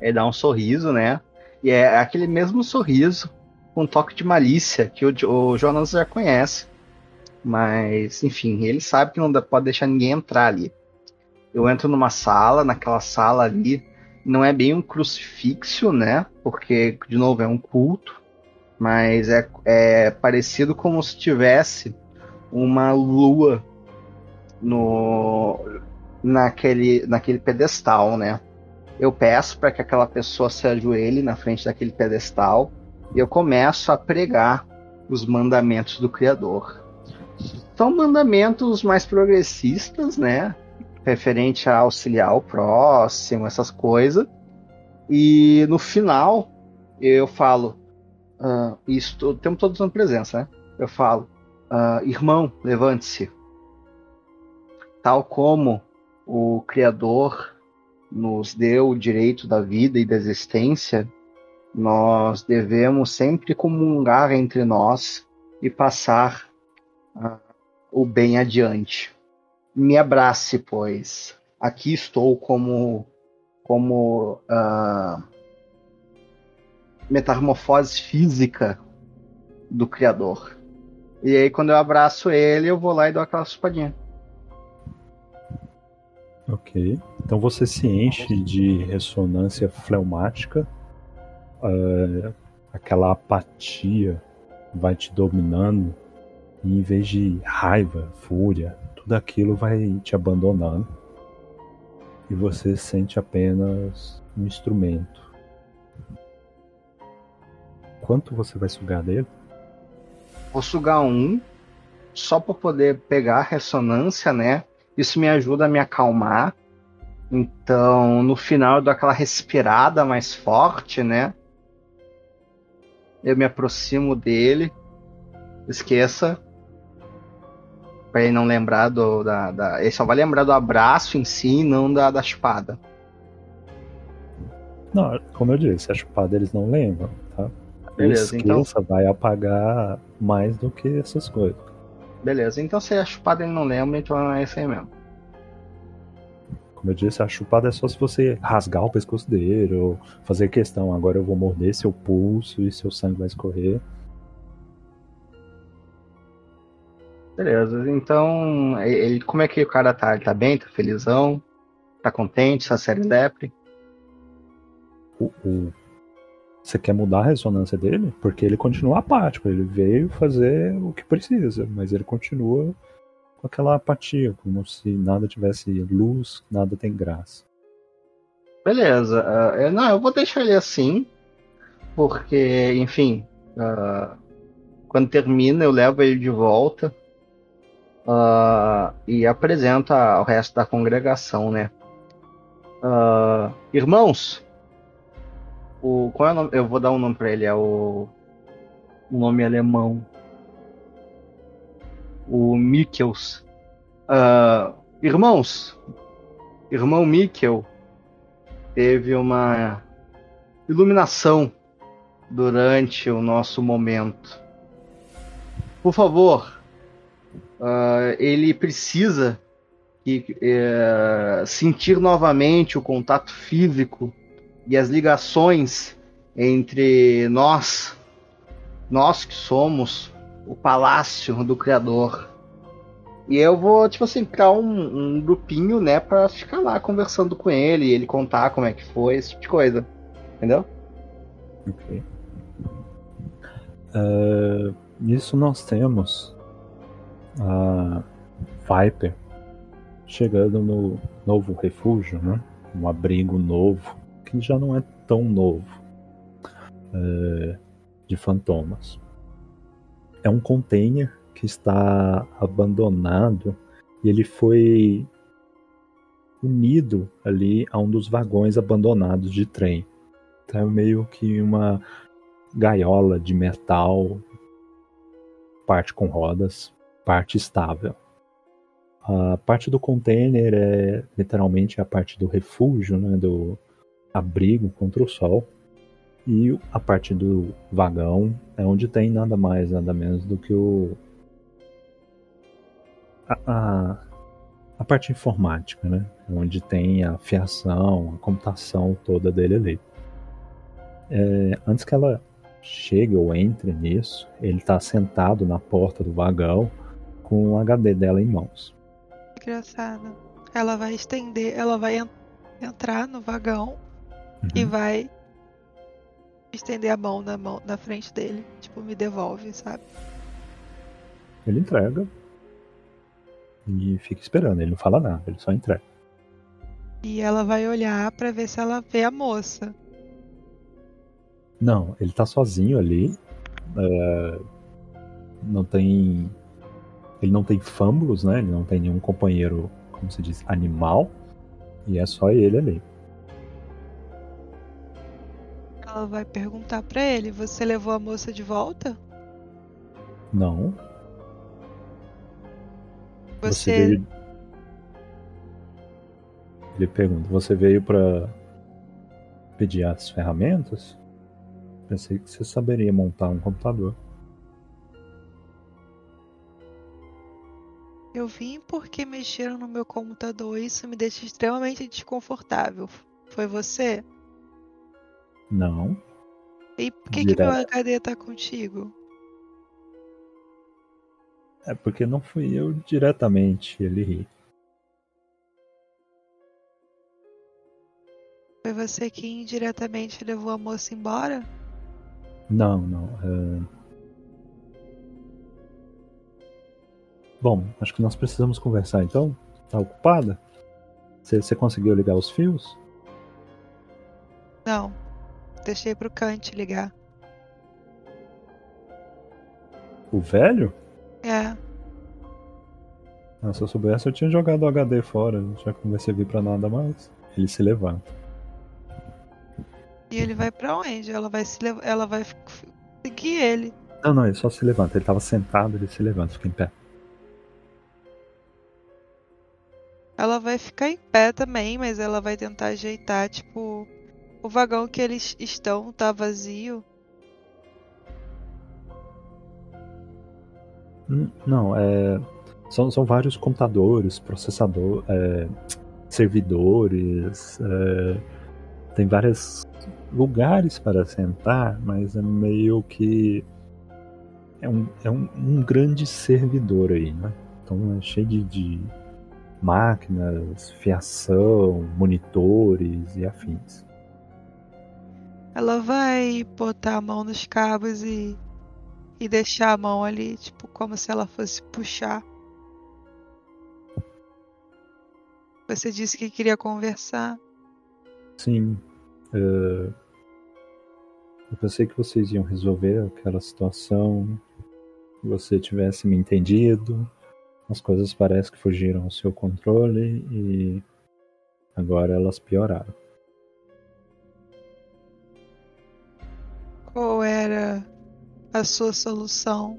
Ele dá um sorriso, né? E é aquele mesmo sorriso com um toque de malícia que o, o Jonas já conhece. Mas, enfim, ele sabe que não pode deixar ninguém entrar ali. Eu entro numa sala, naquela sala ali, não é bem um crucifixo, né? Porque, de novo, é um culto. Mas é, é parecido como se tivesse uma lua no naquele naquele pedestal, né? Eu peço para que aquela pessoa se ajoelhe na frente daquele pedestal e eu começo a pregar os mandamentos do Criador. São mandamentos mais progressistas, né? Referente a auxiliar o próximo, essas coisas. E no final eu falo, uh, isso o tempo todo usando presença, né? Eu falo, uh, irmão, levante-se. Tal como o Criador nos deu o direito da vida e da existência, nós devemos sempre comungar entre nós e passar uh, o bem adiante. Me abrace, pois. Aqui estou como como uh, metamorfose física do Criador. E aí, quando eu abraço ele, eu vou lá e dou aquela suspadinha. Ok. Então você se enche de ressonância fleumática. Uh, aquela apatia vai te dominando. E em vez de raiva, fúria, tudo aquilo vai te abandonando. E você sente apenas um instrumento. Quanto você vai sugar dele? Vou sugar um, só para poder pegar a ressonância, né? Isso me ajuda a me acalmar. Então, no final, eu dou aquela respirada mais forte, né? Eu me aproximo dele. Esqueça. Pra ele não lembrar do. Da, da... Ele só vai lembrar do abraço em si, não da, da espada. Não, como eu disse, a espada eles não lembram, tá? Beleza, então. vai apagar mais do que essas coisas. Beleza, então se a chupada ele não lembra, então é isso aí mesmo. Como eu disse, a chupada é só se você rasgar o pescoço dele ou fazer questão. Agora eu vou morder seu pulso e seu sangue vai escorrer. Beleza, então ele, como é que o cara tá? Ele tá bem? Tá felizão? Tá contente? Tá série lepre? O, o você quer mudar a ressonância dele? Porque ele continua apático, ele veio fazer o que precisa, mas ele continua com aquela apatia, como se nada tivesse luz, nada tem graça. Beleza, uh, não, eu vou deixar ele assim, porque, enfim, uh, quando termina eu levo ele de volta uh, e apresento ao resto da congregação, né? irmãos, o, qual é o nome? Eu vou dar um nome pra ele, é o. Nome alemão. O Mikkels. Uh, irmãos, irmão Mikkel teve uma iluminação durante o nosso momento. Por favor, uh, ele precisa que, uh, sentir novamente o contato físico e as ligações entre nós, nós que somos o palácio do Criador. E eu vou, tipo assim, criar um, um grupinho, né, pra ficar lá conversando com ele, ele contar como é que foi, esse tipo de coisa. Entendeu? Ok. Uh, nisso nós temos a Viper chegando no novo refúgio, né? Um abrigo novo que já não é tão novo é, de fantomas. É um container que está abandonado e ele foi unido ali a um dos vagões abandonados de trem. Então é meio que uma gaiola de metal, parte com rodas, parte estável. A parte do container é literalmente a parte do refúgio, né, do, abrigo contra o sol. E a parte do vagão é onde tem nada mais, nada menos do que o. A, a, a parte informática, né? Onde tem a fiação, a computação toda dele ali. É, antes que ela chegue ou entre nisso, ele está sentado na porta do vagão com o HD dela em mãos. Engraçado. Ela vai estender, ela vai entrar no vagão uhum. e vai estender a mão na, mão na frente dele. Tipo, me devolve, sabe? Ele entrega. e fica esperando. Ele não fala nada, ele só entrega. E ela vai olhar pra ver se ela vê a moça. Não, ele tá sozinho ali. é, não tem. Ele não tem fâmbulos, né? Ele não tem nenhum companheiro, como se diz, animal. E é só ele ali. Ela vai perguntar pra ele: Você levou a moça de volta? Não. Você. veio. Ele pergunta: Você veio pra pedir as ferramentas? Pensei que você saberia montar um computador. Eu vim porque mexeram no meu computador e isso me deixa extremamente desconfortável. Foi você? Não. E por que, que meu. HD tá contigo? É porque não fui eu diretamente, ele ri. Foi você que indiretamente levou a moça embora? Não, não. é- Bom, acho que nós precisamos conversar então. Tá ocupada? Você conseguiu ligar os fios? Não. Deixei pro Kant ligar. O velho? É. Ah, se eu soubesse, eu tinha jogado o HD fora, já que não vai servir pra nada mais. Ele se levanta. E ele vai pra onde? Ela vai se lev- ela vai seguir ele. Não, não, ele só se levanta. Ele tava sentado, ele se levanta, fica em pé. Ela vai ficar em pé também, mas ela vai tentar ajeitar, tipo, o vagão que eles estão tá vazio. Hum, Não, é. São, são vários computadores, processador, é, servidores, é, tem vários lugares para sentar, mas é meio que é um, é um, um grande servidor aí, né? Então é cheio de, de máquinas, fiação, monitores e afins. Ela vai botar a mão nos cabos e e deixar a mão ali, tipo, como se ela fosse puxar. Você disse que queria conversar. Sim. é, eu pensei que vocês iam resolver aquela situação. Você tivesse me entendido. As coisas parecem que fugiram ao seu controle e agora elas pioraram. Era a sua solução?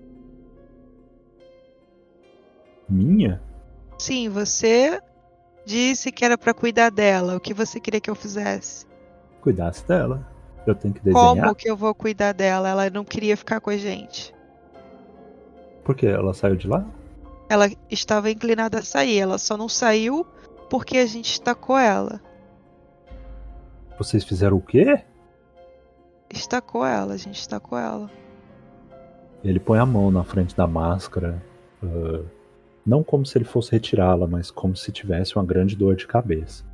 Minha? Sim, você disse que era pra cuidar dela. O que você queria que eu fizesse? Cuidasse dela. Eu tenho que desenhar. Como que eu vou cuidar dela? Ela não queria ficar com a gente. Por quê? Ela saiu de lá? Ela estava inclinada a sair. Ela só não saiu porque a gente estacou ela. Vocês fizeram o quê? Estacou ela, a gente estacou ela. Ele põe a mão na frente da máscara. ah, não como se ele fosse retirá-la, mas como se tivesse uma grande dor de cabeça.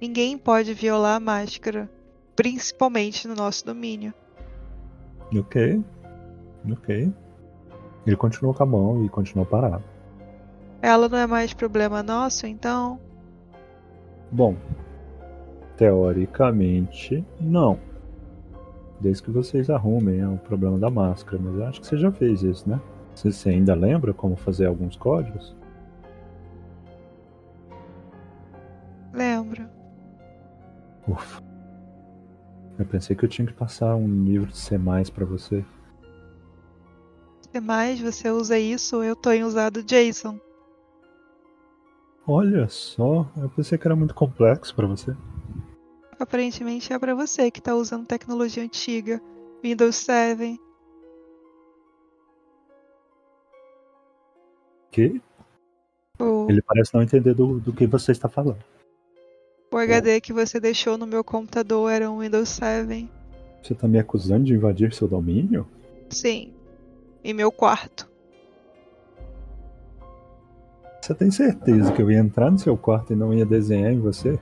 Ninguém pode violar a máscara, principalmente no nosso domínio. Ok. Ok. Ele continuou com a mão e continuou parado. Ela não é mais problema nosso, então. Bom, teoricamente, não. Desde que vocês arrumem é o problema da máscara, mas eu acho que você já fez isso, né? Você, você ainda lembra como fazer alguns códigos? Lembro. Ufa. Eu pensei que eu tinha que passar um livro de C++ pra você. Mais você usa isso, eu tô em usado JSON. Olha só, eu pensei que era muito complexo pra você. Aparentemente é pra você que tá usando tecnologia antiga. Windows 7. Que? O, Ele parece não entender do, do que você está falando. o HD que você deixou no meu computador era um Windows 7. Você tá me acusando de invadir seu domínio? Sim. Em meu quarto. Você tem certeza que eu ia entrar no seu quarto e não ia desenhar em você?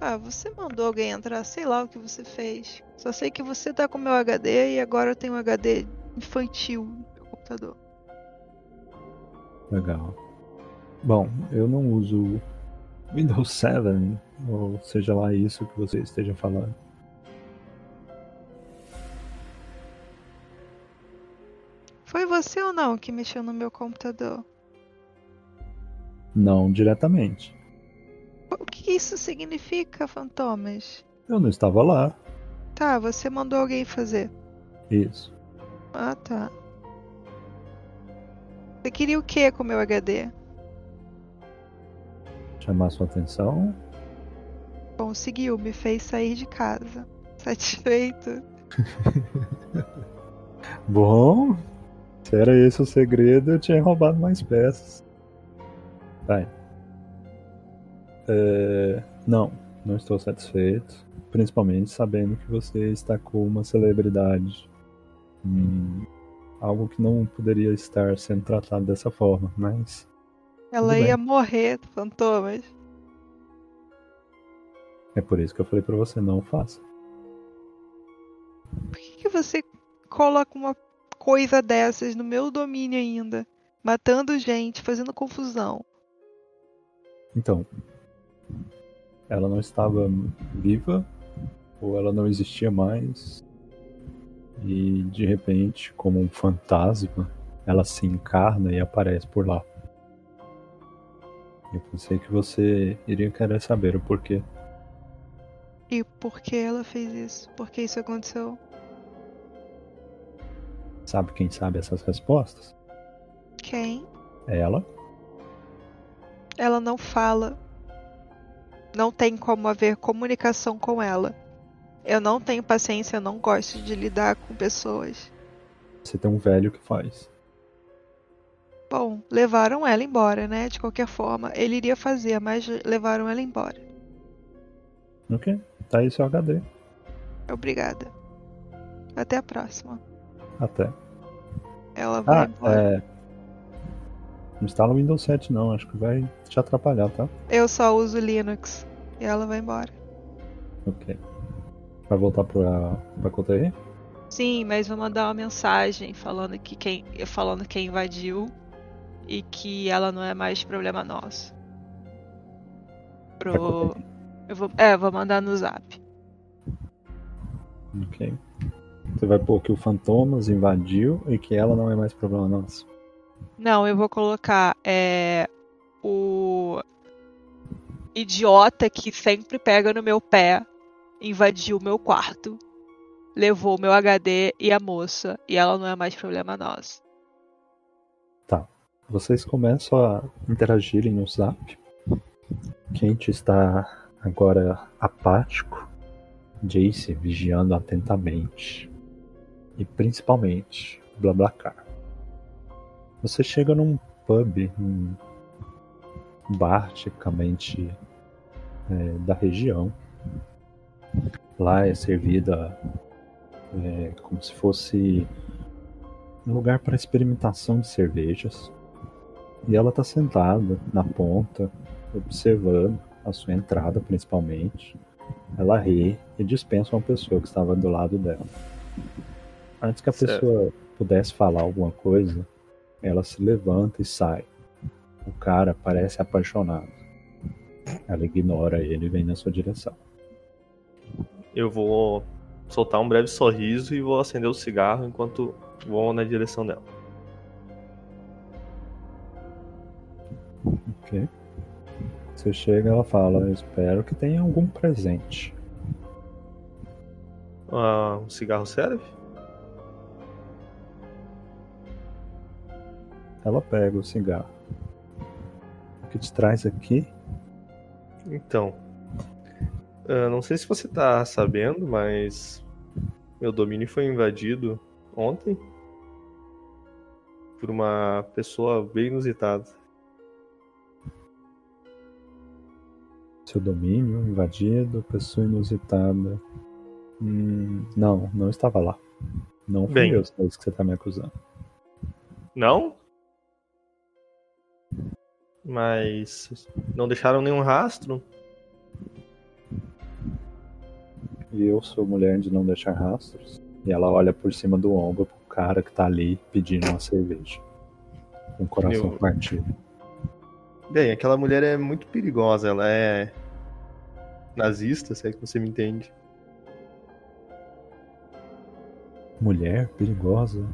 Ah, você mandou alguém entrar, sei lá o que você fez. Só sei que você tá com meu HD e agora eu tenho um HD infantil no meu computador. Legal. Bom, eu não uso Windows 7, ou seja lá isso que você esteja falando. Foi você ou não que mexeu no meu computador? Não diretamente. O que isso significa, Fantomas? Eu não estava lá. Tá, você mandou alguém fazer. Isso. Ah, tá. Você queria o que com o meu HD? Chamar sua atenção? Conseguiu, me fez sair de casa. Satisfeito? Bom, se era esse o segredo, eu tinha roubado mais peças. Vai. É, não, não estou satisfeito. Principalmente sabendo que você está com uma celebridade. Hum, algo que não poderia estar sendo tratado dessa forma, mas. Ela ia morrer, fantomas. É por isso que eu falei pra você, não faça. Por que, que você coloca uma coisa dessas no meu domínio ainda? Matando gente, fazendo confusão. Então, ela não estava viva ou ela não existia mais e de repente, como um fantasma, ela se encarna e aparece por lá. Eu pensei que você iria querer saber o porquê. E por que ela fez isso? Por que isso aconteceu? Sabe quem sabe essas respostas? Quem? Ela. Ela não fala. Não tem como haver comunicação com ela. Eu não tenho paciência, eu não gosto de lidar com pessoas. Você tem um velho que faz. Bom, levaram ela embora, né? De qualquer forma, ele iria fazer, mas levaram ela embora. Ok, tá aí seu HD. Obrigada. Até a próxima. Até. Ela vai Ah, embora. é. Não instala o Windows 7 não, acho que vai te atrapalhar, tá? Eu só uso Linux. E ela vai embora. Ok. Vai voltar pra, pra Coterri? Sim, mas vou mandar uma mensagem falando que quem, falando quem invadiu e que ela não é mais problema nosso. Pro... Eu vou, é, vou mandar no zap. Ok. Você vai pôr que o Fantomas invadiu e que ela não é mais problema nosso. Não, eu vou colocar é, o idiota que sempre pega no meu pé invadiu meu quarto, levou meu HD e a moça, e ela não é mais problema nosso. Vocês começam a interagirem no zap. Kent está agora apático. Jace vigiando atentamente. E principalmente BlaBlaCar. Você chega num pub, um bar tipicamente é, da região. Lá é servida é, como se fosse um lugar para experimentação de cervejas. E ela tá sentada na ponta, observando a sua entrada principalmente. Ela ri e dispensa uma pessoa que estava do lado dela. Antes que a Certo. pessoa pudesse falar alguma coisa, ela se levanta e sai. O cara parece apaixonado. Ela ignora ele e vem na sua direção. Eu vou soltar um breve sorriso e vou acender o cigarro enquanto vou na direção dela. Ok. Você chega, ela fala: "Eu Espero que tenha algum presente. Ah, um cigarro serve? Ela pega o cigarro. O que te traz aqui Então. ah, não sei se você tá sabendo, mas. Meu domínio foi invadido ontem. Por uma pessoa bem inusitada. Seu domínio invadido, pessoa inusitada. Hum, não, não estava lá. Não fui Bem. eu, é isso que você tá me acusando. Não? Mas. Não deixaram nenhum rastro? E eu sou mulher de não deixar rastros. E ela olha por cima do ombro pro cara que tá ali pedindo uma cerveja. com o coração Eu- partido. Bem, aquela mulher é muito perigosa, ela é nazista, se é que você me entende. Mulher perigosa.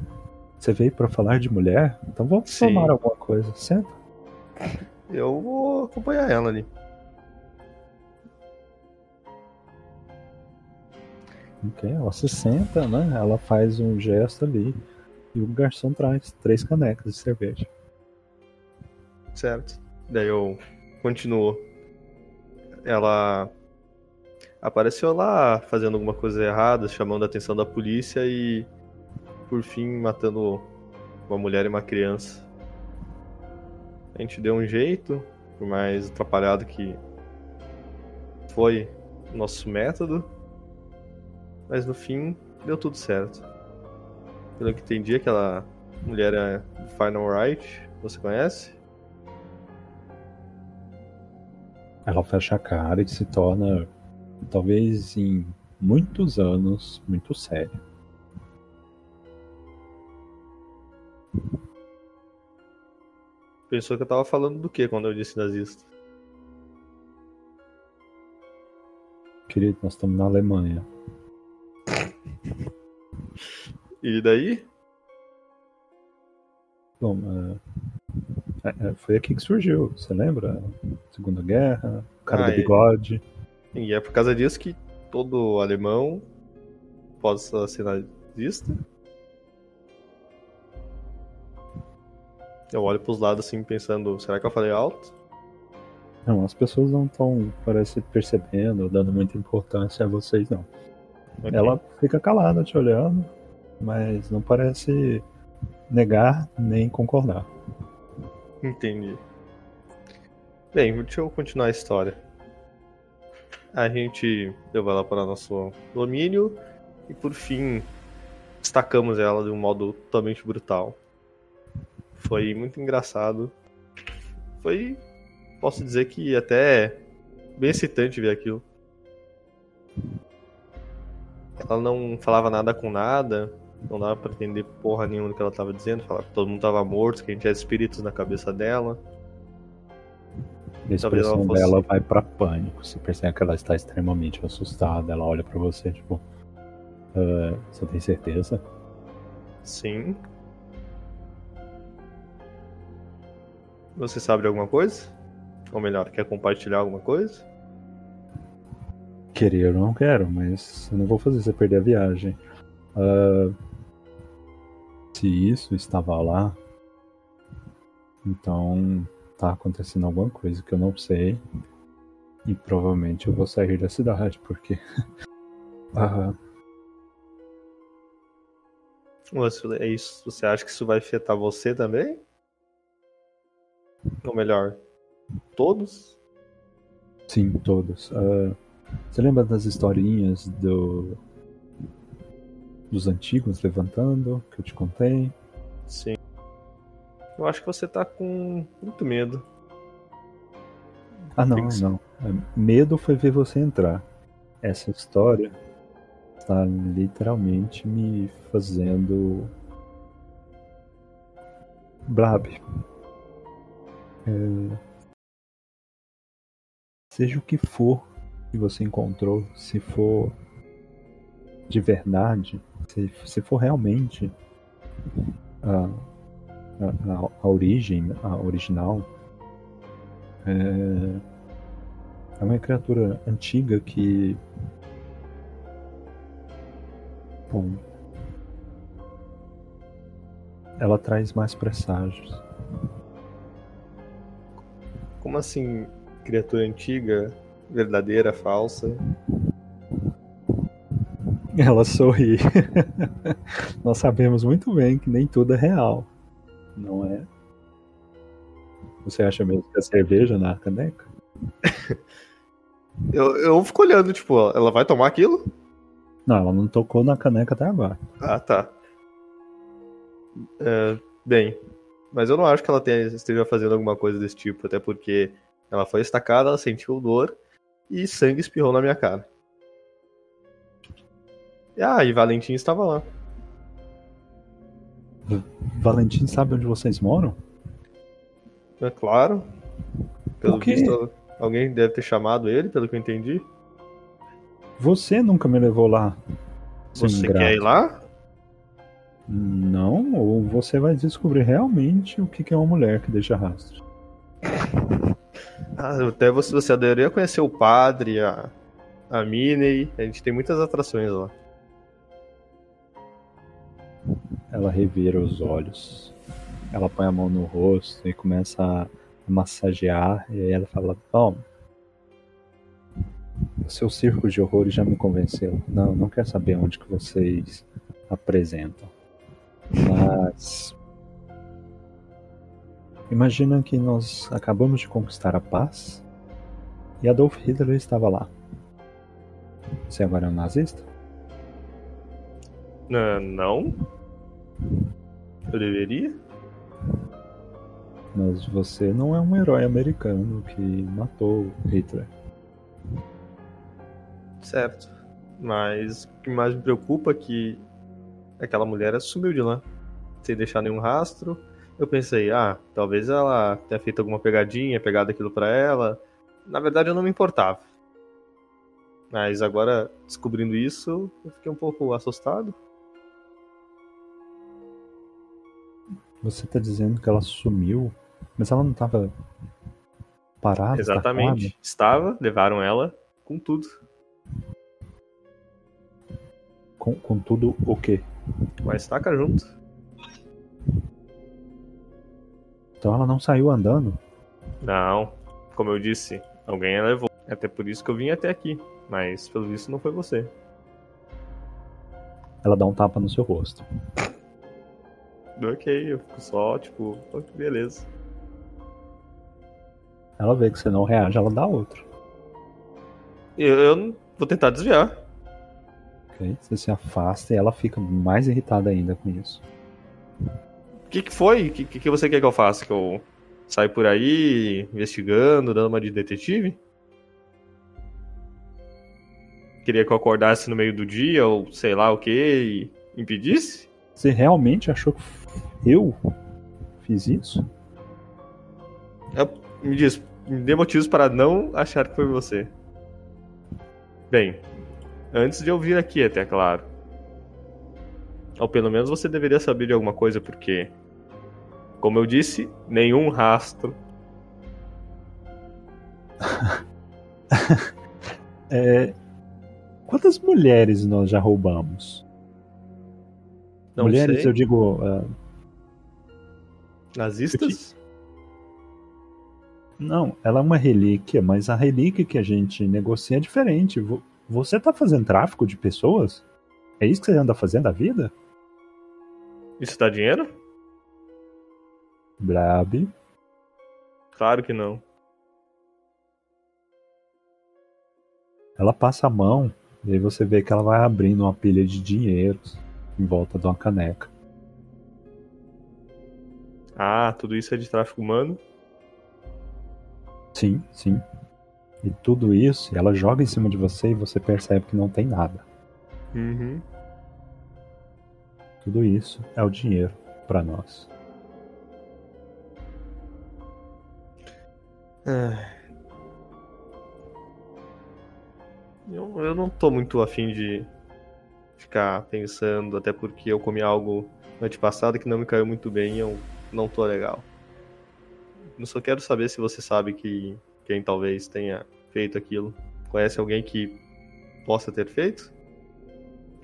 Você veio pra falar de mulher? Então vamos Sim. tomar alguma coisa. Senta. Eu vou acompanhar ela ali. Ok, ela se senta, né? Ela faz um gesto ali. E o garçom traz três canecas de cerveja. Certo. Daí eu continuo. Ela apareceu lá fazendo alguma coisa errada, chamando a atenção da polícia e por fim matando uma mulher e uma criança. A gente deu um jeito, por mais atrapalhado que foi o nosso método, mas no fim deu tudo certo. Pelo que entendi, aquela mulher é do Final Right, você conhece? Ela fecha a cara e se torna, talvez em muitos anos, muito séria. Pensou que eu tava falando do que quando eu disse nazista? Querido, nós estamos na Alemanha. E daí? Bom, é, é, é, foi aqui que surgiu, você lembra? Segunda Guerra, o cara Ah, do é. bigode. E é por causa disso que todo alemão possa ser nazista? Eu olho pros lados assim, pensando, será que eu falei alto? Não, as pessoas não estão, parece, percebendo, dando muita importância a vocês, não. Ok. Ela fica calada te olhando, mas não parece negar nem concordar. Entendi. Bem, deixa eu continuar a história. A gente levou ela para nosso domínio e por fim destacamos ela de um modo totalmente brutal. Foi muito engraçado. Foi, posso dizer que até bem excitante ver aquilo. Ela não falava nada com nada, não dava pra entender porra nenhuma do que ela tava dizendo. Falava que todo mundo tava morto, que a gente era espíritos na cabeça dela. A expressão fosse- dela vai pra pânico. Você percebe que ela está extremamente assustada. Ela olha pra você, tipo, "Ah, você tem certeza? Sim. Você sabe de alguma coisa? Ou melhor, quer compartilhar alguma coisa? Querer eu não quero, mas eu não vou fazer você perder a viagem. Ah, se isso estava lá, então tá acontecendo alguma coisa que eu não sei. E provavelmente eu vou sair da cidade, porque. Ah, Você, é isso, você acha que isso vai afetar você também? Ou melhor, todos? sim, todos. Ah, você lembra das historinhas do. dos antigos levantando, que eu te contei? Sim. Eu acho que você tá com muito medo. Ah, não, não. É, Medo foi ver você entrar. Essa história está literalmente me fazendo. Blab. É, Seja o que for que você encontrou, se for de verdade, se, se for realmente a, a, a- origem, a original, é, é uma criatura antiga que. Bom. Ela traz mais presságios. Como assim, criatura antiga, verdadeira, falsa? Ela sorri. Nós sabemos muito bem que nem tudo é real. Não é? Você acha mesmo que é cerveja na caneca? Eu, eu fico olhando, tipo, ela vai tomar aquilo? Não, ela não tocou na caneca até agora. Ah, tá. É, bem, mas eu não acho que ela tenha, esteja fazendo alguma coisa desse tipo, até porque ela foi estacada, ela sentiu dor e sangue espirrou na minha cara. Ah, e Valentim estava lá. Valentim sabe onde vocês moram? É claro. Pelo visto, alguém deve ter chamado ele, pelo que eu entendi. Você nunca me levou lá. Você ingrato. quer ir lá? Não, ou você vai descobrir realmente o que é uma mulher que deixa rastro. Ah, até você, você adoraria conhecer o padre, a, a Minnie. A gente tem muitas atrações lá. Ela revira os olhos. Ela põe a mão no rosto e começa a massagear. E aí ela fala: Bom, o seu circo de horrores já me convenceu. Não, não quero saber onde que vocês apresentam. Mas. Imagina que nós acabamos de conquistar a paz e Adolf Hitler estava lá. Você agora é um nazista? Ah, não? Eu deveria? Mas você não é um herói americano que matou Hitler. Certo. Mas o que mais me preocupa é que aquela mulher sumiu de lá. Sem deixar nenhum rastro. Eu pensei, ah, talvez ela tenha feito alguma pegadinha, pegado aquilo pra ela. Na verdade, eu não me importava. Mas agora, descobrindo isso, eu fiquei um pouco assustado. Você tá dizendo que ela sumiu, mas ela não tava parada? Exatamente. Estava, levaram ela com tudo. Com, com tudo o quê? Com a estaca junto. Então ela não saiu andando? Não, como eu disse, alguém a levou. Até por isso que eu vim até aqui. Mas pelo visto não foi você. Ela dá um tapa no seu rosto. Ok, eu fico só, tipo, ok, beleza. Ela vê que você não reage, ela dá outro. Eu, eu vou tentar desviar. Ok? Você se afasta e ela fica mais irritada ainda com isso. O que, que foi? O que, que você quer que eu faça? Que eu saia por aí investigando, dando uma de detetive? Queria que eu acordasse no meio do dia, ou sei lá o que, e impedisse? Você realmente achou que eu fiz isso? Me diz, me dê motivos para não achar que foi você. Bem, antes de eu vir aqui, até claro. Ou pelo menos você deveria saber de alguma coisa, porque, como eu disse, nenhum rastro. É, Quantas mulheres nós já roubamos? Não mulheres, sei. eu digo. ah, Nazistas? Não, ela é uma relíquia, mas a relíquia que a gente negocia é diferente. Vo- Você tá fazendo tráfico de pessoas? É isso que você anda fazendo a vida? Isso dá dinheiro? Brabe. Claro que não. Ela passa a mão e aí você vê que ela vai abrindo uma pilha de dinheiros em volta de uma caneca. Ah, tudo isso é de tráfico humano? Sim, sim. E tudo isso, ela joga em cima de você e você percebe que não tem nada. Uhum. Tudo isso é o dinheiro pra nós. Eu, eu não tô muito afim de ficar pensando, até porque eu comi algo noite passada que não me caiu muito bem e eu não tô legal. Eu só quero saber se você sabe que quem talvez tenha feito aquilo. Conhece alguém que possa ter feito?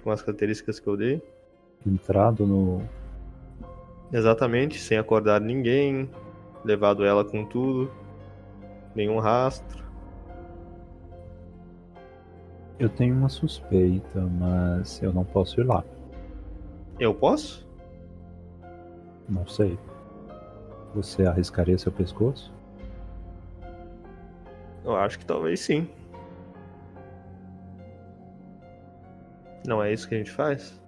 Com as características que eu dei? Entrado no. Exatamente, sem acordar ninguém, levado ela com tudo, nenhum rastro. Eu tenho uma suspeita, mas eu não posso ir lá. Eu posso? Não sei. Você arriscaria seu pescoço? Eu acho que talvez sim. Não é isso que a gente faz?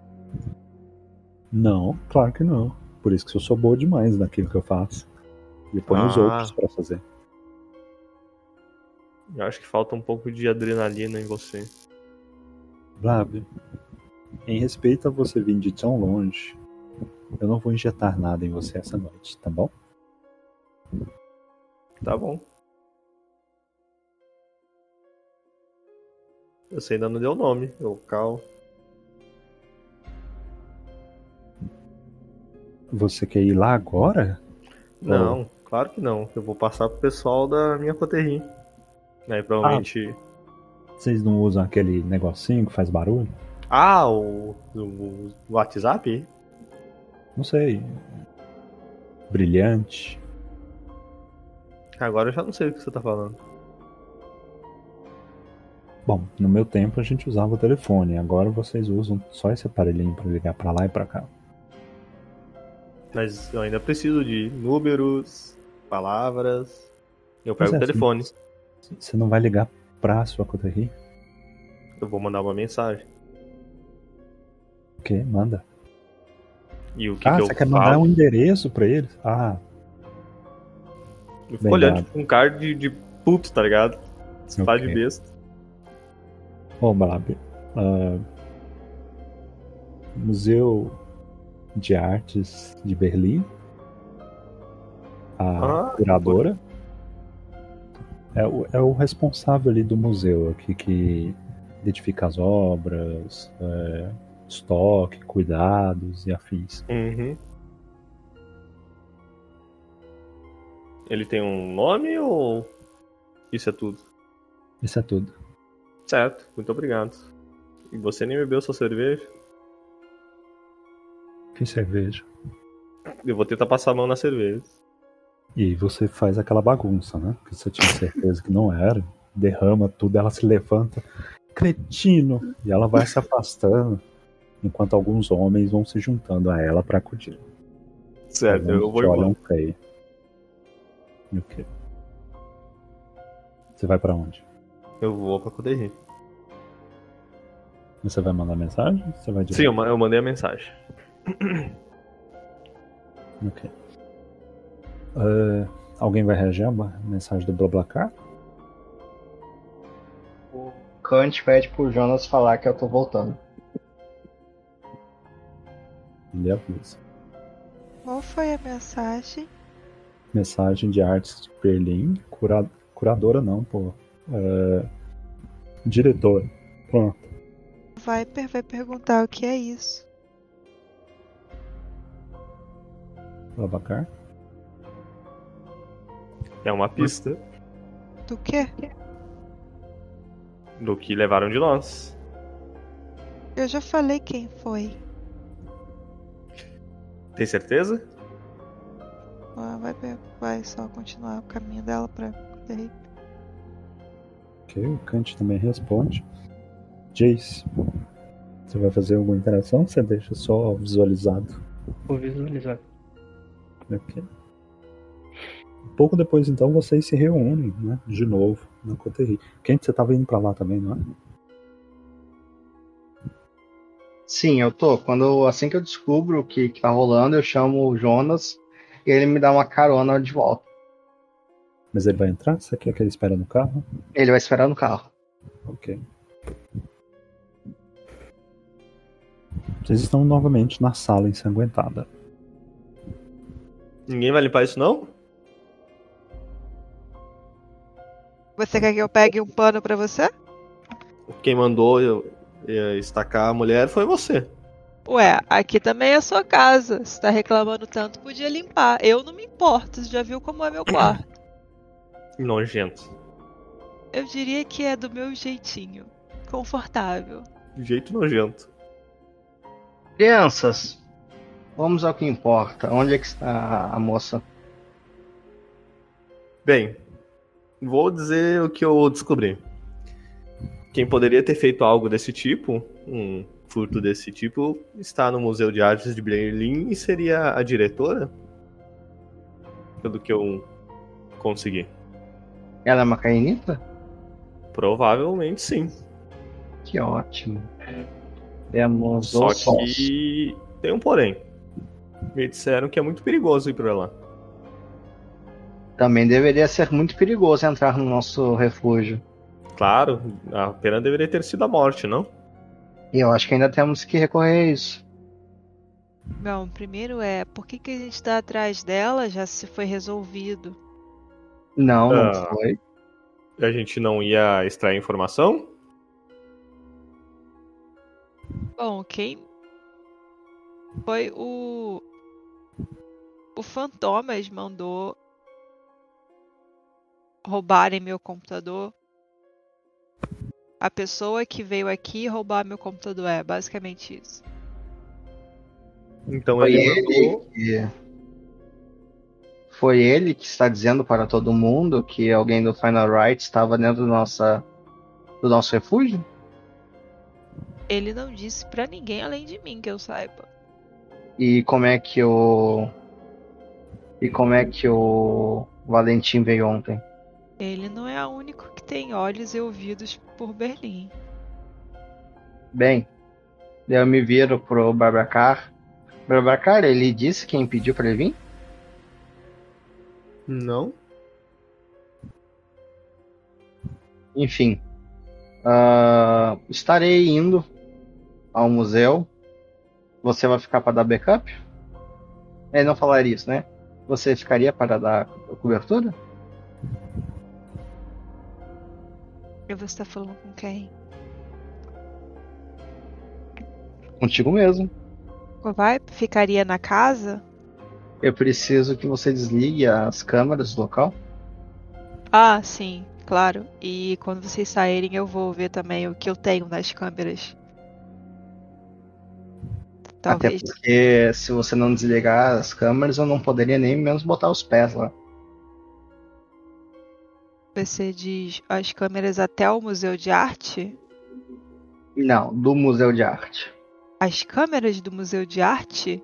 Não, claro que não. Por isso que eu sou boa demais naquilo que eu faço. E eu ponho os Ah. outros pra fazer. Eu acho que falta um pouco de adrenalina em você. Blab, em respeito a você vir de tão longe, eu não vou injetar nada em você essa noite, tá bom? Tá bom. Você ainda não deu o nome, o Cal. Você quer ir lá agora? Não, claro que não. Eu vou passar pro pessoal da minha coterri. Aí provavelmente. Vocês não usam aquele negocinho que faz barulho? Ah, o, o WhatsApp? Não sei. Brilhante. Agora eu já não sei o que você tá falando. Bom, no meu tempo a gente usava o telefone, agora vocês usam só esse aparelhinho para ligar para lá e para cá. Mas eu ainda preciso de números, palavras. Eu pego é, o telefone. Você não vai ligar pra sua coterri? Eu vou mandar uma mensagem. O que? Manda. E o que ah, que você quer falo? mandar um endereço pra eles? Ah. Eu fico olhando tipo, um card de, de puto, tá ligado? Esse okay. de besta. Bom, Balab. Uh, Museu de Artes de Berlim. A ah, curadora. É o, é o responsável ali do museu aqui que identifica as obras, é, estoque, cuidados e afins. Uhum. Ele tem um nome ou isso é tudo? Isso é tudo. Certo, muito obrigado. E você nem bebeu sua cerveja? Que cerveja? Eu vou tentar passar a mão na cerveja. E você faz aquela bagunça, né? Que você tinha certeza que não era. Derrama tudo, ela se levanta. Cretino! E ela vai se afastando. Enquanto alguns homens vão se juntando a ela para acudir. Certo, eu vou olham feio. E o quê? Você vai para onde? Eu vou pra Kuderri. Você vai mandar mensagem? Você vai direto? Sim, eu mandei a mensagem. ok. Uh, alguém vai reagir à mensagem do Blablacar? O Kant pede pro Jonas falar que eu tô voltando. Ele avisa. Qual foi a mensagem? Mensagem de artes de Berlim. Cura... Curadora não, pô. Uh, diretora. Pronto. Viper vai perguntar o que é isso. Babacar? É uma pista. Do quê? Do que levaram de nós. Eu já falei quem foi. Tem certeza? Ah, vai, vai só continuar o caminho dela pra Derrick. Ok, o Kant também responde. Jace, você vai fazer alguma interação? Você deixa só visualizado? Vou visualizar. Ok. Pouco depois, então, vocês se reúnem, né? De novo, na Coterri. Quente, você estava indo para lá também, não é? Sim, eu tô. Quando assim que eu descubro o que, que tá rolando, eu chamo o Jonas e ele me dá uma carona de volta. Mas ele vai entrar? Você quer que ele espere no carro? Ele vai esperar no carro. Ok. Vocês estão novamente na sala ensanguentada. Ninguém vai limpar isso, não? Você quer que eu pegue um pano para você? Quem mandou eu, eu estacar a mulher foi você. Ué, aqui também é sua casa. Se tá reclamando tanto, podia limpar. Eu não me importo, você já viu como é meu quarto. Nojento. Eu diria que é do meu jeitinho. Confortável. Jeito nojento. Crianças, vamos ao que importa. Onde é que está a moça? Bem, vou dizer o que eu descobri. Quem poderia ter feito algo desse tipo, um furto desse tipo, está no Museu de Artes de Berlim e seria a diretora? Pelo que eu consegui. Ela é uma cainita? Provavelmente sim. Que ótimo. Temos Só que tem um porém. Me disseram que é muito perigoso ir pra lá. Também deveria ser muito perigoso entrar no nosso refúgio. Claro, a pena deveria ter sido a morte, não? E eu acho que ainda temos que recorrer a isso. Não, primeiro é por que, que a gente está atrás dela já se foi resolvido. Não, não Ah. foi. A gente não ia extrair informação? Bom, quem foi o. O Fantomas mandou roubarem meu computador. A pessoa que veio aqui roubar meu computador é basicamente isso. Então ele ele mandou. que. Foi ele que está dizendo para todo mundo que alguém do Final Right estava dentro do, nossa, do nosso refúgio? Ele não disse pra ninguém além de mim que eu saiba. E como é que o. E como é que o Valentim veio ontem? Ele não é o único que tem olhos e ouvidos por Berlim. Bem, eu me viro pro Barbacar. Barbacar, ele disse quem pediu para ele vir? Não. Enfim. ah, estarei indo ao museu. Você vai ficar para dar backup? É, não falar isso, né? Você ficaria para dar cobertura? E você tá falando com quem? Contigo mesmo. Vai? Ficaria na casa? Eu preciso que você desligue as câmeras do local. Ah, sim, claro. E quando vocês saírem, eu vou ver também o que eu tenho nas câmeras. Talvez. Até porque se você não desligar as câmeras, eu não poderia nem menos botar os pés lá. Você diz as câmeras até o Museu de Arte? Não, do Museu de Arte. As câmeras do Museu de Arte?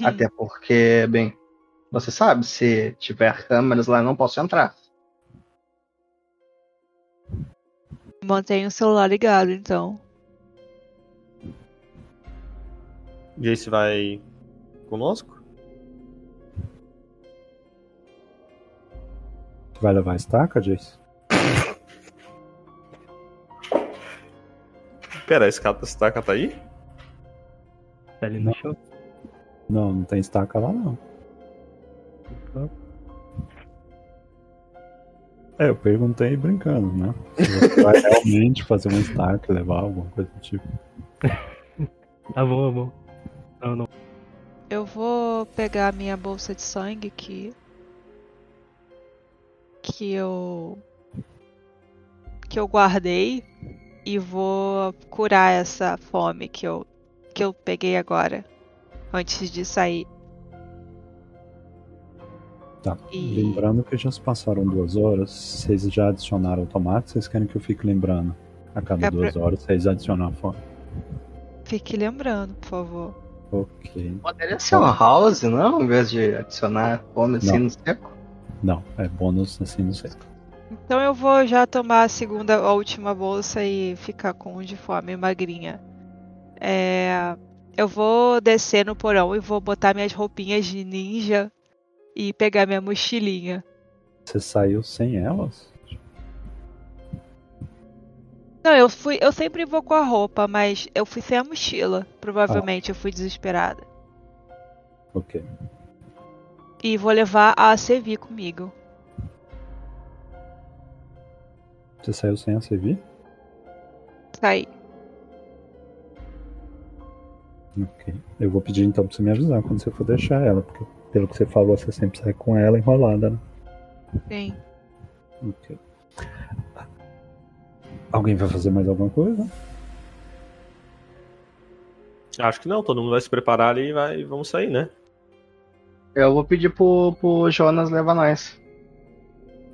Até porque, bem, você sabe, se tiver câmeras lá, eu não posso entrar. Mantenha o celular ligado, então. Jace vai conosco? Vai levar a estaca, Jace? Pera, a estaca tá aí? Tá ali no chão. Não, não tem estaca lá não. É, eu perguntei brincando, né? Se você vai realmente fazer uma estaca, levar alguma coisa do tipo. Tá bom, tá bom. Não, não. Eu vou pegar a minha bolsa de sangue que. que eu. que eu guardei e vou curar essa fome que eu. que eu peguei agora. Antes de sair. Tá. E- Lembrando que já se passaram duas horas, vocês já adicionaram o tomate, vocês querem que eu fique lembrando? A cada É duas horas vocês adicionam a fome. Fique lembrando, por favor. Ok. Poderia ser uma house, não? Em vez de adicionar fome assim Não. no seco? Não, é bônus assim, não sei. Então eu vou já tomar a segunda, a última bolsa e ficar com um de fome magrinha. É, eu vou descer no porão e vou botar minhas roupinhas de ninja e pegar minha mochilinha. Você saiu sem elas? Não, eu fui, eu sempre vou com a roupa, mas eu fui sem a mochila. Provavelmente eu fui desesperada. Ok. E vou levar a Sevi comigo. Você saiu sem a CV? Saí. Ok. Eu vou pedir então pra você me avisar quando você for deixar ela, porque pelo que você falou, você sempre sai com ela enrolada, né? Sim. Ok. Alguém vai fazer mais alguma coisa? Acho que não, todo mundo vai se preparar ali e vai, vamos sair, né? Eu vou pedir pro, pro Jonas levar nós.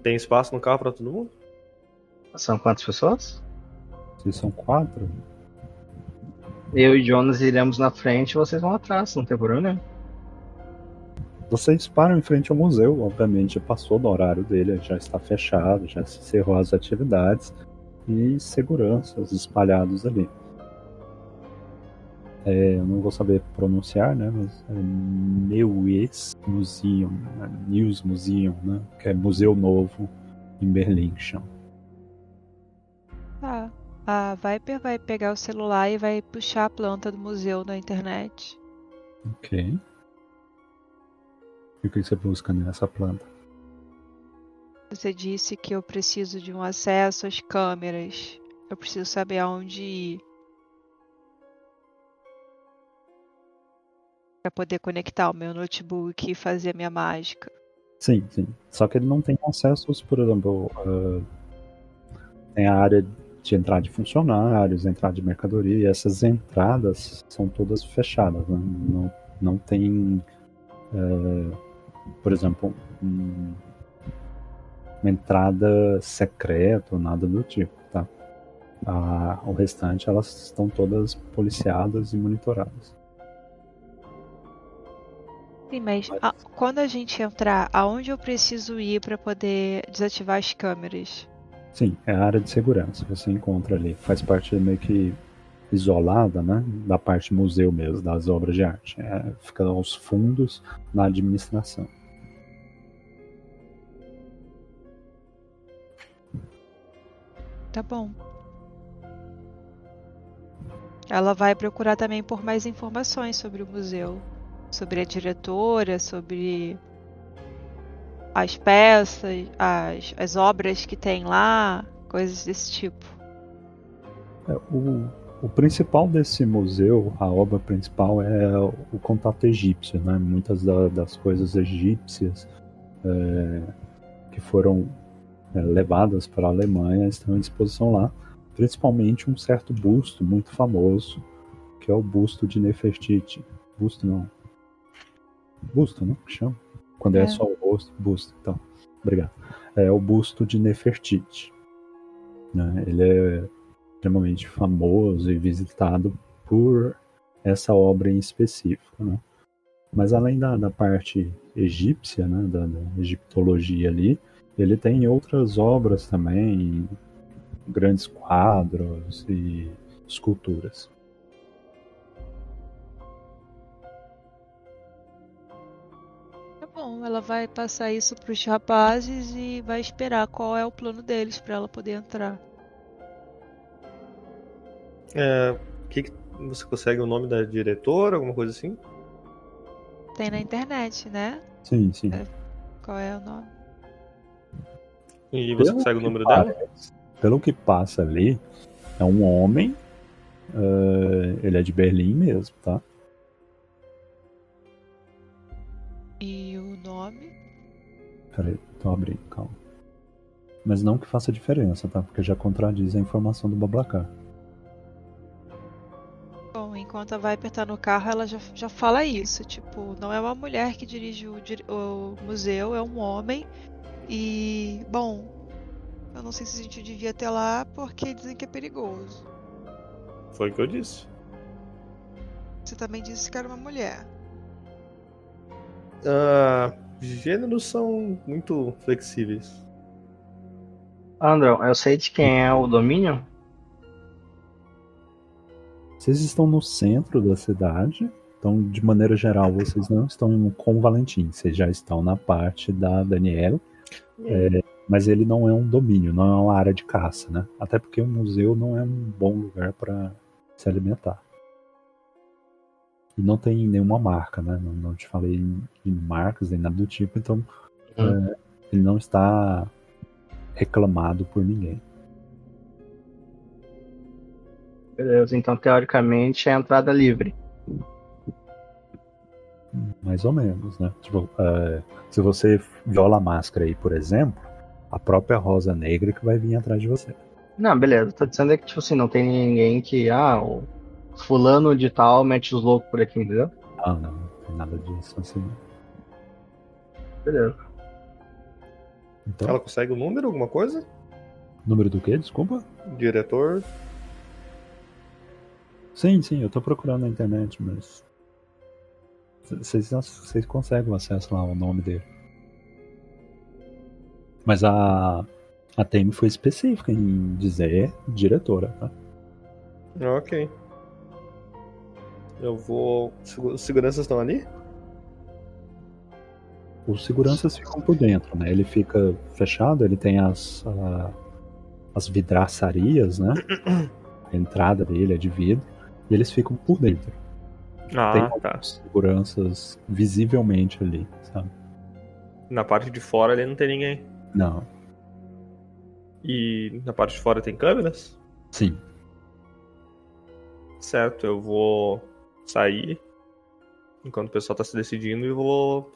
Tem espaço no carro pra todo mundo? São quantas pessoas? Vocês são quatro? Eu e Jonas iremos na frente e vocês vão atrás, não tem problema. Vocês param em frente ao museu, obviamente já passou do horário dele, já está fechado, já se encerrou as atividades e seguranças espalhados ali. É, eu não vou saber pronunciar, né? Mas é Neues Museum, né, News Museum, né? Que é Museu Novo em Berlim, chama. Tá. A Viper vai pegar o celular e vai puxar a planta do museu na internet. Ok. E o que você busca nessa planta? Você disse que eu preciso de um acesso às câmeras. Eu preciso saber aonde ir. Para poder conectar o meu notebook e fazer a minha mágica. Sim, sim. Só que ele não tem acessos, por exemplo, uh, tem a área de entrada de funcionários, entrada de mercadoria, essas entradas são todas fechadas, né? não, não tem, uh, por exemplo, um, uma entrada secreta ou nada do tipo, tá? A, o restante elas estão todas policiadas e monitoradas. Sim, mas a, quando a gente entrar, aonde eu preciso ir para poder desativar as câmeras? Sim, é a área de segurança. Você encontra ali. Faz parte meio que isolada, né? Da parte museu mesmo, das obras de arte. É, fica aos fundos na administração. Tá bom. Ela vai procurar também por mais informações sobre o museu sobre a diretora, sobre as peças, as, as obras que tem lá, coisas desse tipo. É, o, o principal desse museu, a obra principal é o contato egípcio, né? Muitas da, das coisas egípcias é, que foram é, levadas para a Alemanha estão em exposição lá, principalmente um certo busto muito famoso, que é o busto de Nefertiti. Busto não, Busto, né? Que chama? Quando é. é só o rosto, busto. Então, obrigado. É o busto de Nefertiti. Né? Ele é extremamente famoso e visitado por essa obra em específico, né? Mas além da, da parte egípcia, né, da, da, egiptologia ali, ele tem outras obras também, grandes quadros e esculturas. Bom, ela vai passar isso para os rapazes e vai esperar qual é o plano deles para ela poder entrar. É, que, que você consegue o nome da diretora, alguma coisa assim? Tem na internet, né? Sim, sim. É, qual é o nome? E você pelo consegue o número dela? Pelo que passa ali, é um homem. Uh, ele é de Berlim mesmo, tá? E o nome? Peraí, tô abrindo, calma. Mas não que faça diferença, tá? Porque já contradiz a informação do Bablacar. Bom, enquanto ela vai apertar no carro, ela já, já fala isso. Tipo, não é uma mulher que dirige o, o museu, é um homem. E, bom, eu não sei se a gente devia ter lá porque dizem que é perigoso. Foi o que eu disse. Você também disse que era uma mulher. Uh, gêneros são muito flexíveis. Andrão, eu sei de quem é o domínio? Vocês estão no centro da cidade, então de maneira geral vocês não estão com o Valentim, vocês já estão na parte da Daniela, é, mas ele não é um domínio, não é uma área de caça, né? Até porque o museu não é um bom lugar para se alimentar. E não tem nenhuma marca, né? Não, não te falei em, em, marcas nem nada do tipo, então uhum. é, ele não está reclamado por ninguém. Beleza, então teoricamente é entrada livre. Mais ou menos, né? Tipo, é, se você viola a máscara aí, por exemplo, a própria Rosa Negra que vai vir atrás de você. Não, beleza. Tô dizendo é que, tipo assim, não tem ninguém que, ah, fulano de tal mete os loucos por aqui, entendeu? Ah, não, não tem nada disso assim. Beleza. Então, Ela consegue o número, alguma coisa? Número do quê? Desculpa? Diretor. Sim, sim, eu tô procurando na internet, mas. Vocês, conseguem acesso lá ao nome dele. Mas a. A TM foi específica em dizer diretora, tá? Ok. Eu vou. Os seguranças estão ali? Os seguranças ficam por dentro, né? Ele fica fechado, ele tem as, uh, as vidraçarias, né? A entrada dele é de vidro, e eles ficam por dentro. Ah, tem tá. seguranças visivelmente ali, sabe? Na parte de fora ali não tem ninguém. Não, E na parte de fora tem câmeras? Sim. Certo, eu vou sair enquanto o pessoal tá se decidindo e vou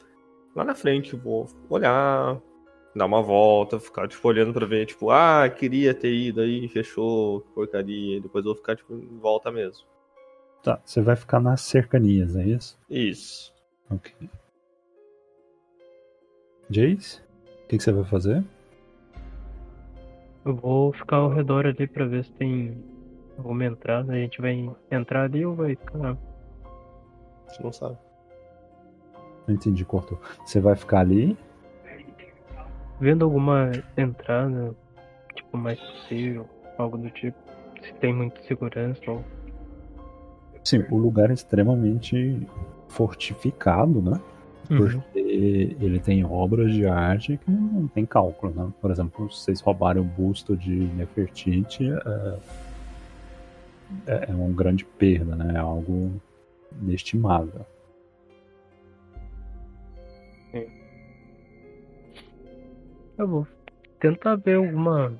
lá na frente, vou olhar, dar uma volta, ficar tipo olhando pra ver, tipo, ah, queria ter ido aí, fechou, porcaria, depois eu vou ficar tipo em volta mesmo. Tá, você vai ficar nas cercanias, é isso? Isso. Ok. Jace, o que, que você vai fazer? Eu vou ficar ao redor ali pra ver se tem alguma entrada. A gente vai entrar ali ou vai ficar. Você não sabe. Não entendi, cortou. Você vai ficar ali? Vendo alguma entrada, tipo, mais possível, algo do tipo. Se tem muita segurança ou. Sim, o lugar é extremamente fortificado, né? Uhum. Porque ele tem obras de arte que não tem cálculo, né? Por exemplo, se vocês roubarem o busto de Nefertiti, é, é é uma grande perda, né? É algo inestimável. Eu vou tentar ver alguma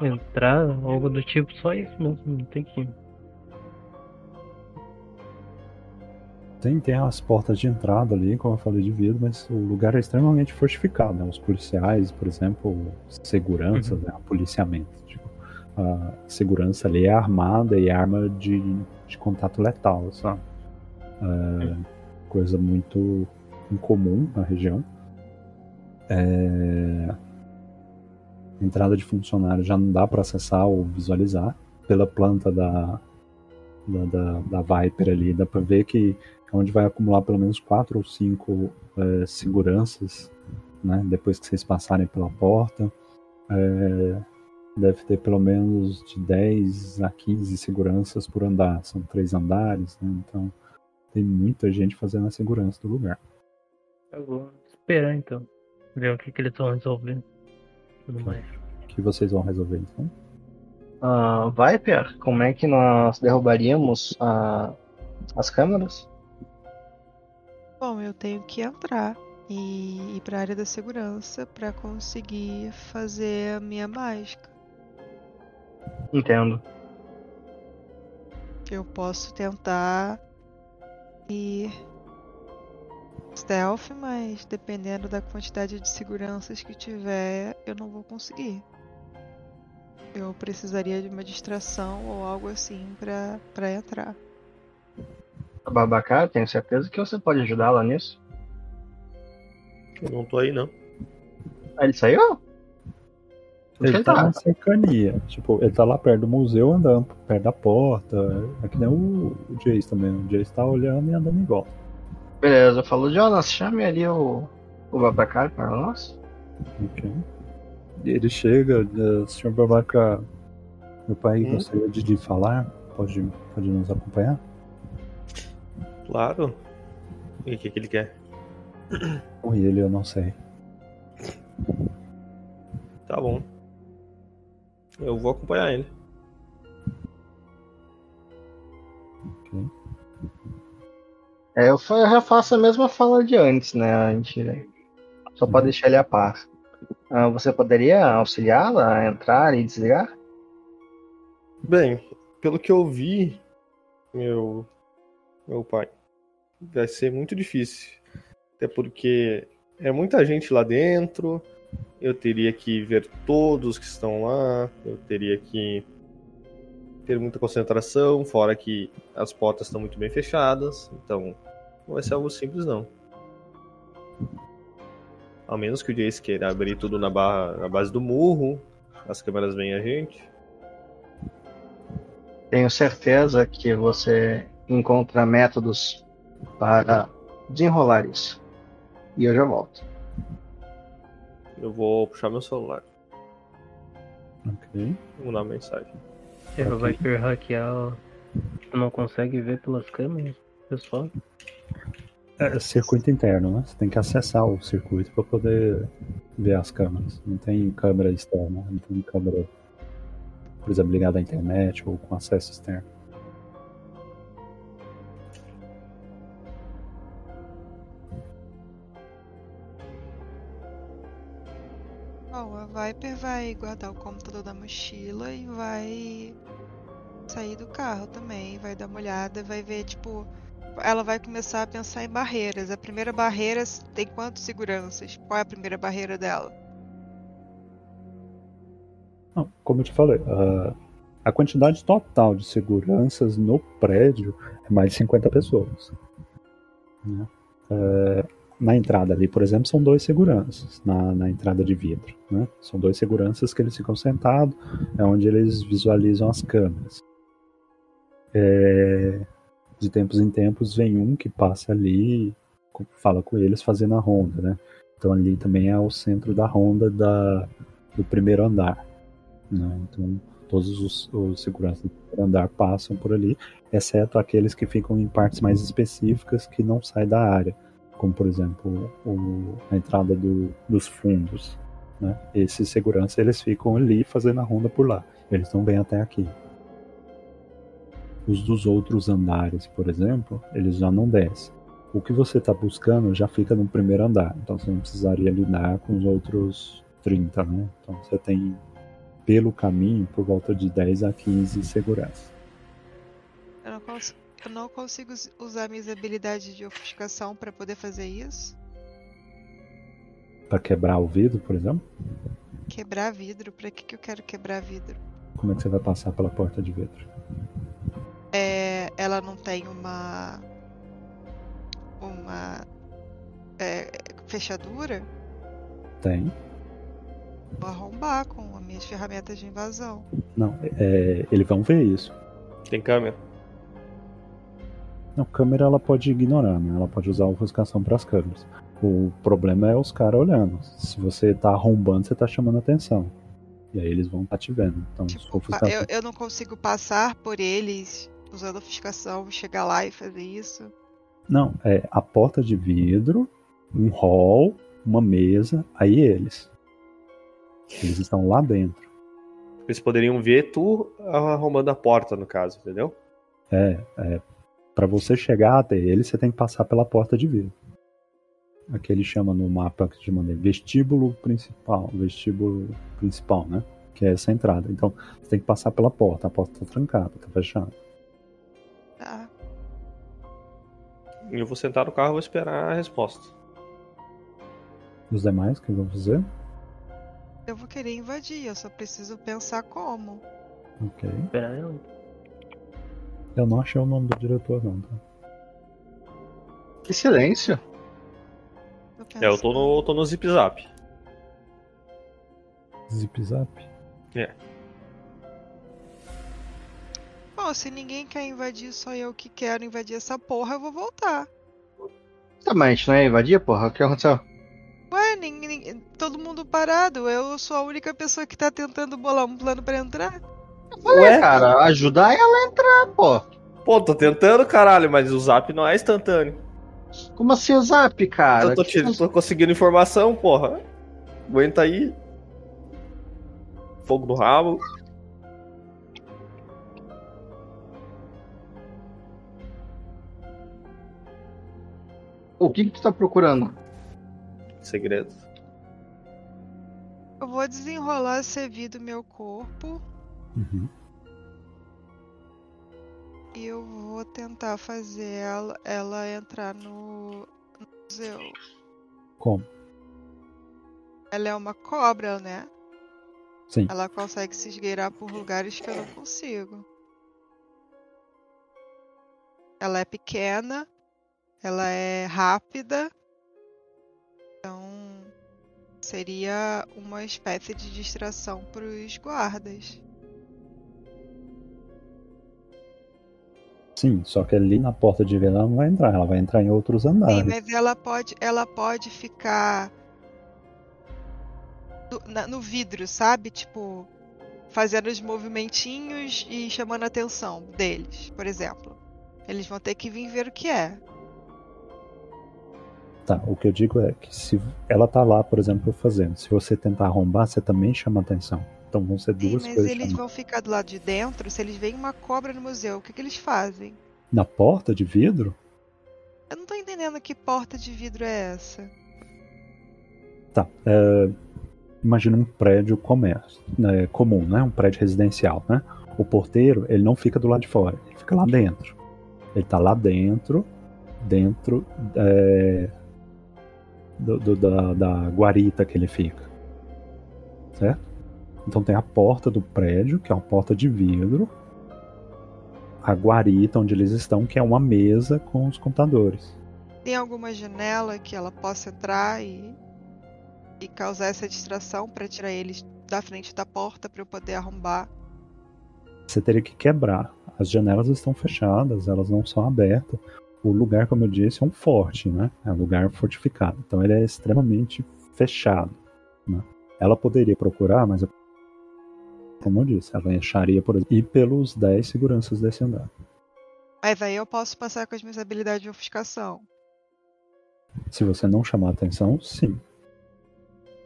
entrada, algo do tipo, só isso mesmo, não tem que. Tem, tem as portas de entrada ali, como eu falei de vidro, mas o lugar é extremamente fortificado, né? Os policiais, por exemplo, segurança, Uhum. né? policiamento. Tipo, a segurança ali é armada e arma de, de contato letal, sabe? É, coisa muito incomum na região. É, entrada de funcionário já não dá para acessar ou visualizar pela planta da, da, da, da Viper ali. Dá para ver que é onde vai acumular pelo menos quatro ou cinco é, seguranças, né? Depois que vocês passarem pela porta. É, deve ter pelo menos de 10 a 15 seguranças por andar. São três andares, né? Então tem muita gente fazendo a segurança do lugar. Eu vou esperar então. Ver o que, que eles vão resolver. Tudo mais. O que vocês vão resolver então? Ah, Viper, como é que nós derrubaríamos ah, as câmeras? Bom, eu tenho que entrar e ir para a área da segurança para conseguir fazer a minha mágica. Entendo. Eu posso tentar ir stealth, mas dependendo da quantidade de seguranças que tiver, eu não vou conseguir. Eu precisaria de uma distração ou algo assim pra para entrar. Babacar, tenho certeza que você pode ajudá-la nisso. Eu não tô aí, não. Ah, ele saiu? Ele ele tá tá? na cercania. Tipo, ele tá lá perto do museu andando, perto da porta. É que nem o, o Jace também. O Jace tá olhando e andando em volta. Beleza, falou Jonas, chame ali o, o Babacar para nós. Ok. E Ele chega, eh, senhor Babaca, meu pai Hum? gostaria de lhe falar. Pode, pode nos acompanhar? Claro. E o que, que ele quer? Ou ele, eu não sei. Tá bom. Eu vou acompanhar ele. Ok. É, eu eu já faço a mesma fala de antes, né? A gente só pode deixar ele a par. Ah, você poderia auxiliá-la a entrar e desligar? Bem, pelo que eu vi, meu, meu pai, vai ser muito difícil. Até porque é muita gente lá dentro, eu teria que ver todos que estão lá, eu teria que ter muita concentração, fora que as portas estão muito bem fechadas, então não vai ser algo simples não. Ao menos que o Jace queira abrir tudo na, barra, na base do murro, as câmeras veem a gente. Tenho certeza que você encontra métodos para desenrolar isso. E eu já volto. Eu vou puxar meu celular. Ok. Vou mandar uma mensagem. Você Ok. vai per hackear. Tipo, não consegue ver pelas câmeras, pessoal? É circuito interno, né? Você tem que acessar o circuito para poder ver as câmeras. Não tem câmera externa, não tem câmera, por exemplo, ligada à internet ou com acesso externo. Viper vai guardar o computador da mochila e vai sair do carro também. Vai dar uma olhada, vai ver, tipo. Ela vai começar a pensar em barreiras. A primeira barreira tem quantos seguranças? Qual é a primeira barreira dela? Como eu te falei, a, a quantidade total de seguranças no prédio é mais de 50 pessoas. Né? É, na entrada ali, por exemplo, são dois seguranças na, na entrada de vidro. Né? São dois seguranças que eles ficam sentados, é onde eles visualizam as câmeras. É, de tempos em tempos vem um que passa ali, fala com eles fazendo a ronda, né? Então ali também é o centro da ronda da, do primeiro andar. Né? Então todos os, os seguranças do primeiro andar passam por ali, exceto aqueles que ficam em partes mais específicas que não saem da área como por exemplo o, a entrada do, dos fundos. Né? Esses seguranças eles ficam ali fazendo a ronda por lá, eles não vêm até aqui. Os dos outros andares, por exemplo, eles já não descem. O que você está buscando já fica no primeiro andar, então você não precisaria lidar com os outros 30, né? Então você tem pelo caminho por volta de 10 a 15 seguranças. Eu não consigo eu não consigo usar minhas habilidades de ofuscação para poder fazer isso. Para quebrar o vidro, por exemplo? Quebrar vidro? Para que, que eu quero quebrar vidro? Como é que você vai passar pela porta de vidro? É, ela não tem uma. Uma. É, fechadura? Tem. Vou arrombar com as minhas ferramentas de invasão. Não, é, eles vão ver isso. Tem câmera? A câmera ela pode ignorar, né? Ela pode usar a ofuscação para as câmeras. O problema é os caras olhando. Se você tá arrombando, você tá chamando atenção. E aí eles vão estar tá te vendo. Então, tipo, ofuscação... eu, eu não consigo passar por eles usando ofuscação, chegar lá e fazer isso. Não, é a porta de vidro, um hall, uma mesa, aí eles. Eles estão lá dentro. Eles poderiam ver tu arrumando a porta, no caso, entendeu? É, é para você chegar até ele, você tem que passar pela porta de vidro. Aqui ele chama no mapa que te mandei vestíbulo principal, vestíbulo principal, né? Que é essa entrada. Então, você tem que passar pela porta. A porta tá trancada, tá fechada. Tá. Eu vou sentar no carro e vou esperar a resposta. Os demais, o que vão fazer? Eu vou querer invadir, eu só preciso pensar como. Ok. Esperar eu. Eu não achei o nome do diretor, não. Tá? Que silêncio. É, eu tô no, tô no Zip Zap. Zip Zap? É. Bom, se ninguém quer invadir, só eu que quero invadir essa porra, eu vou voltar. Tá, mas a gente não é invadir, porra? O que aconteceu? Ué, ninguém, todo mundo parado. Eu sou a única pessoa que tá tentando bolar um plano para entrar. Falei, Ué? cara, ajudar ela a entrar, pô. Pô, tô tentando, caralho, mas o zap não é instantâneo. Como assim o zap, cara? Eu tô, te, tô conseguindo informação, porra. Aguenta aí. Fogo no rabo. O que que tu tá procurando? Segredo. Eu vou desenrolar esse vida do meu corpo Uhum. E eu vou tentar fazer ela, ela entrar no, no museu. Como? Ela é uma cobra, né? Sim. Ela consegue se esgueirar por lugares que eu não consigo. Ela é pequena, ela é rápida, então seria uma espécie de distração para os guardas. Sim, só que ali na porta de vela ela não vai entrar, ela vai entrar em outros andares. Sim, mas ela pode, ela pode ficar no, na, no vidro, sabe? Tipo, fazendo os movimentinhos e chamando a atenção deles, por exemplo. Eles vão ter que vir ver o que é. Tá, o que eu digo é que se ela tá lá, por exemplo, fazendo, se você tentar arrombar, você também chama atenção. Então vão ser duas Sim, mas coisas. Mas eles vão ficar do lado de dentro, se eles veem uma cobra no museu, o que, que eles fazem? Na porta de vidro? Eu não tô entendendo que porta de vidro é essa. Tá. É... Imagina um prédio comércio, né, comum, né? Um prédio residencial, né? O porteiro, ele não fica do lado de fora, ele fica lá dentro. Ele tá lá dentro, dentro é, do, do, da, da guarita que ele fica. Certo? Então tem a porta do prédio, que é uma porta de vidro, a guarita onde eles estão, que é uma mesa com os computadores. Tem alguma janela que ela possa entrar e, e causar essa distração para tirar eles da frente da porta para eu poder arrombar? Você teria que quebrar. As janelas estão fechadas, elas não são abertas. O lugar, como eu disse, é um forte, né? É um lugar fortificado. Então ele é extremamente fechado. Né? Ela poderia procurar, mas como eu disse, ela acharia por e pelos 10 seguranças desse andar. Mas aí eu posso passar com as minhas habilidades de ofuscação. Se você não chamar atenção, sim.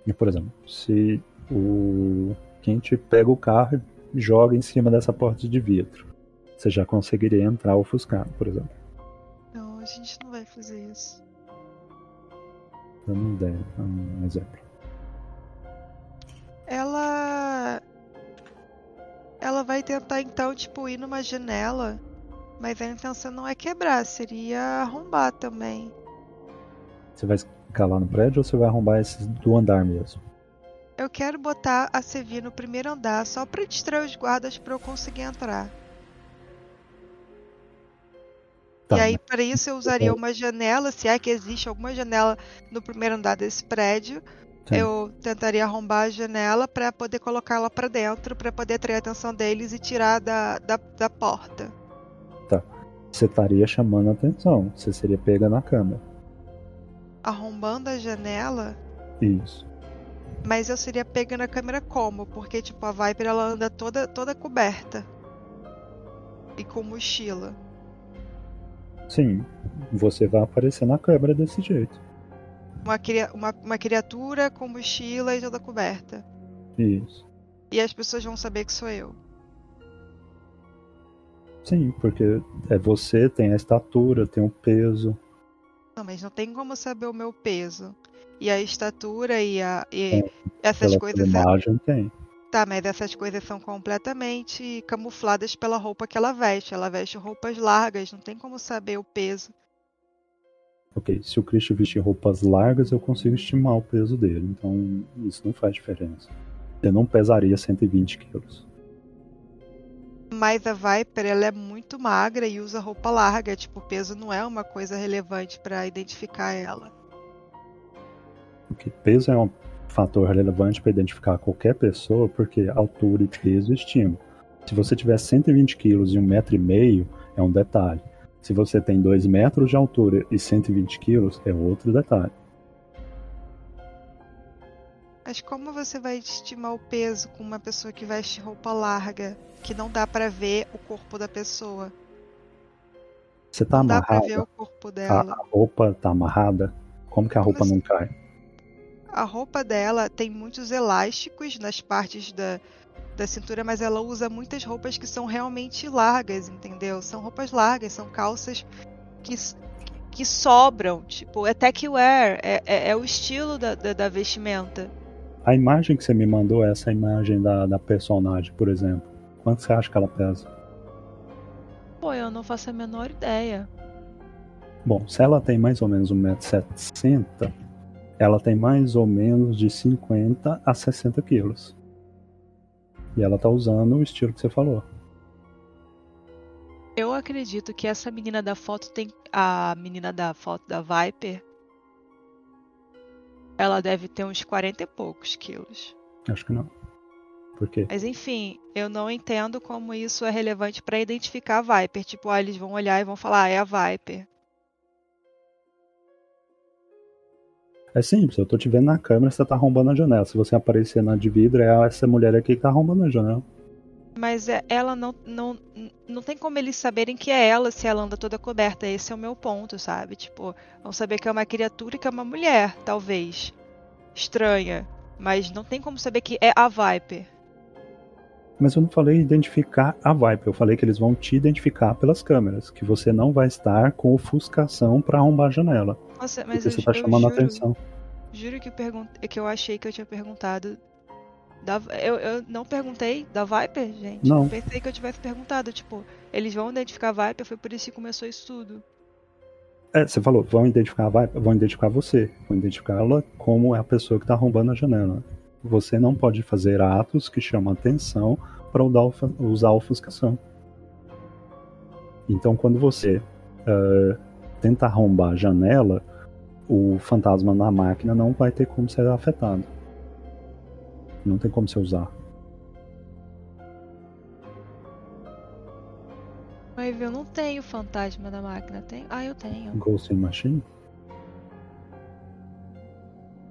E, por exemplo, se o Quinte pega o carro e joga em cima dessa porta de vidro, você já conseguiria entrar ofuscado, por exemplo. Não, a gente não vai fazer isso. Dando ideia, um exemplo. Ela ela vai tentar então, tipo, ir numa janela. Mas a intenção não é quebrar, seria arrombar também. Você vai escalar no prédio ou você vai arrombar esses do andar mesmo? Eu quero botar a Sevi no primeiro andar só pra distrair os guardas pra eu conseguir entrar. Tá, e aí, para isso, eu usaria uma janela, se é que existe alguma janela no primeiro andar desse prédio. Sim. Eu tentaria arrombar a janela para poder colocá-la para dentro, para poder atrair a atenção deles e tirar da, da, da porta. Você estaria chamando a atenção. Você seria pega na câmera. Arrombando a janela, Isso. mas eu seria pega na câmera como? Porque, tipo, a Viper ela anda toda, toda coberta. E com mochila. Sim. Você vai aparecer na câmera desse jeito. Uma, uma, uma criatura com mochila e toda coberta. Isso. E as pessoas vão saber que sou eu. Sim, porque é você, tem a estatura, tem o peso. Não, mas não tem como saber o meu peso. E a estatura e, a, e É, essas coisas. imagem tem. Tá, mas essas coisas são completamente camufladas pela roupa que ela veste. Ela veste roupas largas, não tem como saber o peso. Ok, se o Christian vestir roupas largas, eu consigo estimar o peso dele. Então, isso não faz diferença. Ele não pesaria 120 quilos. Mas a Viper, ela é muito magra e usa roupa larga. Tipo, o peso não é uma coisa relevante pra identificar ela. Porque peso é um fator relevante para identificar qualquer pessoa, porque altura e peso estimam. Se você tiver 120 quilos e 1,5m, é um detalhe. Se você tem 2 metros de altura e 120 quilos, é outro detalhe. Mas como você vai estimar o peso com uma pessoa que veste roupa larga? Que não dá pra ver o corpo da pessoa. Você tá não dá pra ver o corpo a, dela. a roupa tá amarrada, como que a roupa Mas- não cai? A roupa dela tem muitos elásticos nas partes da, da cintura, mas ela usa muitas roupas que são realmente largas, entendeu? São roupas largas, são calças que, que sobram. Tipo, é tech wear, é, é, é o estilo da, da, da vestimenta. A imagem que você me mandou é essa imagem da, da personagem, por exemplo. Quanto você acha que ela pesa? Pô, eu não faço a menor ideia. Bom, se ela tem mais ou menos 1,70m, ela tem mais ou menos de 50 a 60 quilos. E ela tá usando o estilo que você falou. Eu acredito que essa menina da foto tem. A menina da foto da Viper. Ela deve ter uns 40 e poucos quilos. Acho que não. Por quê? Mas enfim, eu não entendo como isso é relevante pra identificar a Viper. Tipo, ah, eles vão olhar e vão falar, ah, é a Viper. É simples, eu tô te vendo na câmera, você tá arrombando a janela. Se você aparecer na de vidro, é essa mulher aqui que tá arrombando a janela. Mas é- ela não, não. Não tem como eles saberem que é ela se ela anda toda coberta. Esse é o meu ponto, sabe? Tipo, vão saber que é uma criatura e que é uma mulher, talvez. Estranha. Mas não tem como saber que é a Viper. Mas eu não falei identificar a Viper, eu falei que eles vão te identificar pelas câmeras, que você não vai estar com ofuscação pra arrombar a janela. Nossa, mas porque eu, você tá eu chamando a juro, atenção. Juro que, pergun que eu achei que eu tinha perguntado. Da... Eu, eu não perguntei da Viper, gente. Não. Eu pensei que eu tivesse perguntado. Tipo, eles vão identificar a Viper, foi por isso que começou isso tudo. É, você falou, vão identificar a Viper, vão identificar você, vão identificá-la como é a pessoa que tá arrombando a janela. Você não pode fazer atos que chamam atenção para usar a ofuscação. Então, quando você uh, tenta arrombar a janela, o fantasma na máquina não vai ter como ser afetado. Não tem como você usar. Mas eu não tenho fantasma na máquina, tem? Ah, eu tenho. Ghost in Machine?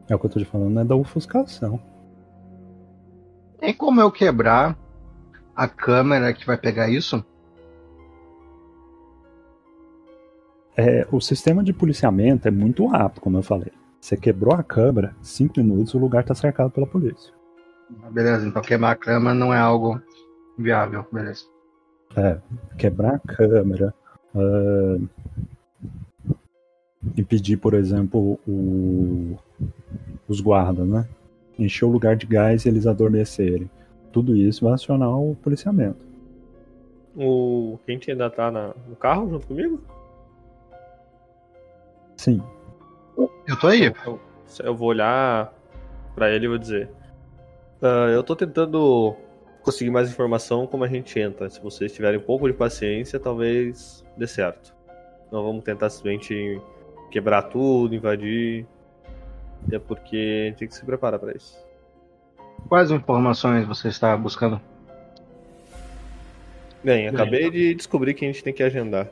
É o que eu tô te falando, é da ofuscação. Tem como eu quebrar a câmera que vai pegar isso? É, o sistema de policiamento é muito rápido, como eu falei. Você quebrou a câmera, cinco minutos, o lugar tá cercado pela polícia. Beleza, então quebrar a câmera não é algo viável, beleza. É, quebrar a câmera, uh, impedir, por exemplo, o, os guardas, né? Encher o lugar de gás e eles adormecerem. Tudo isso vai acionar o policiamento. O Quente ainda tá na, no carro junto comigo? Sim. Eu tô aí. Eu, eu vou olhar para ele e vou dizer: uh, Eu tô tentando conseguir mais informação como a gente entra. Se vocês tiverem um pouco de paciência, talvez dê certo. Não vamos tentar simplesmente quebrar tudo, invadir. É porque a gente tem que se preparar para isso. Quais informações você está buscando? Bem, acabei de descobrir que a gente tem que agendar.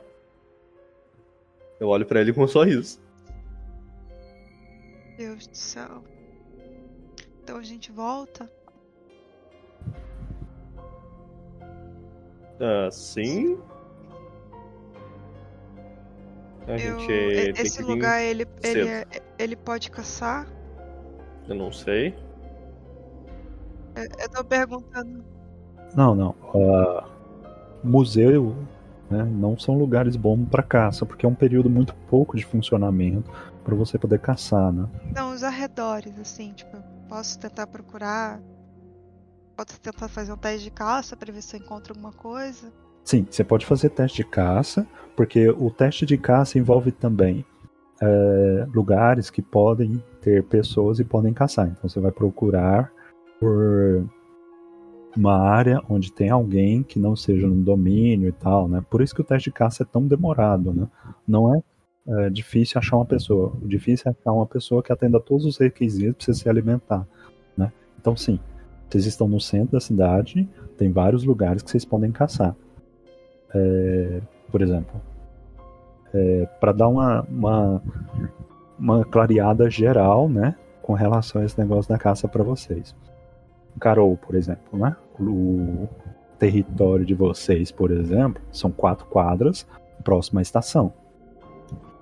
Eu olho para ele com um sorriso. Deus do céu. Então a gente volta? Ah, sim. A Eu- gente e- tem esse que vir lugar ele, ele, cedo. é- ele pode caçar? Eu não sei. Eu, eu tô perguntando. Não, não. Uh, museu né, não são lugares bons para caça, porque é um período muito pouco de funcionamento para você poder caçar, né? Não, os arredores, assim, tipo, eu posso tentar procurar. Posso tentar fazer um teste de caça pra ver se eu encontro alguma coisa. Sim, você pode fazer teste de caça, porque o teste de caça envolve também é, lugares que podem ter pessoas e podem caçar. Então você vai procurar por uma área onde tem alguém que não seja no domínio e tal, né? Por isso que o teste de caça é tão demorado, né? Não é, é difícil achar uma pessoa. O difícil é achar uma pessoa que atenda todos os requisitos para se alimentar, né? Então sim, vocês estão no centro da cidade, tem vários lugares que vocês podem caçar. É, por exemplo, é, para dar uma, uma, uma clareada geral, né, com relação a esse negócio da caça para vocês. Carol, por exemplo, né, o território de vocês, por exemplo, são quatro quadras próxima à estação.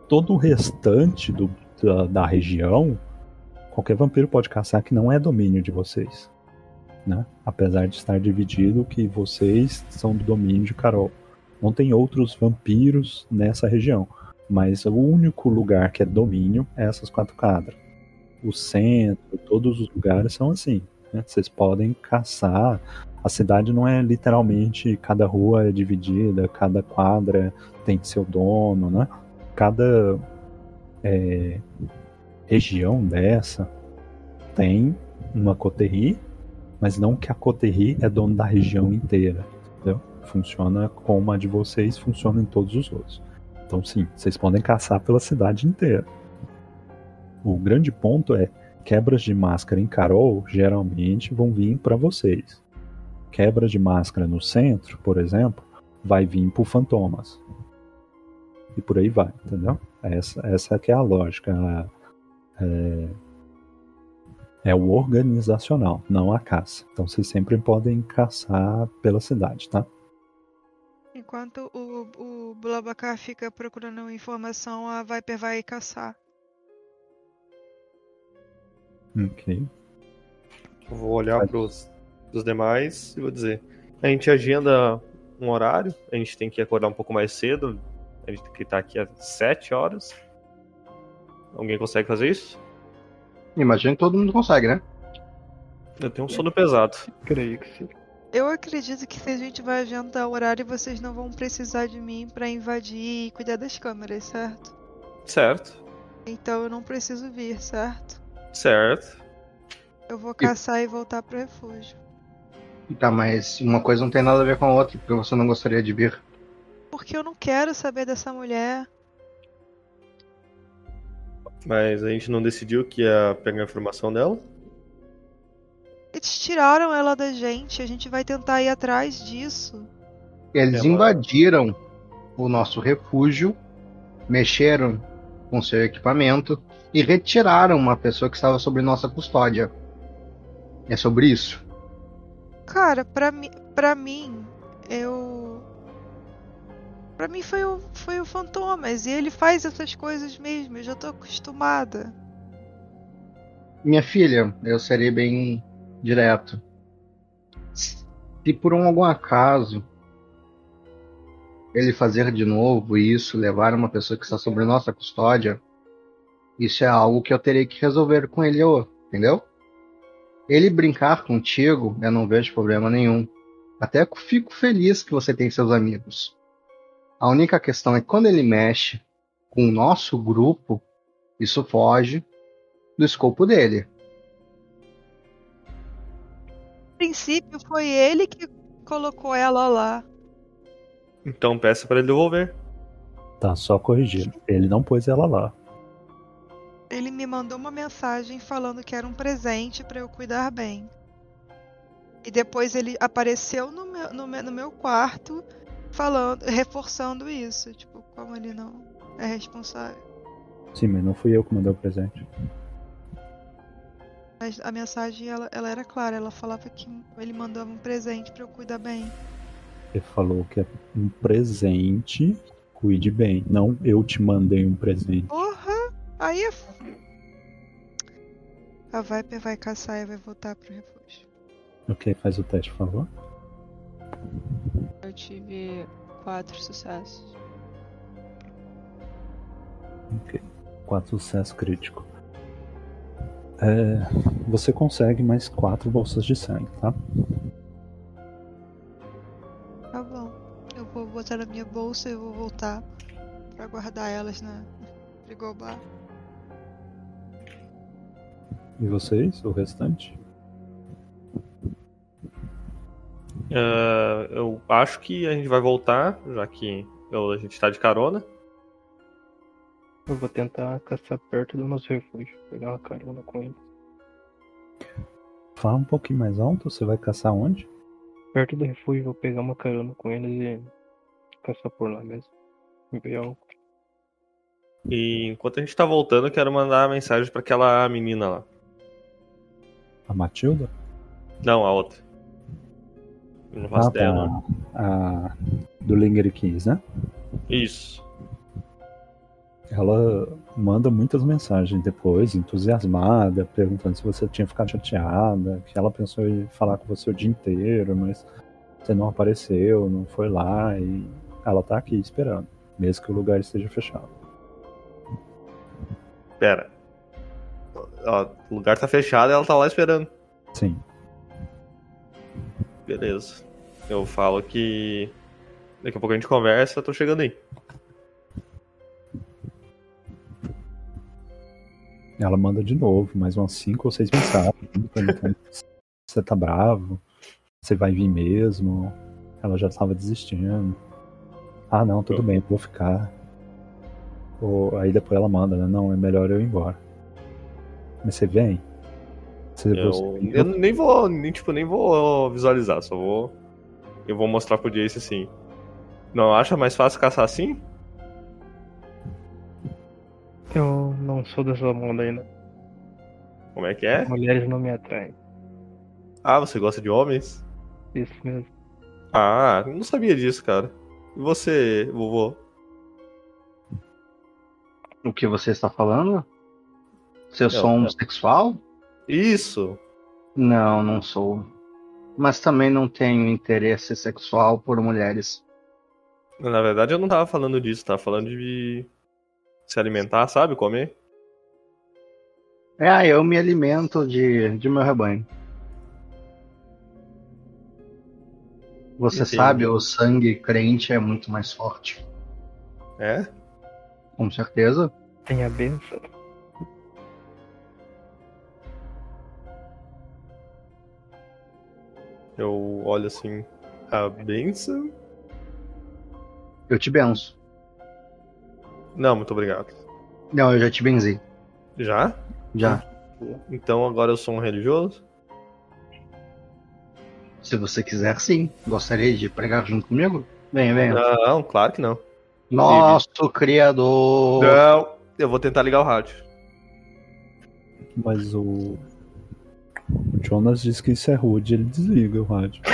Todo o restante do, da, da região, qualquer vampiro pode caçar que não é domínio de vocês. Né? Apesar de estar dividido que vocês são do domínio de Carol. Não tem outros vampiros nessa região, mas o único lugar que é domínio é essas quatro quadras. O centro, todos os lugares são assim. Né? Vocês podem caçar. A cidade não é literalmente cada rua é dividida, cada quadra tem seu dono, né? Cada é, região dessa tem uma coterri, mas não que a coterri é dono da região inteira, entendeu? Funciona como a de vocês funciona em todos os outros. Então sim, vocês podem caçar pela cidade inteira. O grande ponto é quebras de máscara em Carol geralmente vão vir para vocês. Quebra de máscara no centro, por exemplo, vai vir por fantomas. E por aí vai, entendeu? Essa, essa que é a lógica. É, é o organizacional, não a caça. Então vocês sempre podem caçar pela cidade, tá? Enquanto o, o Blabacar fica procurando informação, a Viper vai caçar. Ok. Eu vou olhar pros, pros demais e vou dizer. A gente agenda um horário, a gente tem que acordar um pouco mais cedo. A gente tem que estar aqui às 7 horas. Alguém consegue fazer isso? Imagino que todo mundo consegue, né? Eu tenho um sono pesado. Creio que sim. Eu acredito que se a gente vai adiantar o horário, vocês não vão precisar de mim pra invadir e cuidar das câmeras, certo? Certo. Então eu não preciso vir, certo? Certo. Eu vou caçar e voltar pro refúgio. Tá, mas uma coisa não tem nada a ver com a outra, porque você não gostaria de vir. Porque eu não quero saber dessa mulher. Mas a gente não decidiu que ia pegar a informação dela? Eles tiraram ela da gente, a gente vai tentar ir atrás disso. Eles Ela- invadiram o nosso refúgio, mexeram com seu equipamento e retiraram uma pessoa que estava sob nossa custódia. É sobre isso. Cara, pra, mi pra mim, eu. Pra mim foi o, foi o Fantomas e ele faz essas coisas mesmo, eu já tô acostumada. Minha filha, eu serei bem direto. Se por um algum acaso ele fazer de novo isso, levar uma pessoa que está sob nossa custódia, isso é algo que eu terei que resolver com ele, entendeu? Ele brincar contigo, eu não vejo problema nenhum. Até fico feliz que você tem seus amigos. A única questão é que quando ele mexe com o nosso grupo, isso foge do escopo dele. No princípio foi ele que colocou ela lá. Então peça pra ele devolver. Tá, só corrigindo. Ele não pôs ela lá. Ele me mandou uma mensagem falando que era um presente pra eu cuidar bem. E depois ele apareceu no meu, no meu, no meu quarto falando, reforçando isso. Tipo, como ele não é responsável. Sim, mas não fui eu que mandei o presente. Mas a mensagem ela, ela era clara, ela falava que ele mandava um presente pra eu cuidar bem. Ele falou que é um presente, cuide bem. Não, eu te mandei um presente. Porra! Aí é. f- A Viper vai caçar e vai voltar pro refúgio. Ok, faz o teste, por favor. Eu tive quatro sucessos. Ok. Quatro sucesso crítico. É, você consegue mais quatro bolsas de sangue, tá? Tá bom. Eu vou botar na minha bolsa e vou voltar pra guardar elas na frigobar. E vocês, o restante? Ah, eu acho que a gente vai voltar, já que eu- a gente tá de carona. Eu vou tentar caçar perto do nosso refúgio, pegar uma carona com ele. Fala um pouquinho mais alto, você vai caçar onde? Perto do refúgio, vou pegar uma carona com eles e caçar por lá mesmo. Ver algo. E enquanto a gente tá voltando, eu quero mandar mensagem pra aquela menina lá. A Matilda? Não, a outra. Eu não faço Ah, ideia, tá. A do Linger Keys, né? Isso. Ela manda muitas mensagens depois, entusiasmada, perguntando se você tinha ficado chateada, que ela pensou em falar com você o dia inteiro, mas você não apareceu, não foi lá e ela tá aqui esperando, mesmo que o lugar esteja fechado. Pera. Ó, o lugar tá fechado e ela tá lá esperando. Sim. Beleza. Eu falo que. Daqui a pouco a gente conversa, eu tô chegando aí. Ela manda de novo, mais umas cinco ou seis mensagens, perguntando se você tá bravo, se vai vir mesmo. Ela já estava desistindo. Ah, não, tudo bem, vou ficar. Ou, aí depois ela manda, né? Não, é melhor eu ir embora. Mas você vem? Você, Eu, você- eu nem vou, nem, tipo, nem vou visualizar, só vou. Eu vou mostrar pro Jace assim. Não acha mais fácil caçar assim? Eu não sou dessa onda ainda. Como é que é? Mulheres não me atraem. Ah, você gosta de homens? Isso mesmo. Ah, não sabia disso, cara. E você, vovô? O que você está falando? Se eu Eu- sou eu- homossexual? Isso! Não, não sou. Mas também não tenho interesse sexual por mulheres. Na verdade, eu não tava falando disso, tava falando de se alimentar, sabe? Comer. É, eu me alimento de, de meu rebanho. Você Entendi. sabe, o sangue crente é muito mais forte. É? Com certeza. Tem a benção. Eu olho assim. A benção? Eu te benço. Não, muito obrigado. Não, eu já te benzi. Já? Já. Então agora eu sou um religioso? Se você quiser, sim. Gostaria de pregar junto comigo? Venha, venha. Não, claro que não. Nosso criador. Não, eu vou tentar ligar o rádio. Mas o. O Jonas diz que isso é rude, ele desliga o rádio.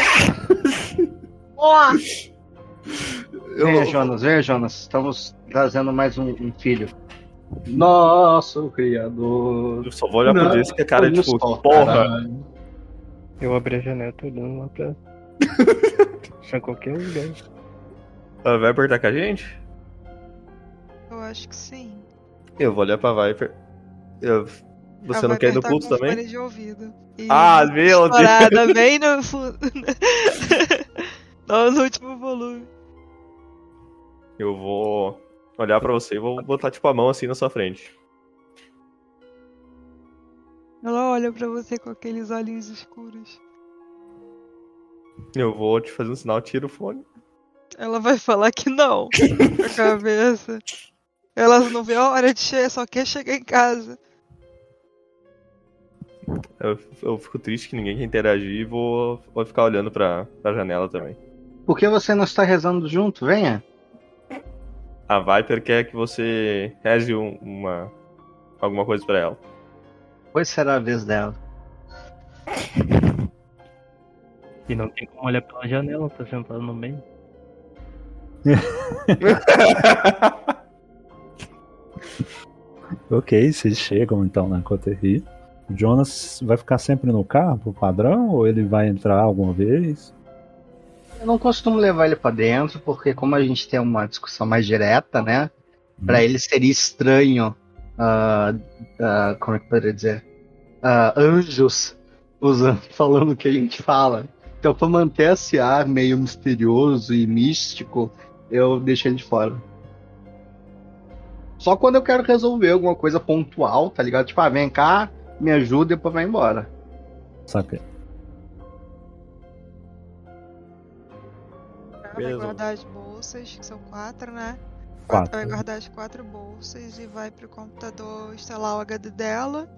Venha, Jonas, venha, Jonas. Estamos trazendo mais um, um filho. Nosso criador. Eu só vou olhar pro Não, Jace que é cara Vamos tipo, só, porra. caralho. Eu abri a janela, tô olhando lá pra. pra qualquer lugar. Ela vai apertar com a gente? Eu acho que sim. Eu vou olhar pra Viper. Eu- Você Ela não quer ir no culto também? de ouvido. E Ah, meu Deus! bem no no último volume. Eu vou olhar pra você e vou botar tipo a mão assim na sua frente. Ela olha pra você com aqueles olhinhos escuros. Eu vou te fazer um sinal, tira o fone. Ela vai falar que não. com a cabeça. Ela não vê a hora de chegar, só quer chegar em casa. Eu, eu fico triste que ninguém quer interagir e vou, vou ficar olhando pra, pra janela também. Por que você não está rezando junto? Venha. A Viper quer que você reze um- uma alguma coisa pra ela. Pois será a vez dela. E não tem como olhar pela janela, tá sentado no meio. Ok, vocês chegam então na Coterri. O Jonas vai ficar sempre no carro, pro padrão, ou ele vai entrar alguma vez? Eu não costumo levar ele pra dentro, porque como a gente tem uma discussão mais direta, né? Pra ele seria estranho, ah, ah, como é que poderia dizer? Ah, anjos usando, falando o que a gente fala. Então, pra manter esse ar meio misterioso e místico, eu deixo ele de fora. Só quando eu quero resolver alguma coisa pontual, tá ligado? Tipo, ah, vem cá, me ajuda e depois vai embora. Sabe? Ela vai guardar as bolsas, que são quatro, né? Quatro. Ela vai guardar as quatro bolsas e vai pro computador instalar o HD dela.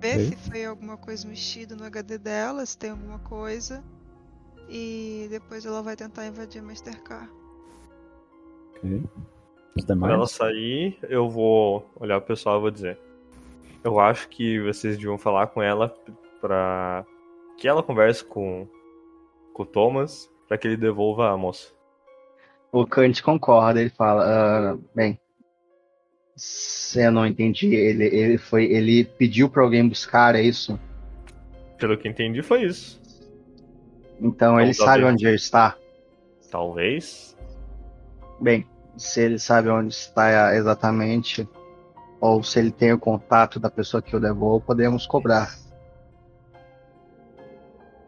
Ver se foi alguma coisa mexida no HD dela, se tem alguma coisa. E depois ela vai tentar invadir a Mastercard. Ok. Os Quando demais? ela sair, eu vou olhar pro pessoal e vou dizer. Eu acho que vocês deviam falar com ela pra que ela converse com, com o Thomas pra que ele devolva a moça. O Kant concorda, ele fala, ah, bem, se eu não entendi, ele, ele foi, ele pediu pra alguém buscar, é isso? Pelo que entendi, foi isso. Então ele Ou sabe talvez- onde ele está. Talvez. Bem, se ele sabe onde está exatamente, ou se ele tem o contato da pessoa que o levou, podemos cobrar.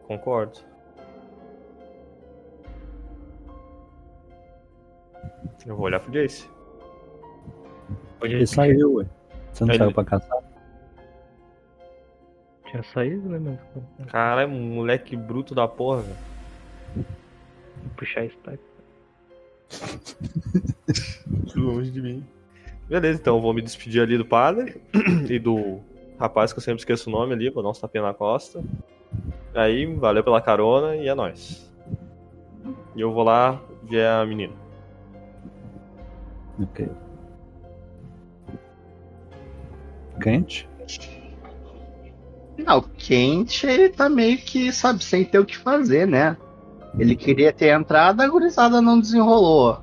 Concordo. Eu vou olhar pro Jace. Ele saiu, ué. Você não Ele- saiu pra caçar? Tinha saído, né, mas. Cara, é um moleque bruto da porra, velho. Vou puxar esse pai. Longe de mim. Beleza, então eu vou me despedir ali do padre e do rapaz que eu sempre esqueço o nome ali, vou dar uns tapinha na costa. Aí, valeu pela carona e é nóis. E eu vou lá ver a menina. Ok. Quente? Não, o Kent, ele tá meio que, sabe, sem ter o que fazer, né? Ele queria ter entrado, a gurizada não desenrolou.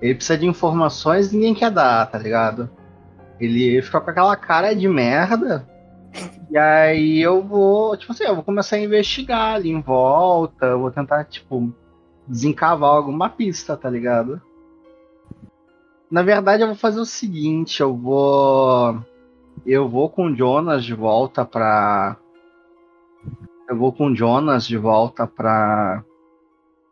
Ele precisa de informações e ninguém quer dar, tá ligado? Ele fica com aquela cara de merda. E aí eu vou, tipo assim, eu vou começar a investigar ali em volta, eu vou tentar, tipo, desencavar alguma pista, tá ligado? Na verdade, eu vou fazer o seguinte, eu vou Eu vou com o Jonas de volta pra. Eu vou com o Jonas de volta pra.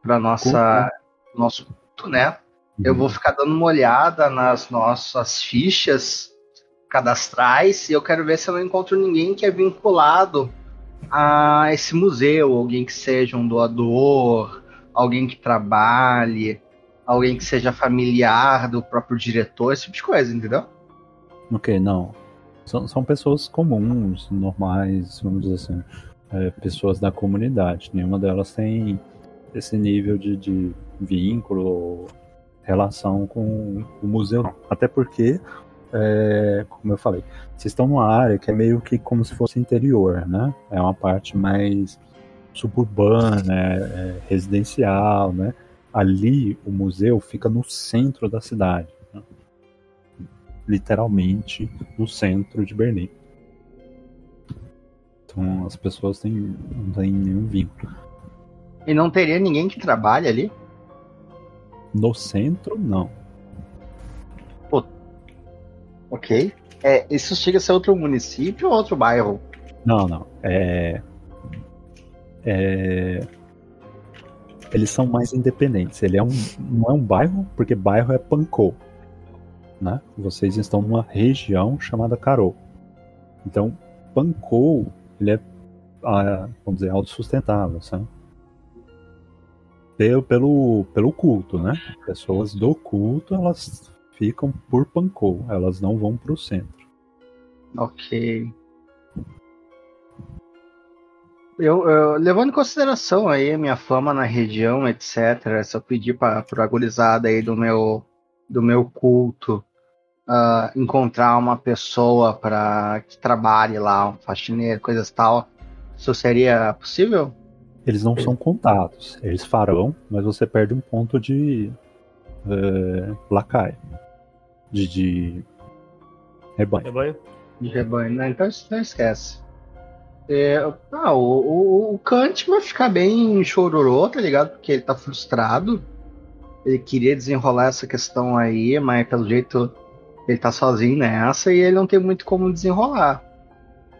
pra nossa. nosso culto, né? Eu vou ficar dando uma olhada nas nossas fichas cadastrais e eu quero ver se eu não encontro ninguém que é vinculado a esse museu, alguém que seja um doador, alguém que trabalhe, alguém que seja familiar do próprio diretor, esse tipo de coisa, entendeu? Ok, não. São, são pessoas comuns, normais, vamos dizer assim. É, pessoas da comunidade. Nenhuma delas tem esse nível de, de vínculo, relação com o museu. Até porque, é, como eu falei, vocês estão numa área que é meio que como se fosse interior, né? É uma parte mais suburbana, é, é residencial, né? Ali o museu fica no centro da cidade, né? literalmente no centro de Berlim. Então as pessoas têm, não têm nenhum vínculo. E não teria ninguém que trabalhe ali? No centro, não. Pô. Ok. É, isso chega a ser outro município ou outro bairro? Não, não. É. É. Eles são mais independentes. Ele é um, não é um bairro, porque bairro é Pancou. Né? Vocês estão numa região chamada Carol. Então, Pancou, ele é, ah, vamos dizer, autossustentável, sabe? Pelo, pelo, pelo culto, né? Pessoas do culto, elas ficam por Pancou, elas não vão para o centro. Ok. Eu, eu, levando em consideração aí a minha fama na região, etc., se eu pedir para a aí do meu, do meu culto uh, encontrar uma pessoa para que trabalhe lá, um faxineiro, coisas tal, isso seria possível? Eles não são contados, eles farão, mas você perde um ponto de lacai, de, de rebanho. Rebanho? De rebanho, né? Então não esquece. É, ah, o, o, o Kant vai ficar bem chororô, tá ligado? Porque ele tá frustrado. Ele queria desenrolar essa questão aí, mas pelo jeito ele tá sozinho nessa e ele não tem muito como desenrolar.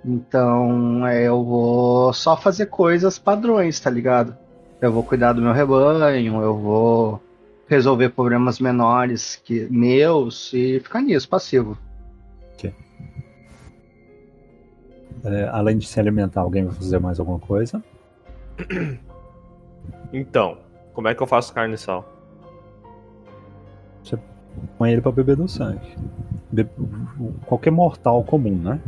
Então é, eu vou só fazer coisas padrões, tá ligado? Eu vou cuidar do meu rebanho, eu vou resolver problemas menores que meus e ficar nisso, passivo. É, além de se alimentar, alguém vai fazer mais alguma coisa? Então, como é que eu faço carne e sal? Você põe ele pra beber do sangue. Be qualquer mortal comum, né?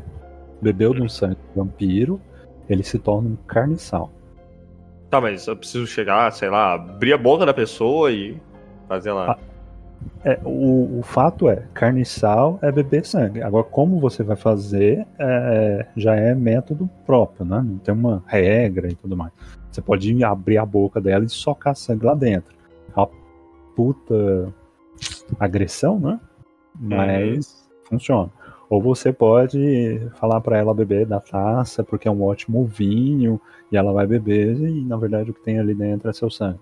Bebeu do sangue do vampiro, ele se torna um carne sal. Tá, mas eu preciso chegar, sei lá, abrir a boca da pessoa e fazer lá. Ah, é, o, o, fato é, carne sal é beber sangue. Agora, como você vai fazer, é, já é método próprio, né? Não tem uma regra e tudo mais. Você pode abrir a boca dela e socar sangue lá dentro. É uma puta agressão, né? Mas uhum. funciona. Ou você pode falar para ela beber da taça, porque é um ótimo vinho, e ela vai beber, e na verdade o que tem ali dentro é seu sangue.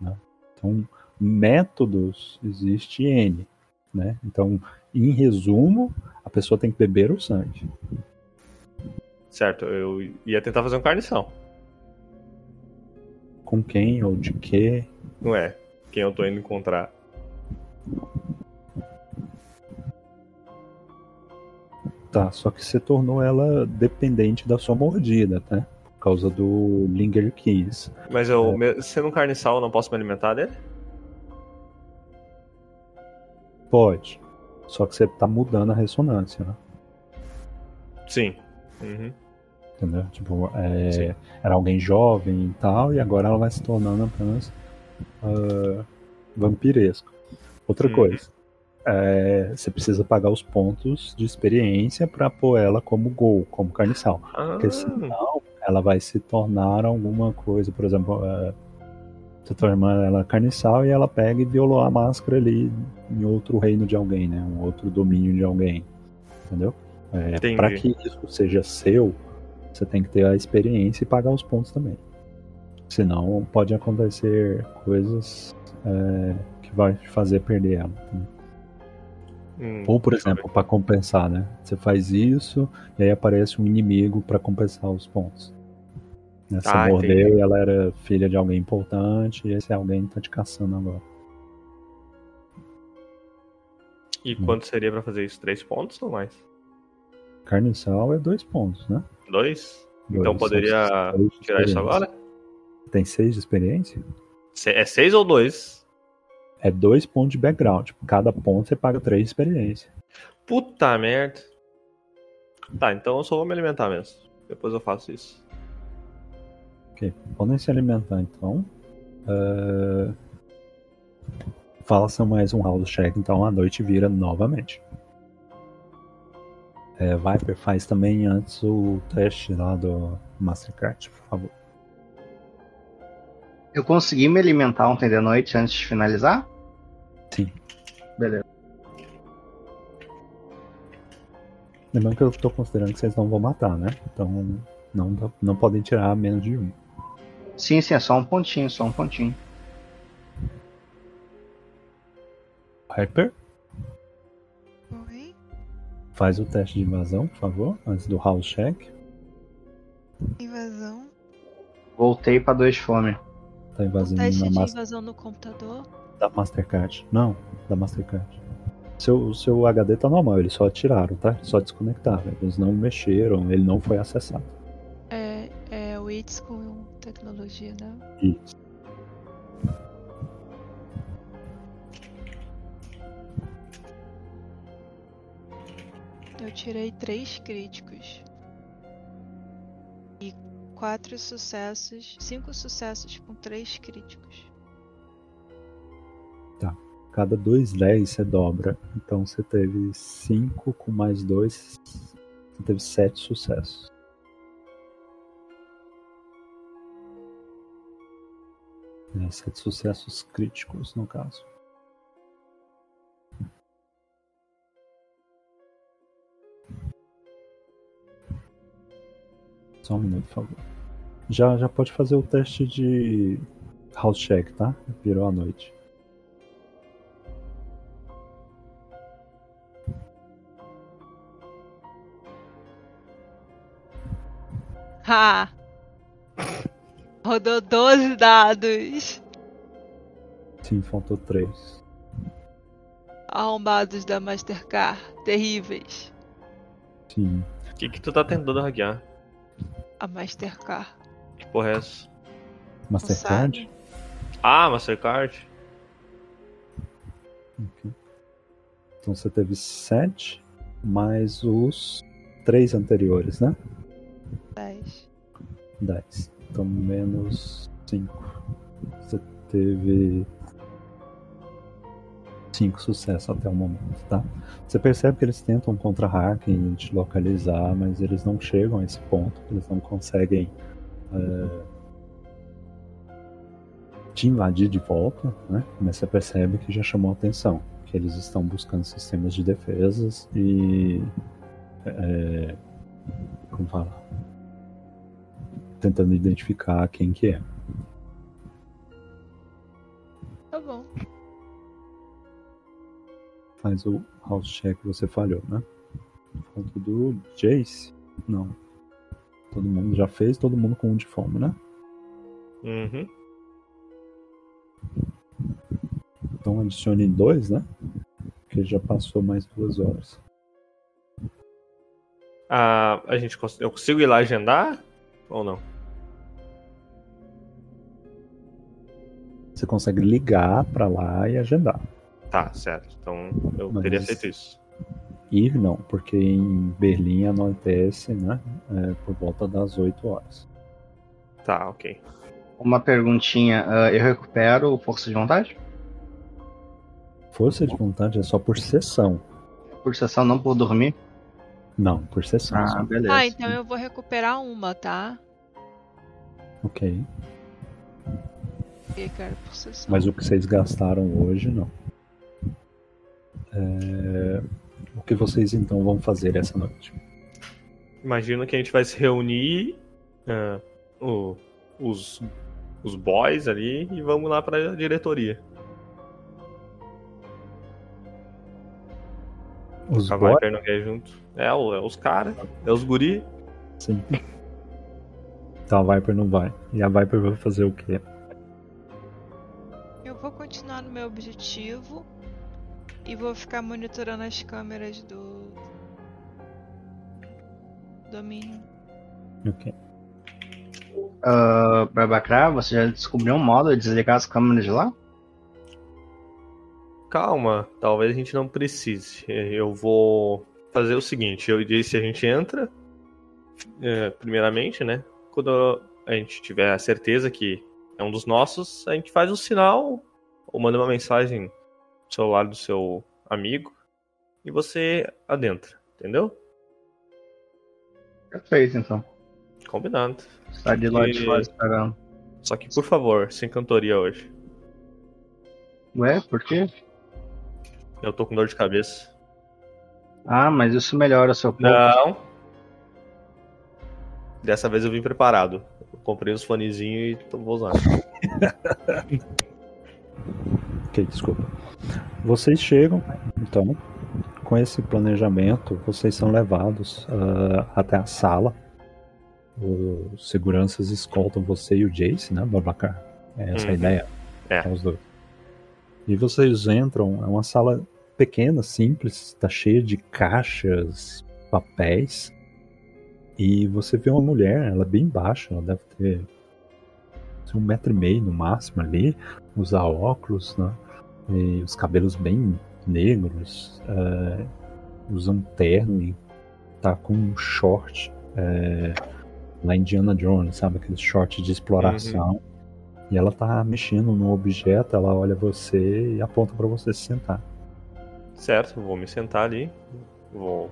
Né? Então, métodos existe N. Né? Então, em resumo, a pessoa tem que beber o sangue. Certo, eu ia tentar fazer um carnição. Com quem ou de quê? Não é. Quem eu tô indo encontrar. Tá, só que você tornou ela dependente da sua mordida, tá? Por causa do Linger Keys. Mas eu, é. sendo um carniçal, eu não posso me alimentar dele? Pode. Só que você tá mudando a ressonância, né? Sim. Uhum. Entendeu? Tipo, é, era alguém jovem e tal, e agora ela vai se tornando apenas uh, vampiresco. Outra uhum. coisa. É, você precisa pagar os pontos de experiência para pôr ela como gol, como carniçal. Ah. Porque senão ela vai se tornar alguma coisa, por exemplo, você transforma ela carniçal e ela pega e violou a máscara ali em outro reino de alguém, né? Um outro domínio de alguém. Entendeu? É, para que isso seja seu, você tem que ter a experiência e pagar os pontos também. Senão pode acontecer coisas é, que vai te fazer perder ela. Hum, Ou, por exemplo, para compensar, né? Você faz isso e aí aparece um inimigo para compensar os pontos. Né, Você Ah, mordeu e ela era filha de alguém importante e esse alguém tá te caçando agora. E quanto seria pra fazer isso? Três pontos ou mais? Carne e sal é dois pontos, né? Dois? Dois, então poderia tirar isso agora? Tem seis de experiência? É seis ou dois? É dois pontos de background. Tipo, cada ponto você paga três de experiência. Puta merda. Tá, então eu só vou me alimentar mesmo. Depois eu faço isso. Ok, podem se alimentar então. Uh... Faça mais um house check, então a noite vira novamente. É, Viper faz também antes o teste lá do Mastercard, por favor. Eu consegui me alimentar ontem de noite antes de finalizar? Sim. Beleza. Lembrando que eu tô considerando que vocês não vão matar, né? Então não, não podem tirar menos de um. Sim, sim, é só um pontinho, só um pontinho. Viper, Oi? faz o teste de invasão, por favor, antes do house check. Invasão. Voltei pra dois fome. Tá invadindo Teste na invasão no computador. Da Mastercard. Não, da Mastercard. Seu, seu HD tá normal, eles só tiraram, tá? Só desconectaram. Eles não mexeram, ele não foi acessado. É, é o ITS com tecnologia, né? Isso. Eu tirei três críticos. E quatro sucessos. Cinco sucessos com três críticos. Cada dois 10 você dobra. Então você teve 5 com mais 2. Você teve 7 sucessos. É, 7 sucessos críticos, no caso. Só um minuto, por favor. Já, já pode fazer o teste de house check, tá? Virou a noite. Ha! Rodou 12 dados. Sim, faltou 3. Arrombados da Mastercard. Terríveis. Sim. O que, que tu tá tentando hackear? A Mastercard. Que porra é essa? Mastercard? Ah, Mastercard? Ok. Então você teve 7 mais os 3 anteriores, né? 10. 10. Então menos 5. Você teve 5 sucessos até o momento, tá? Você percebe que eles tentam contra-hacking te localizar, mas eles não chegam a esse ponto, eles não conseguem é, te invadir de volta, né? Mas você percebe que já chamou atenção, que eles estão buscando sistemas de defesas e é, como fala? Tentando identificar quem que é. Tá bom. Faz o house check que você falhou, né? Falta do Jace? Não. Todo mundo já fez, todo mundo com um de fome, né? Uhum. Então adicione dois, né? Porque já passou mais duas horas. Ah, a gente eu consigo ir lá agendar? Ou não? Você consegue ligar pra lá e agendar. Tá, certo. Então eu Mas- teria feito isso. Ir não, porque em Berlim anoitece, né? É, por volta das 8 horas. Tá, ok. Uma perguntinha, ah, eu recupero força de vontade? Força de vontade é só por sessão. Por sessão, não por dormir? Não, por sessão. Ah, só. beleza. Ah, então eu vou recuperar uma, tá? Ok. E quero por sessão. Mas o que vocês gastaram hoje, não. É, O que vocês então vão fazer essa noite? Imagino que a gente vai se reunir ah, o- os, os boys ali e vamos lá pra diretoria. Os A boy? Viper não quer ir junto. É, é os caras, é os guri. Sim. Então a Viper não vai. E a Viper vai fazer o quê? Eu vou continuar no meu objetivo e vou ficar monitorando as câmeras do domínio. Ok. Uh, Barbacra, você já descobriu um modo de desligar as câmeras de lá? Calma, talvez a gente não precise. Eu vou fazer o seguinte: eu disse a gente entra, é, primeiramente, né? Quando a gente tiver a certeza que é um dos nossos, a gente faz um sinal ou manda uma mensagem celular do seu amigo e você adentra, entendeu? Perfeito, então. Combinado. Está de lá de fora esperando. Só que, por favor, sem cantoria hoje. Ué, por quê? Eu tô com dor de cabeça. Ah, mas isso melhora o seu corpo. Não. Dessa vez eu vim preparado. Eu comprei os fonezinhos e tô- vou usar. Ok, desculpa. Vocês chegam, então, com esse planejamento, vocês são levados ah, até a sala. Os seguranças escoltam você e o Jace, né, Babacar? É essa a Uhum. ideia. É. Os dois. E vocês entram, é uma sala pequena, simples, está cheia de caixas, papéis. E você vê uma mulher, ela é bem baixa, ela deve ter assim, um metro e meio no máximo ali, usar óculos, né? E os cabelos bem negros, é, usa um terno e tá com um short é, lá Indiana Jones, sabe? Aquele short de exploração. E ela tá mexendo no objeto, ela olha você e aponta pra você se sentar. Certo, vou me sentar ali. Vou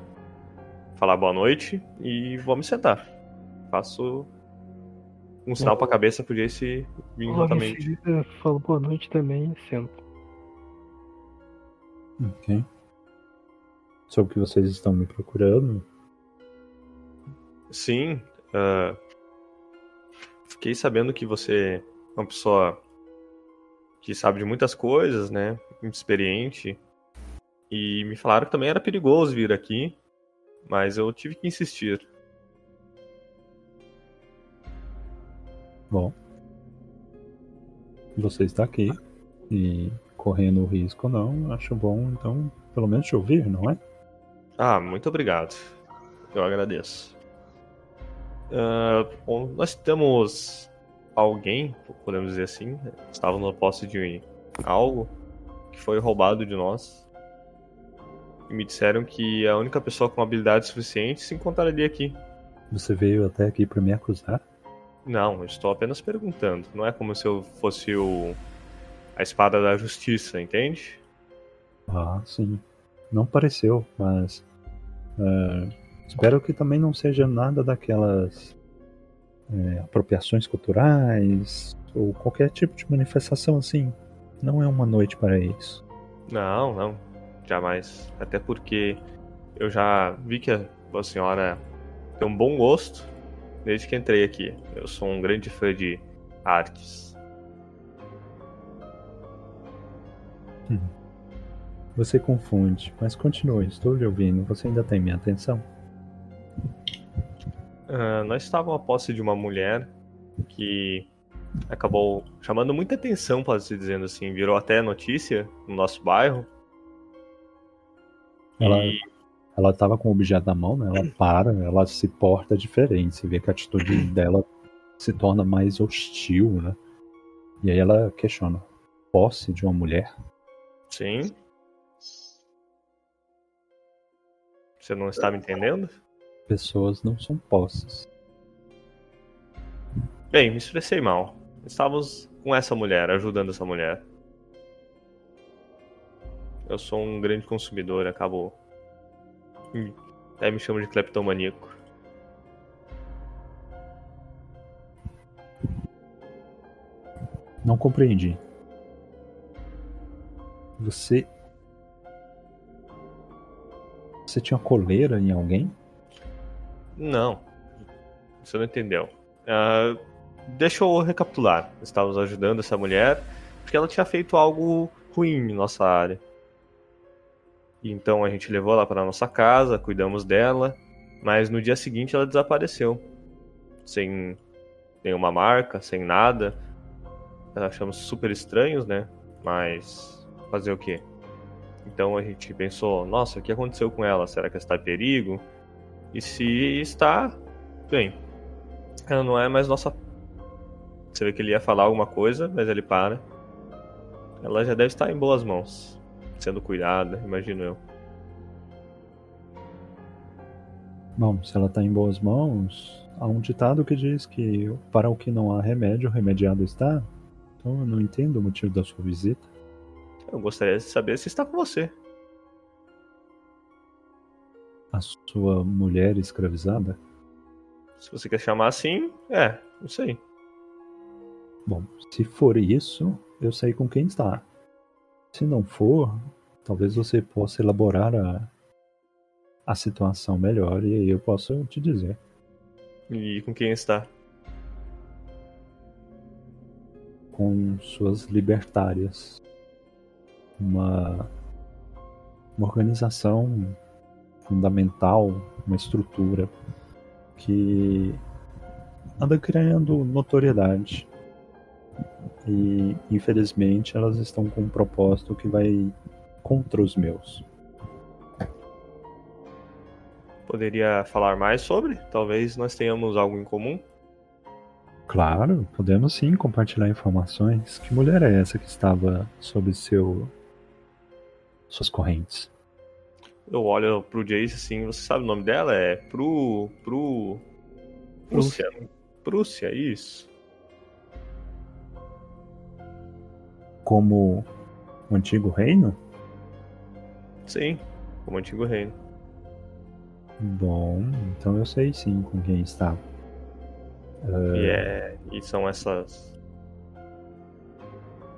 falar boa noite e vou me sentar. Faço um sinal pra cabeça pro Jace vir seguida, falo boa noite também e sento. Ok. Sobre o que vocês estão me procurando. Sim, ah, fiquei sabendo que você é uma pessoa que sabe de muitas coisas, né? Experiente. E me falaram que também era perigoso vir aqui, mas eu tive que insistir. Bom. Você está aqui. E correndo o risco não, acho bom, então, pelo menos te ouvir, não é? Ah, muito obrigado. Eu agradeço. Ah, bom, nós temos alguém, podemos dizer assim, estava no posse de algo que foi roubado de nós. E me disseram que a única pessoa com habilidade suficiente se encontraria aqui. Você veio até aqui para me acusar? Não, estou apenas perguntando. Não é como se eu fosse o a espada da justiça, entende? Ah, sim. Não pareceu, mas. é, espero que também não seja nada daquelas é, apropriações culturais ou qualquer tipo de manifestação assim. Não é uma noite para isso. Não, não, jamais. Até porque eu já vi que a a senhora tem um bom gosto desde que entrei aqui. Eu sou um grande fã de artes. Você confunde, mas continue, estou lhe ouvindo. Você ainda tem minha atenção? Ah, nós estávamos à posse de uma mulher que acabou chamando muita atenção, pode se dizendo assim, virou até notícia no nosso bairro. Ela, E ela tava com o objeto na mão, né? Ela para, ela se porta diferente. Você vê que a atitude dela se torna mais hostil, né? E aí ela questiona: posse de uma mulher? Sim. Você não está me entendendo? Pessoas não são posses. Bem, me expressei mal. Estávamos com essa mulher, ajudando essa mulher. Eu sou um grande consumidor, acabo. Hum, Até me chamo de cleptomaníaco. Não compreendi. Você. Você tinha coleira em alguém? Não. Você não entendeu. Ah, deixa eu recapitular. Estávamos ajudando essa mulher porque ela tinha feito algo ruim em nossa área. Então a gente levou ela para nossa casa, cuidamos dela, mas no dia seguinte ela desapareceu. Sem nenhuma marca, sem nada. Achamos super estranhos, né? Mas fazer o quê? Então a gente pensou, nossa, o que aconteceu com ela? Será que ela está em perigo? E se está, bem, ela não é mais nossa. Você vê que ele ia falar alguma coisa, mas ele para. Ela já deve estar em boas mãos, sendo cuidada, imagino eu. Bom, se ela está em boas mãos, há um ditado que diz que para o que não há remédio, remediado está. Então eu não entendo o motivo da sua visita. Eu gostaria de saber se está com você. A sua mulher escravizada? Se você quer chamar assim, é, não sei. Bom, se for isso, eu sei com quem está. Se não for, talvez você possa elaborar a, a situação melhor e aí eu posso te dizer. E com quem está? Com suas libertárias. Uma, uma organização fundamental, uma estrutura que anda criando notoriedade. E infelizmente elas estão com um propósito que vai contra os meus. Poderia falar mais sobre? Talvez nós tenhamos algo em comum? Claro, podemos sim compartilhar informações. Que mulher é essa que estava sob seu suas correntes? Eu olho pro Jace assim, você sabe o nome dela? É Pro. Pro. Prússia. Prússia, isso. Como o antigo reino? Sim, como o antigo reino. Bom, então eu sei sim com quem está. Uh... E, é, e são essas.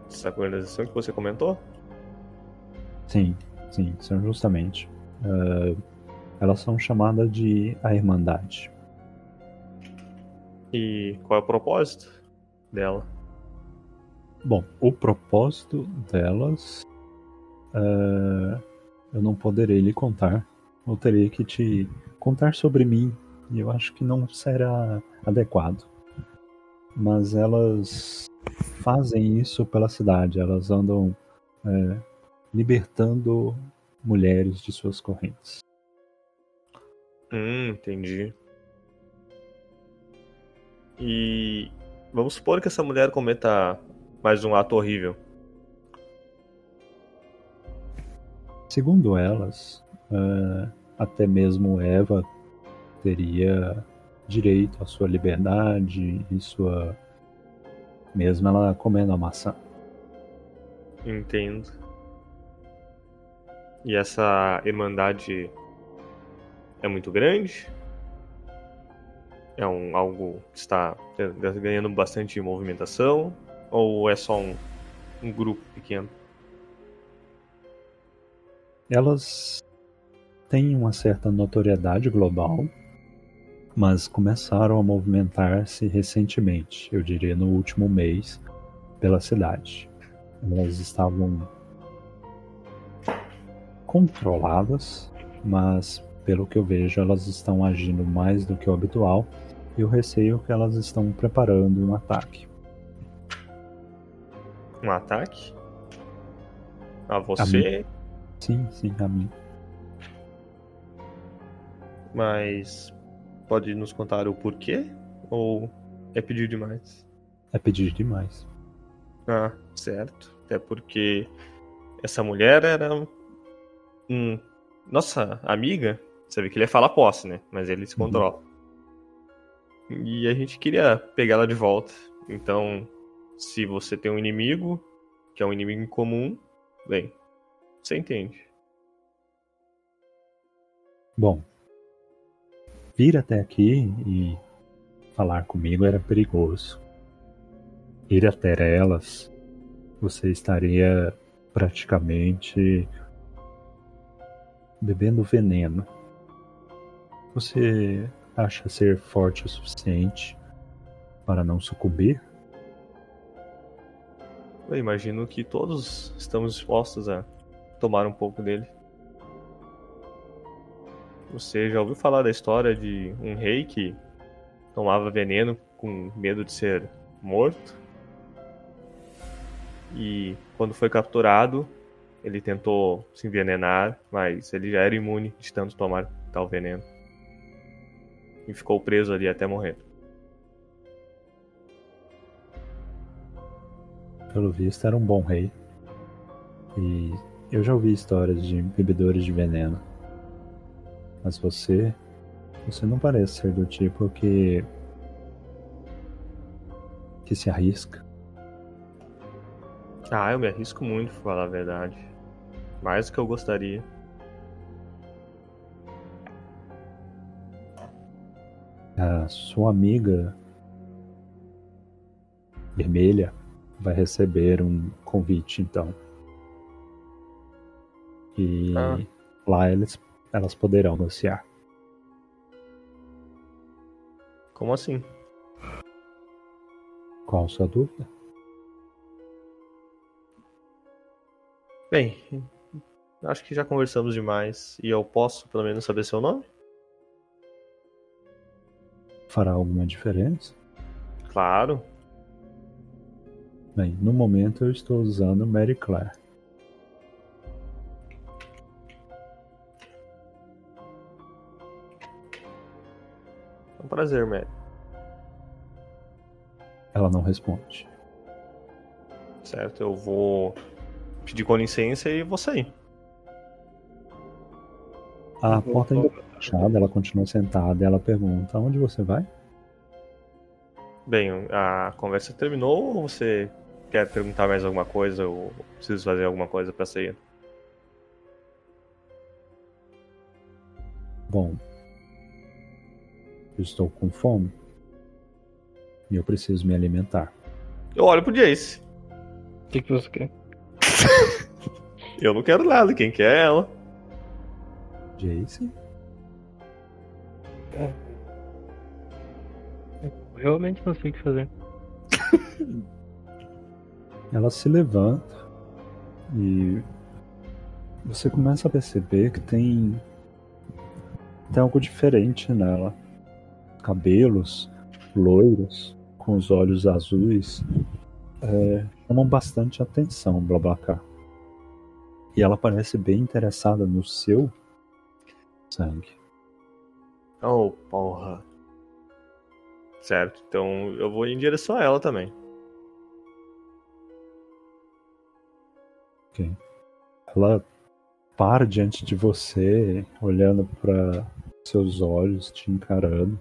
Essa organização que você comentou? Sim, sim, são justamente. Uh, elas são chamadas de a Irmandade. E qual é o propósito dela? Bom, o propósito delas uh, eu não poderei lhe contar. Eu terei que te contar sobre mim e eu acho que não será adequado. Mas elas fazem isso pela cidade, elas andam é, libertando mulheres de suas correntes. Hum, entendi. E vamos supor que essa mulher cometa mais um ato horrível. Segundo elas, uh, até mesmo Eva teria direito à sua liberdade e sua. mesmo ela comendo a maçã. Entendo. E essa irmandade é muito grande? É um, algo que está ganhando bastante movimentação? Ou é só um, um grupo pequeno? Elas têm uma certa notoriedade global, mas começaram a movimentar-se recentemente, eu diria no último mês, pela cidade. Elas estavam controladas, mas pelo que eu vejo, elas estão agindo mais do que o habitual e eu receio que elas estão preparando um ataque. Um ataque? A você? A sim, sim, a mim. Mas pode nos contar o porquê? Ou é pedir demais? É pedir demais. Ah, certo. Até porque essa mulher era um. Nossa amiga, você vê que ele ia falar posse, né? Mas ele se uhum. controla. Uhum. E a gente queria pegar ela de volta. Então, se você tem um inimigo, que é um inimigo em comum, bem, você entende. Bom, vir até aqui e falar comigo era perigoso. Ir até elas, você estaria praticamente bebendo veneno. Você acha ser forte o suficiente para não sucumbir? Eu imagino que todos estamos dispostos a tomar um pouco dele. Você já ouviu falar da história de um rei que tomava veneno com medo de ser morto? E quando foi capturado, ele tentou se envenenar, mas ele já era imune de tanto tomar tal veneno. E ficou preso ali até morrer. Pelo visto, era um bom rei. E eu já ouvi histórias de bebedores de veneno. Mas você. Você não parece ser do tipo que. que se arrisca. Ah, eu me arrisco muito, pra falar a verdade. Mais do que eu gostaria. A sua amiga vermelha vai receber um convite, então. E Ah. lá eles, elas poderão negociar. Como assim? Qual a sua dúvida? Bem, acho que já conversamos demais. E eu posso, pelo menos, saber seu nome? Fará alguma diferença? Claro. Bem, no momento eu estou usando Mary Claire. É um prazer, Mary. Ela não responde. Certo? Eu vou pedir com licença e vou sair. A porta ainda está fechada, ela continua sentada e ela pergunta: Aonde você vai? Bem, a conversa terminou ou você quer perguntar mais alguma coisa ou preciso fazer alguma coisa pra sair? Bom, eu estou com fome e eu preciso me alimentar. Eu olho pro Jace. O que, que você quer? Eu não quero nada, quem quer é ela. Jace? Eu realmente não sei o que fazer. Ela se levanta e você começa a perceber que tem tem algo diferente nela. Cabelos loiros com os olhos azuis é, chamam bastante atenção, Blablacar. E ela parece bem interessada no seu sangue. Oh, porra. Certo, então eu vou em direção a ela também. Ok. Ela para diante de você, olhando para seus olhos, te encarando.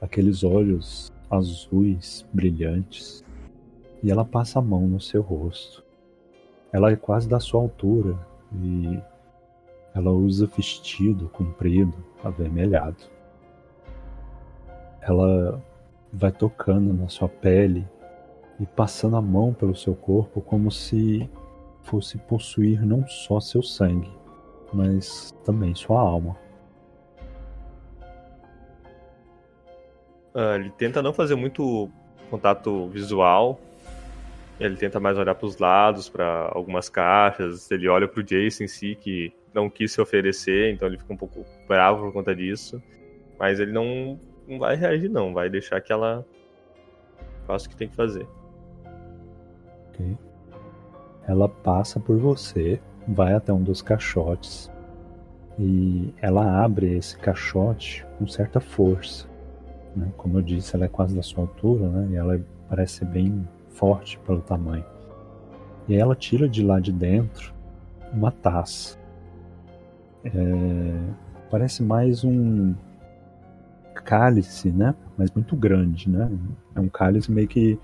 Aqueles olhos azuis, brilhantes. E ela passa a mão no seu rosto. Ela é quase da sua altura e ela usa vestido comprido, avermelhado. Ela vai tocando na sua pele e passando a mão pelo seu corpo como se fosse possuir não só seu sangue, mas também sua alma. Ah, ele tenta não fazer muito contato visual. Ele tenta mais olhar para os lados, para algumas caixas. Ele olha para o Jason em si, que não quis se oferecer, então ele fica um pouco bravo por conta disso. Mas ele não, não vai reagir, não. Vai deixar que ela faça o que tem que fazer. ok? Ela passa por você, vai até um dos caixotes e ela abre esse caixote com certa força. né? Como eu disse, ela é quase da sua altura, né? E ela parece ser bem forte pelo tamanho. E ela tira de lá de dentro uma taça. É, Parece mais um cálice, né? Mas muito grande, né? É um cálice meio que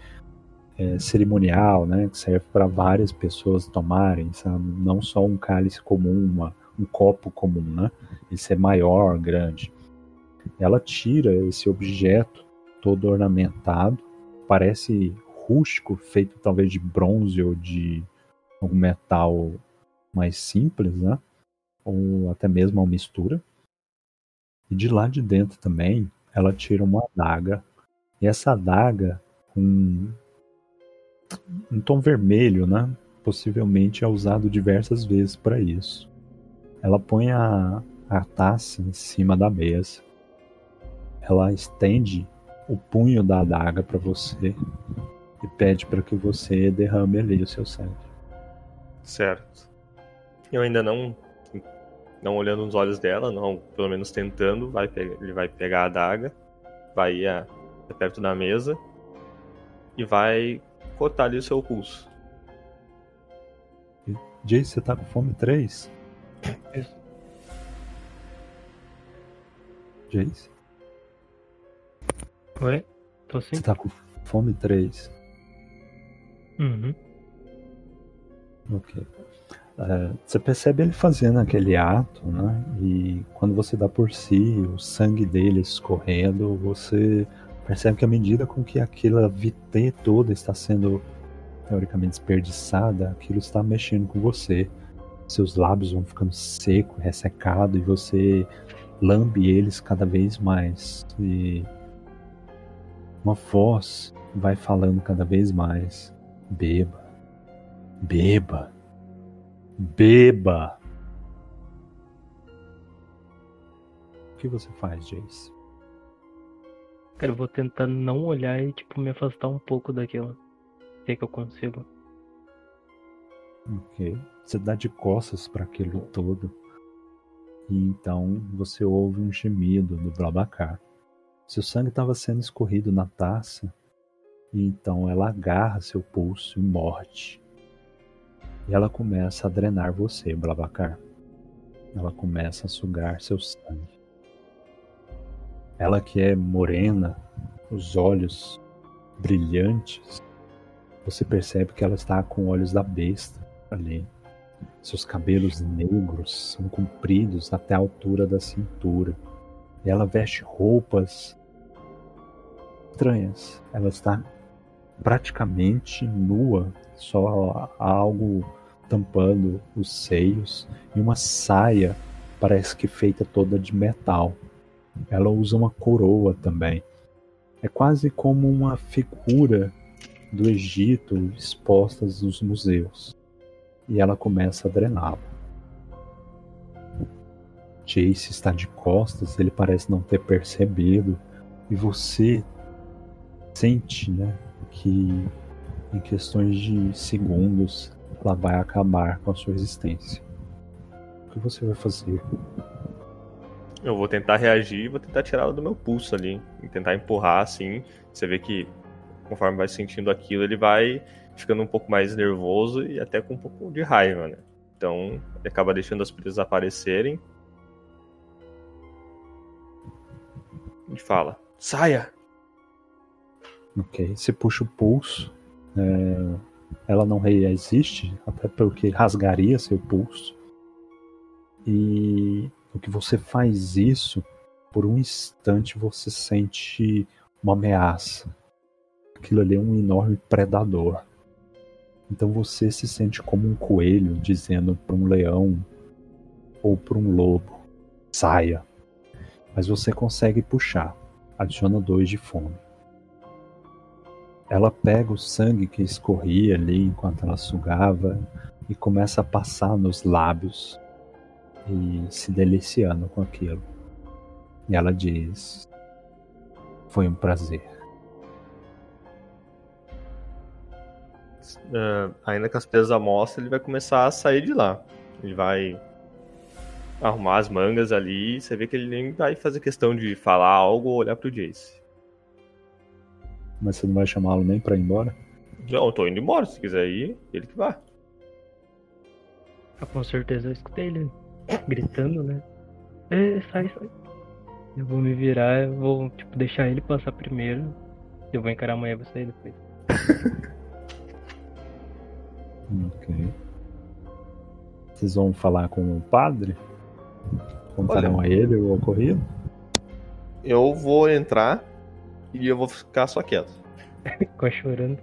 é, cerimonial, né? Que serve para várias pessoas tomarem, sabe? Não só um cálice comum, uma, um copo comum, né? Esse é maior, grande. Ela tira esse objeto todo ornamentado, parece rústico, feito talvez de bronze ou de algum metal mais simples, né? Ou até mesmo uma mistura. E de lá de dentro também, ela tira uma adaga. E essa adaga, com um tom vermelho, né? Possivelmente é usado diversas vezes para isso. Ela põe a a taça em cima da mesa. Ela estende o punho da adaga para você e pede para que você derrame ali o seu sangue. Certo. Eu ainda não não olhando nos olhos dela, não, pelo menos tentando, vai ele vai pegar a adaga, vai ir a, perto da mesa e vai cortar ali o seu pulso. Jace, você tá com fome 3? Isso. Jace? Oi? Tô sim. Você tá com fome 3? Uhum. Ok. É, você percebe ele fazendo aquele ato, né? E quando você dá por si, o sangue dele escorrendo, você percebe que à medida com que aquela VT toda está sendo teoricamente desperdiçada, aquilo está mexendo com você. Seus lábios vão ficando seco, ressecado e você lambe eles cada vez mais. E uma voz vai falando cada vez mais: beba, beba Beba. O que você faz, Jace? Cara, eu vou tentar não olhar e, tipo, me afastar um pouco daquilo. Se é que eu consigo. Ok. Você dá de costas para aquilo todo. E então você ouve um gemido do Blabacar. Seu sangue estava sendo escorrido na taça. E então ela agarra seu pulso e morde. E ela começa a drenar você, Blavacar. Ela começa a sugar seu sangue. Ela que é morena, os olhos brilhantes, você percebe que ela está com olhos da besta ali. Seus cabelos negros são compridos até a altura da cintura. E ela veste roupas estranhas. Ela está praticamente nua, só algo tampando os seios e uma saia, parece que feita toda de metal. Ela usa uma coroa também. É quase como uma figura do Egito expostas nos museus. E ela começa a drená-la. Jace está de costas, ele parece não ter percebido. E você sente, né, que em questões de segundos ela vai acabar com a sua existência. O que você vai fazer? Eu vou tentar reagir e vou tentar tirá-la do meu pulso ali. E tentar empurrar assim. Você vê que conforme vai sentindo aquilo, ele vai ficando um pouco mais nervoso e até com um pouco de raiva, né? Então, ele acaba deixando as presas aparecerem. E fala: Saia! Ok, você puxa o pulso. É ela não resiste, até porque rasgaria seu pulso. E o que você faz isso, por um instante você sente uma ameaça. Aquilo ali é um enorme predador. Então você se sente como um coelho dizendo para um leão ou para um lobo: saia. Mas você consegue puxar, adiciona dois de fome. Ela pega o sangue que escorria ali enquanto ela sugava e começa a passar nos lábios e se deliciando com aquilo. E ela diz: Foi um prazer. Uh, ainda com as presas à ele vai começar a sair de lá. Ele vai arrumar as mangas ali. Você vê que ele nem vai fazer questão de falar algo ou olhar pro Jace. Mas você não vai chamá-lo nem pra ir embora? Não, eu tô indo embora. Se quiser ir, ele que vá. Ah, com certeza eu escutei ele gritando, né? É, sai, sai. Eu vou me virar, eu vou, tipo, deixar ele passar primeiro. Eu vou encarar amanhã sair depois. ok. Vocês vão falar com o padre? Contarão Olha, a ele o ocorrido? Eu vou entrar e eu vou ficar só quieto. Ficou chorando.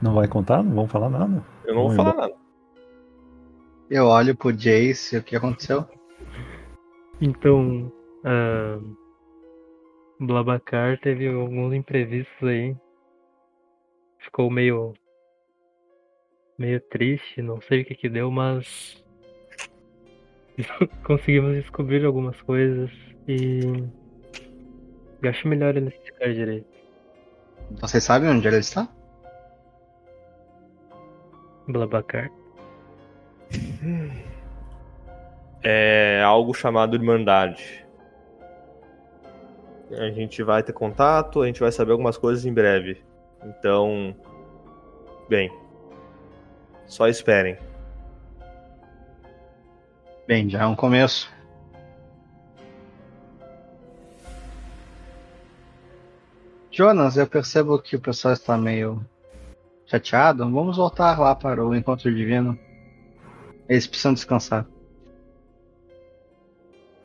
Não vai contar? Não vão falar nada? Eu não vou falar nada. Eu olho pro Jace, o que aconteceu? Então, uh, Blabacar teve alguns imprevistos aí. Ficou meio. Meio triste, não sei o que que deu, mas. Conseguimos descobrir algumas coisas e. Eu acho melhor ele explicar direito. Vocês sabem onde ele está? Blabacar. É algo chamado Irmandade. A gente vai ter contato, a gente vai saber algumas coisas em breve. Então. Bem. Só esperem. Bem, já é um começo. Jonas, eu percebo que o pessoal está meio chateado. Vamos voltar lá para o encontro divino. Eles precisam descansar.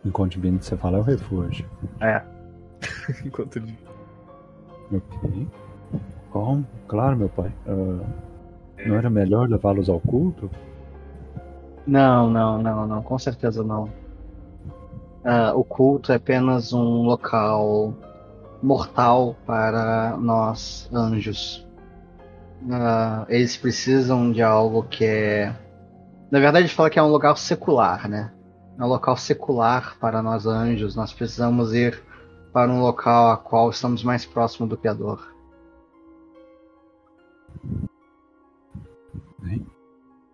Enquanto bem que você fala é o refúgio. É. Enquanto Ok. Bom, claro, meu pai. Ah, não era melhor levá-los ao culto? Não, não, não, não, com certeza não. Ah, o culto é apenas um local mortal para nós anjos. Ah, eles precisam de algo que é. Na verdade, fala que é um local secular, né? É um local secular para nós anjos. Nós precisamos ir para um local a qual estamos mais próximo do Criador.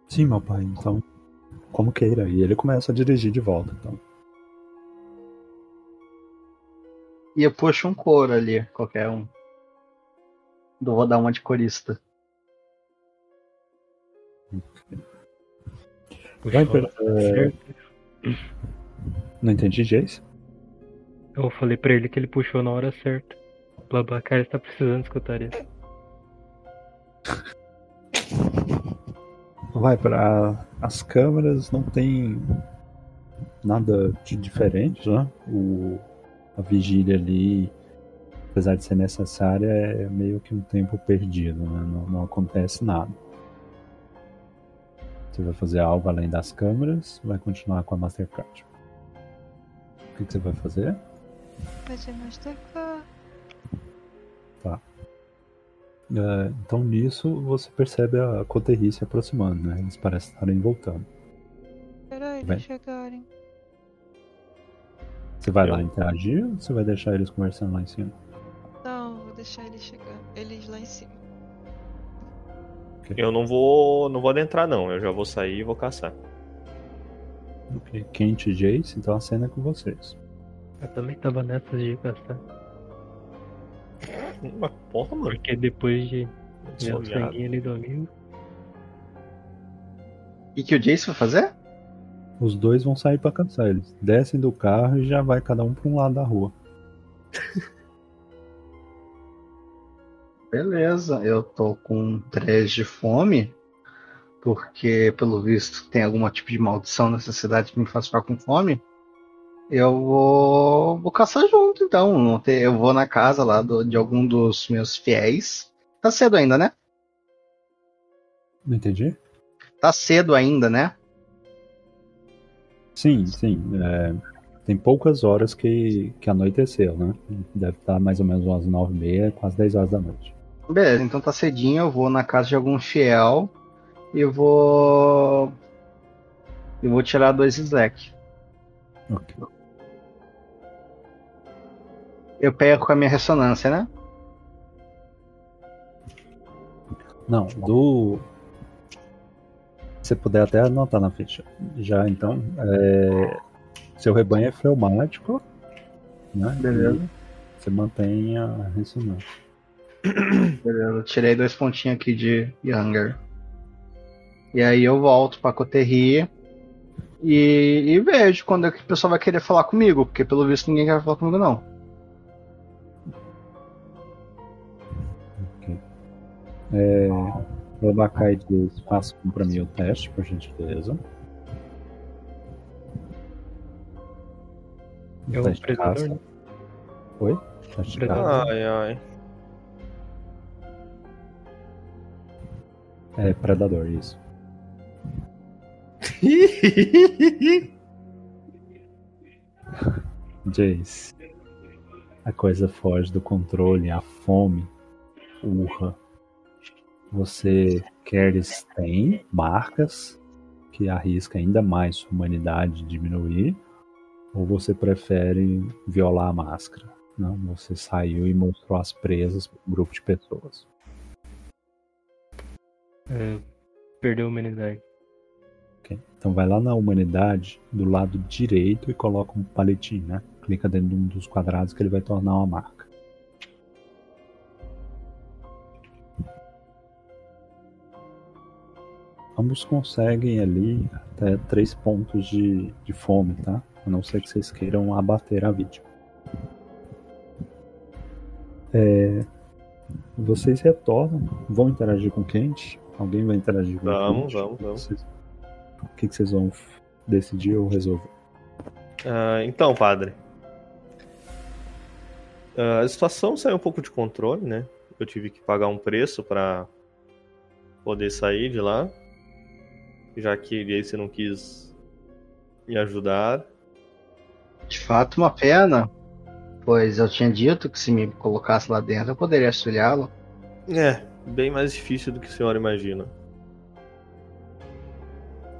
Sim, meu pai. Então, como queira. E ele começa a dirigir de volta. Então, E eu puxo um coro ali, qualquer um. Eu Vou dar uma de corista. Vai, certa. não entendi, Jace? Eu falei pra ele que ele puxou na hora certa. Blabacar está precisando escutar isso. Vai para as câmeras, não tem nada de diferente, né? O, a vigília ali, apesar de ser necessária, é meio que um tempo perdido, né? Não, não acontece nada. Você vai fazer algo além das câmeras, vai continuar com a Mastercard. O que, que você vai fazer? Fazer Mastercard. É, então nisso você percebe a Coterri se aproximando, né? Eles parecem estarem voltando. Espera eles chegarem. Você vai Eu- lá interagir ou você vai deixar eles conversando lá em cima? Não, vou deixar eles chegar. Eles lá em cima. Eu não vou. não vou adentrar não, eu já vou sair e vou caçar. Ok. Kent e Jace, então a cena é com vocês. Eu também tava nessas de gastar. Mas porra, mano. Porque depois de ver o sanguinho ali do amigo. O que, o Jace vai fazer? Os dois vão sair pra caçar eles. Descem do carro e já vai cada um pra um lado da rua. Beleza, eu tô com 3 de fome. Porque, pelo visto, tem algum tipo de maldição nessa cidade que me faz ficar com fome. Eu vou, vou caçar junto, então. Eu vou na casa lá do- de algum dos meus fiéis. Tá cedo ainda, né? Não entendi? Tá cedo ainda, né? Sim, sim. é, tem poucas horas que, que anoiteceu, né? Deve estar mais ou menos umas nove e meia, quase 10 horas da noite. Beleza, então tá cedinho. Eu vou na casa de algum fiel. E vou. Eu vou tirar dois Slack. Ok. Eu perco a minha ressonância, né? Não, do. Se você puder até anotar na ficha. Já então, é, seu rebanho é fleumático, né? Beleza. E Você mantém a ressonância. Beleza, eu tirei dois pontinhos aqui de Younger. E aí eu volto pra Coterri e, e vejo quando é que o pessoal vai querer falar comigo, porque pelo visto ninguém quer falar comigo não. É, Babacai diz: faça pra mim o teste, por gentileza. É o Teste de predador, né? Oi? Teste de Predador. Ai, ai. É, predador, isso. Jace. a coisa foge do controle, a fome urra. Você queres tem marcas que arrisca ainda mais sua humanidade diminuir, ou você prefere violar a máscara? Não, você saiu e mostrou as presas para um grupo de pessoas. É, perdeu a humanidade. Okay. Então vai lá na humanidade, do lado direito, e coloca um palitinho, né? Clica dentro de um dos quadrados que ele vai tornar uma marca. Ambos conseguem ali até três pontos de, de fome, tá? A não ser que vocês queiram abater a vítima. É, vocês retornam, vão interagir com o Kent? Alguém vai interagir com vamos, o Kent? Vamos, vamos, vamos. O que, que vocês vão decidir ou resolver? Uh, então, padre. Uh, a situação saiu um pouco de controle, né? Eu tive que pagar um preço para poder sair de lá já que você não quis me ajudar. De fato, uma pena, pois eu tinha dito que se me colocasse lá dentro eu poderia auxiliá-lo. É, bem mais difícil do que o senhor imagina.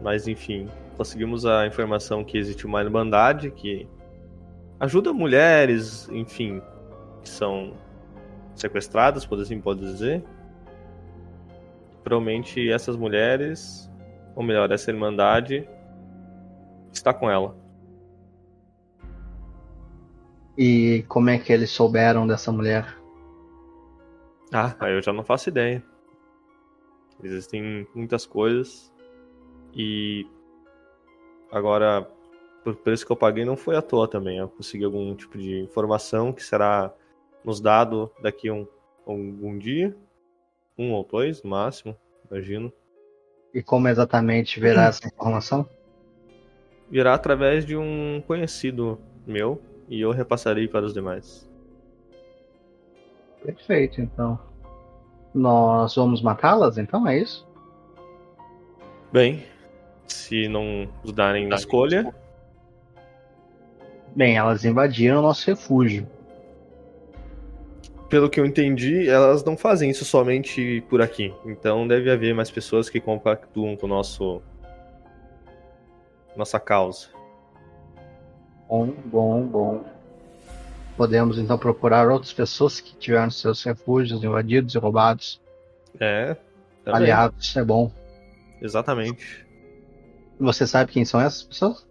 Mas enfim, conseguimos a informação que existe uma irmandade que ajuda mulheres, enfim, que são sequestradas, por assim pode dizer. Provavelmente essas mulheres ou melhor, essa Irmandade está com ela. E como é que eles souberam dessa mulher? Ah, eu já não faço ideia. Existem muitas coisas e agora por preço que eu paguei não foi à toa também. Eu consegui algum tipo de informação que será nos dado daqui a um, algum dia, um ou dois no máximo, imagino. E como exatamente verá essa informação? Virá através de um conhecido meu e eu repassarei para os demais. Perfeito, então. Nós vamos matá-las, então, é isso? Bem, se não nos darem escolha. Bem, elas invadiram o nosso refúgio pelo que eu entendi, elas não fazem isso somente por aqui. Então deve haver mais pessoas que compactuam com o nosso nossa causa. Bom, bom, bom. Podemos então procurar outras pessoas que tiveram seus refúgios invadidos e roubados. É. Também. Aliados, é bom. Exatamente. Você sabe quem são essas pessoas?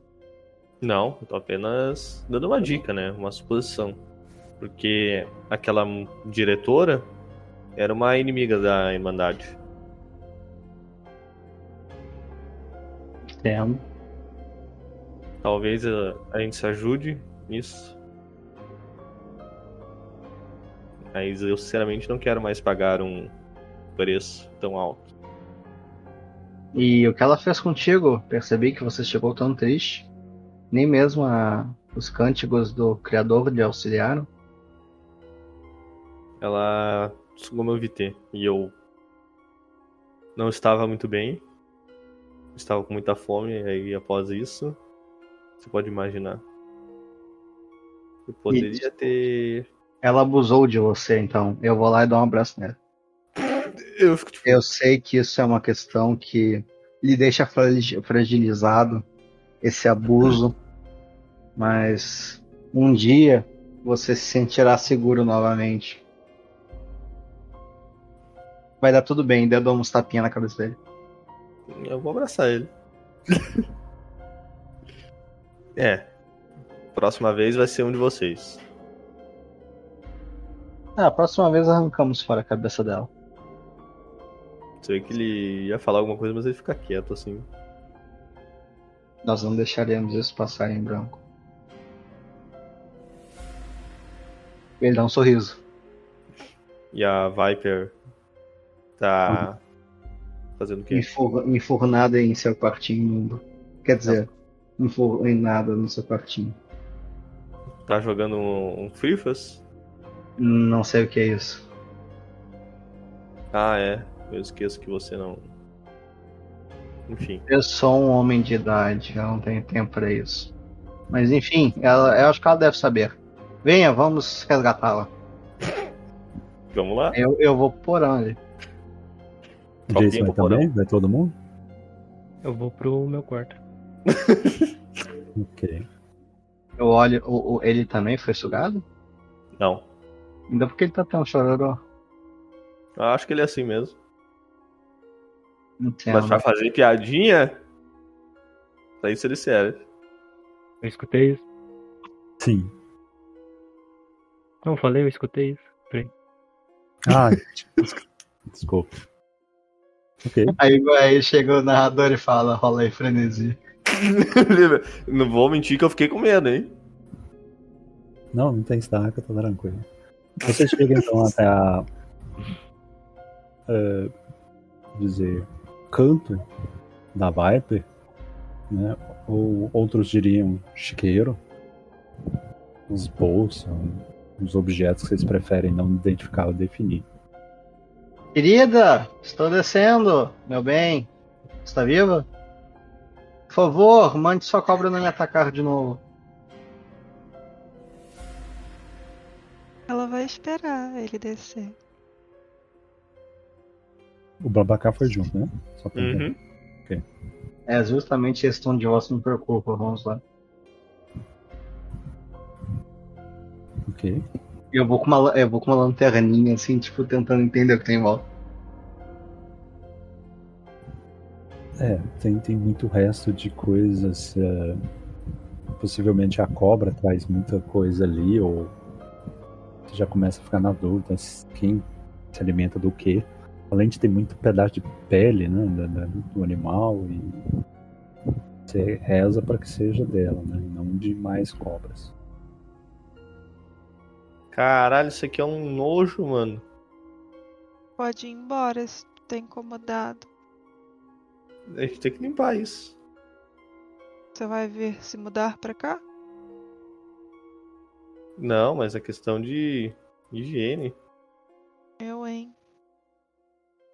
Não, eu tô apenas dando uma dica, né? Uma suposição. Porque aquela diretora era uma inimiga da Irmandade. Entendo. Talvez a, a gente se ajude nisso. Mas eu sinceramente não quero mais pagar um preço tão alto. E o que ela fez contigo? Percebi que você chegou tão triste. Nem mesmo a, os cânticos do Criador lhe auxiliaram ela sugou meu VT e eu não estava muito bem, estava com muita fome, e aí após isso, você pode imaginar. Eu poderia isso. ter. Ela abusou de você, então. Eu vou lá e dou um abraço nela. Eu, fico, tipo... eu sei que isso é uma questão que lhe deixa fragilizado, esse abuso, mas um dia você se sentirá seguro novamente. Vai dar tudo bem, deu uns tapinha na cabeça dele. Eu vou abraçar ele. é. Próxima vez vai ser um de vocês. Ah, próxima vez arrancamos fora a cabeça dela. Sei que ele ia falar alguma coisa, mas ele fica quieto assim. Nós não deixaremos isso passar em branco. Ele dá um sorriso. E a Viper Tá fazendo o quê? Enfornada em seu quartinho. Quer dizer, enfornada no seu quartinho. Tá jogando um, um Frifas? Não sei o que é isso. Ah, é. Eu esqueço que você não. Enfim. Eu sou um homem de idade, eu não tenho tempo para isso. Mas enfim, ela, eu acho que ela deve saber. Venha, vamos resgatá-la. Vamos lá. Eu, eu vou por onde? O Jason vai também? Vai todo mundo? Eu vou pro meu quarto. Ok. Eu olho, o, o- ele também foi sugado? Não. Ainda porque ele tá tão chororó. Eu acho que ele é assim mesmo. Entendo. Mas pra fazer piadinha. Pra isso ele serve. Eu escutei isso. Sim. Não falei, eu escutei isso. Ah, desculpa. Ok. Aí, aí chega o narrador e fala, rola aí frenesi. Não vou mentir que eu fiquei com medo, hein? Não, não tem estaca, tá tranquilo. Você chega então até a. é, dizer. canto da Viper, né? Ou outros diriam chiqueiro. Uns bolsos, uns objetos que vocês preferem não identificar ou definir. Querida, estou descendo, meu bem. Está viva? Por favor, mande sua cobra não me atacar de novo. Ela vai esperar ele descer. O Babacar foi junto, né? Só pra Uhum. É justamente esse tom de voz que me preocupa. Vamos lá. Ok. Eu vou com uma, eu vou com uma lanterninha assim, tipo, tentando entender o que tem em volta. É, tem, tem muito resto de coisas. é, possivelmente a cobra traz muita coisa ali, ou você já começa a ficar na dúvida quem se alimenta do que. Além de ter muito pedaço de pele né, da- do animal, e você reza para que seja dela, né? Não de mais cobras. Caralho, isso aqui é um nojo, mano. Pode ir embora se tu tá incomodado. A gente tem que limpar isso. Você vai vir se mudar pra cá? Não, mas é questão de higiene. Eu, hein?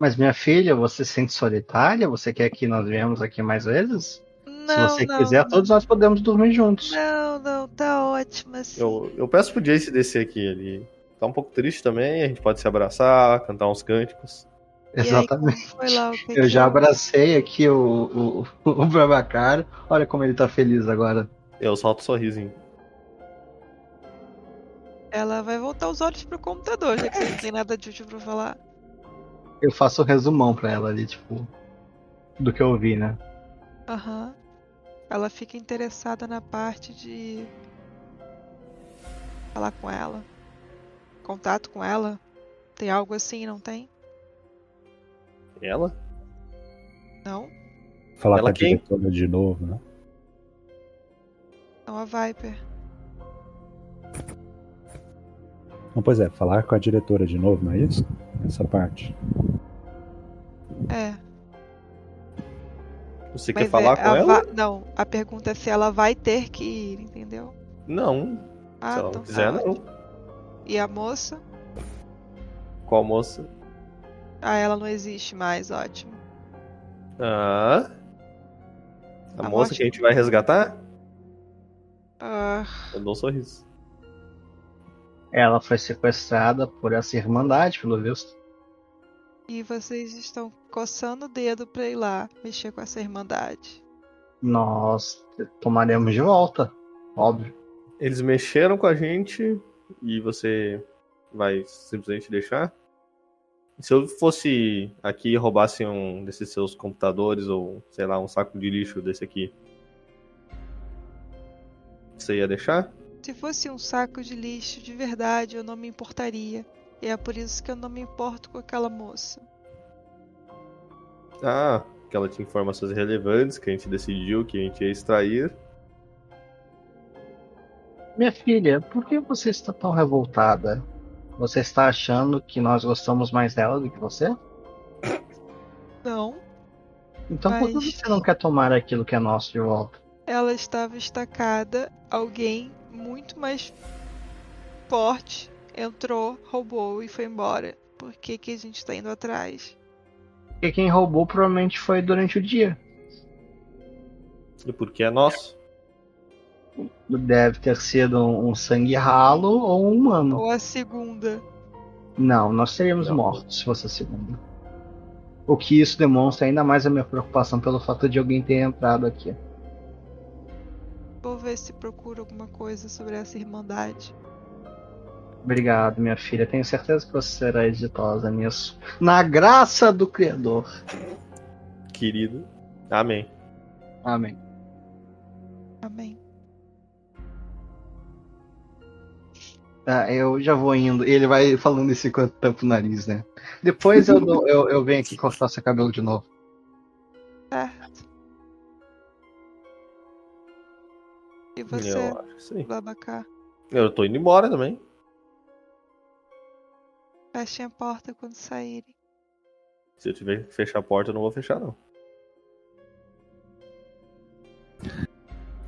Mas minha filha, você se sente solitária? Você quer que nós venhamos aqui mais vezes? Não, se você não, quiser, não. todos nós podemos dormir juntos. Não, não, tá assim. Eu, eu peço pro Jace descer aqui. Ele tá um pouco triste também. A gente pode se abraçar, cantar uns cânticos. E aí, Exatamente. foi lá? Que Eu que já abracei aqui o, o, o Babacar. Olha como ele tá feliz agora. Eu solto um sorrisinho. Ela vai voltar os olhos pro computador, já que você não tem nada de útil pra falar. Eu faço um resumão pra ela ali, tipo, do que eu vi, né? Aham. Ela fica interessada na parte de falar com ela. Contato com ela. Tem algo assim, não tem? Ela? Não? Falar Ela com a quem? diretora de novo, né? Não a Viper. Não, pois é, falar com a diretora de novo, não é isso? Essa parte. É. Você Mas quer falar é, com ela? va- Não, a pergunta é se ela vai ter que ir, entendeu? Não. Ah, se ela então não quiser, tá não. E a moça? Qual moça? Ah, ela não existe mais, ótimo. Ah. A, A moça morte- que a gente vai resgatar? Ah, Eu dou um sorriso. Ela foi sequestrada por essa irmandade, pelo visto. e vocês estão coçando o dedo pra ir lá mexer com essa irmandade. Nós tomaremos de volta, óbvio. Eles mexeram com a gente e você vai simplesmente deixar? Se eu fosse aqui e roubasse um desses seus computadores ou, sei lá, um saco de lixo desse aqui, você ia deixar? Se fosse um saco de lixo de verdade, eu não me importaria. E é por isso que eu não me importo com aquela moça. Ah, que ela tinha informações relevantes que a gente decidiu que a gente ia extrair. Minha filha, por que você está tão revoltada? Você está achando que nós gostamos mais dela do que você? Não, Então por que você não quer tomar aquilo que é nosso de volta? ela estava estacada. Alguém muito mais forte entrou, roubou e foi embora. Por que, que a gente está indo atrás? Porque quem roubou provavelmente foi durante o dia. E porque é nosso. Deve ter sido um, um sangue ralo ou um humano. Ou a segunda. Não, nós teríamos mortos se fosse a segunda. O que isso demonstra ainda mais a minha preocupação pelo fato de alguém ter entrado aqui. Vou ver se procuro alguma coisa sobre essa irmandade. Obrigado, minha filha. Tenho certeza que você será exitosa nisso. Na graça do Criador. Querido. Amém. Amém. Amém. Tá, eu já vou indo. Ele vai falando isso enquanto tampa o nariz, né? Depois eu, dou- eu, eu venho aqui cortar seu cabelo de novo. Certo. E você, Eu. Babacá? Eu tô indo embora também. Fechem a porta quando saírem. Se eu tiver que fechar a porta, eu não vou fechar, não.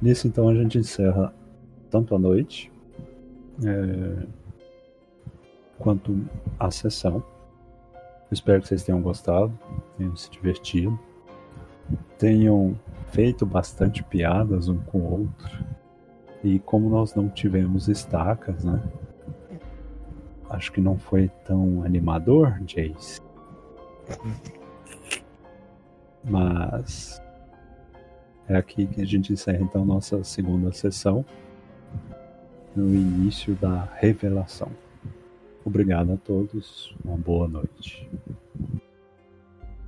Nisso, então, a gente encerra tanto a noite é, quanto a sessão. Espero que vocês tenham gostado, tenham se divertido, tenham feito bastante piadas um com o outro. E como nós não tivemos estacas, né? Acho que não foi tão animador, Jace. Mas é aqui que a gente encerra então nossa segunda sessão, no início da revelação. Obrigado a todos, uma boa noite.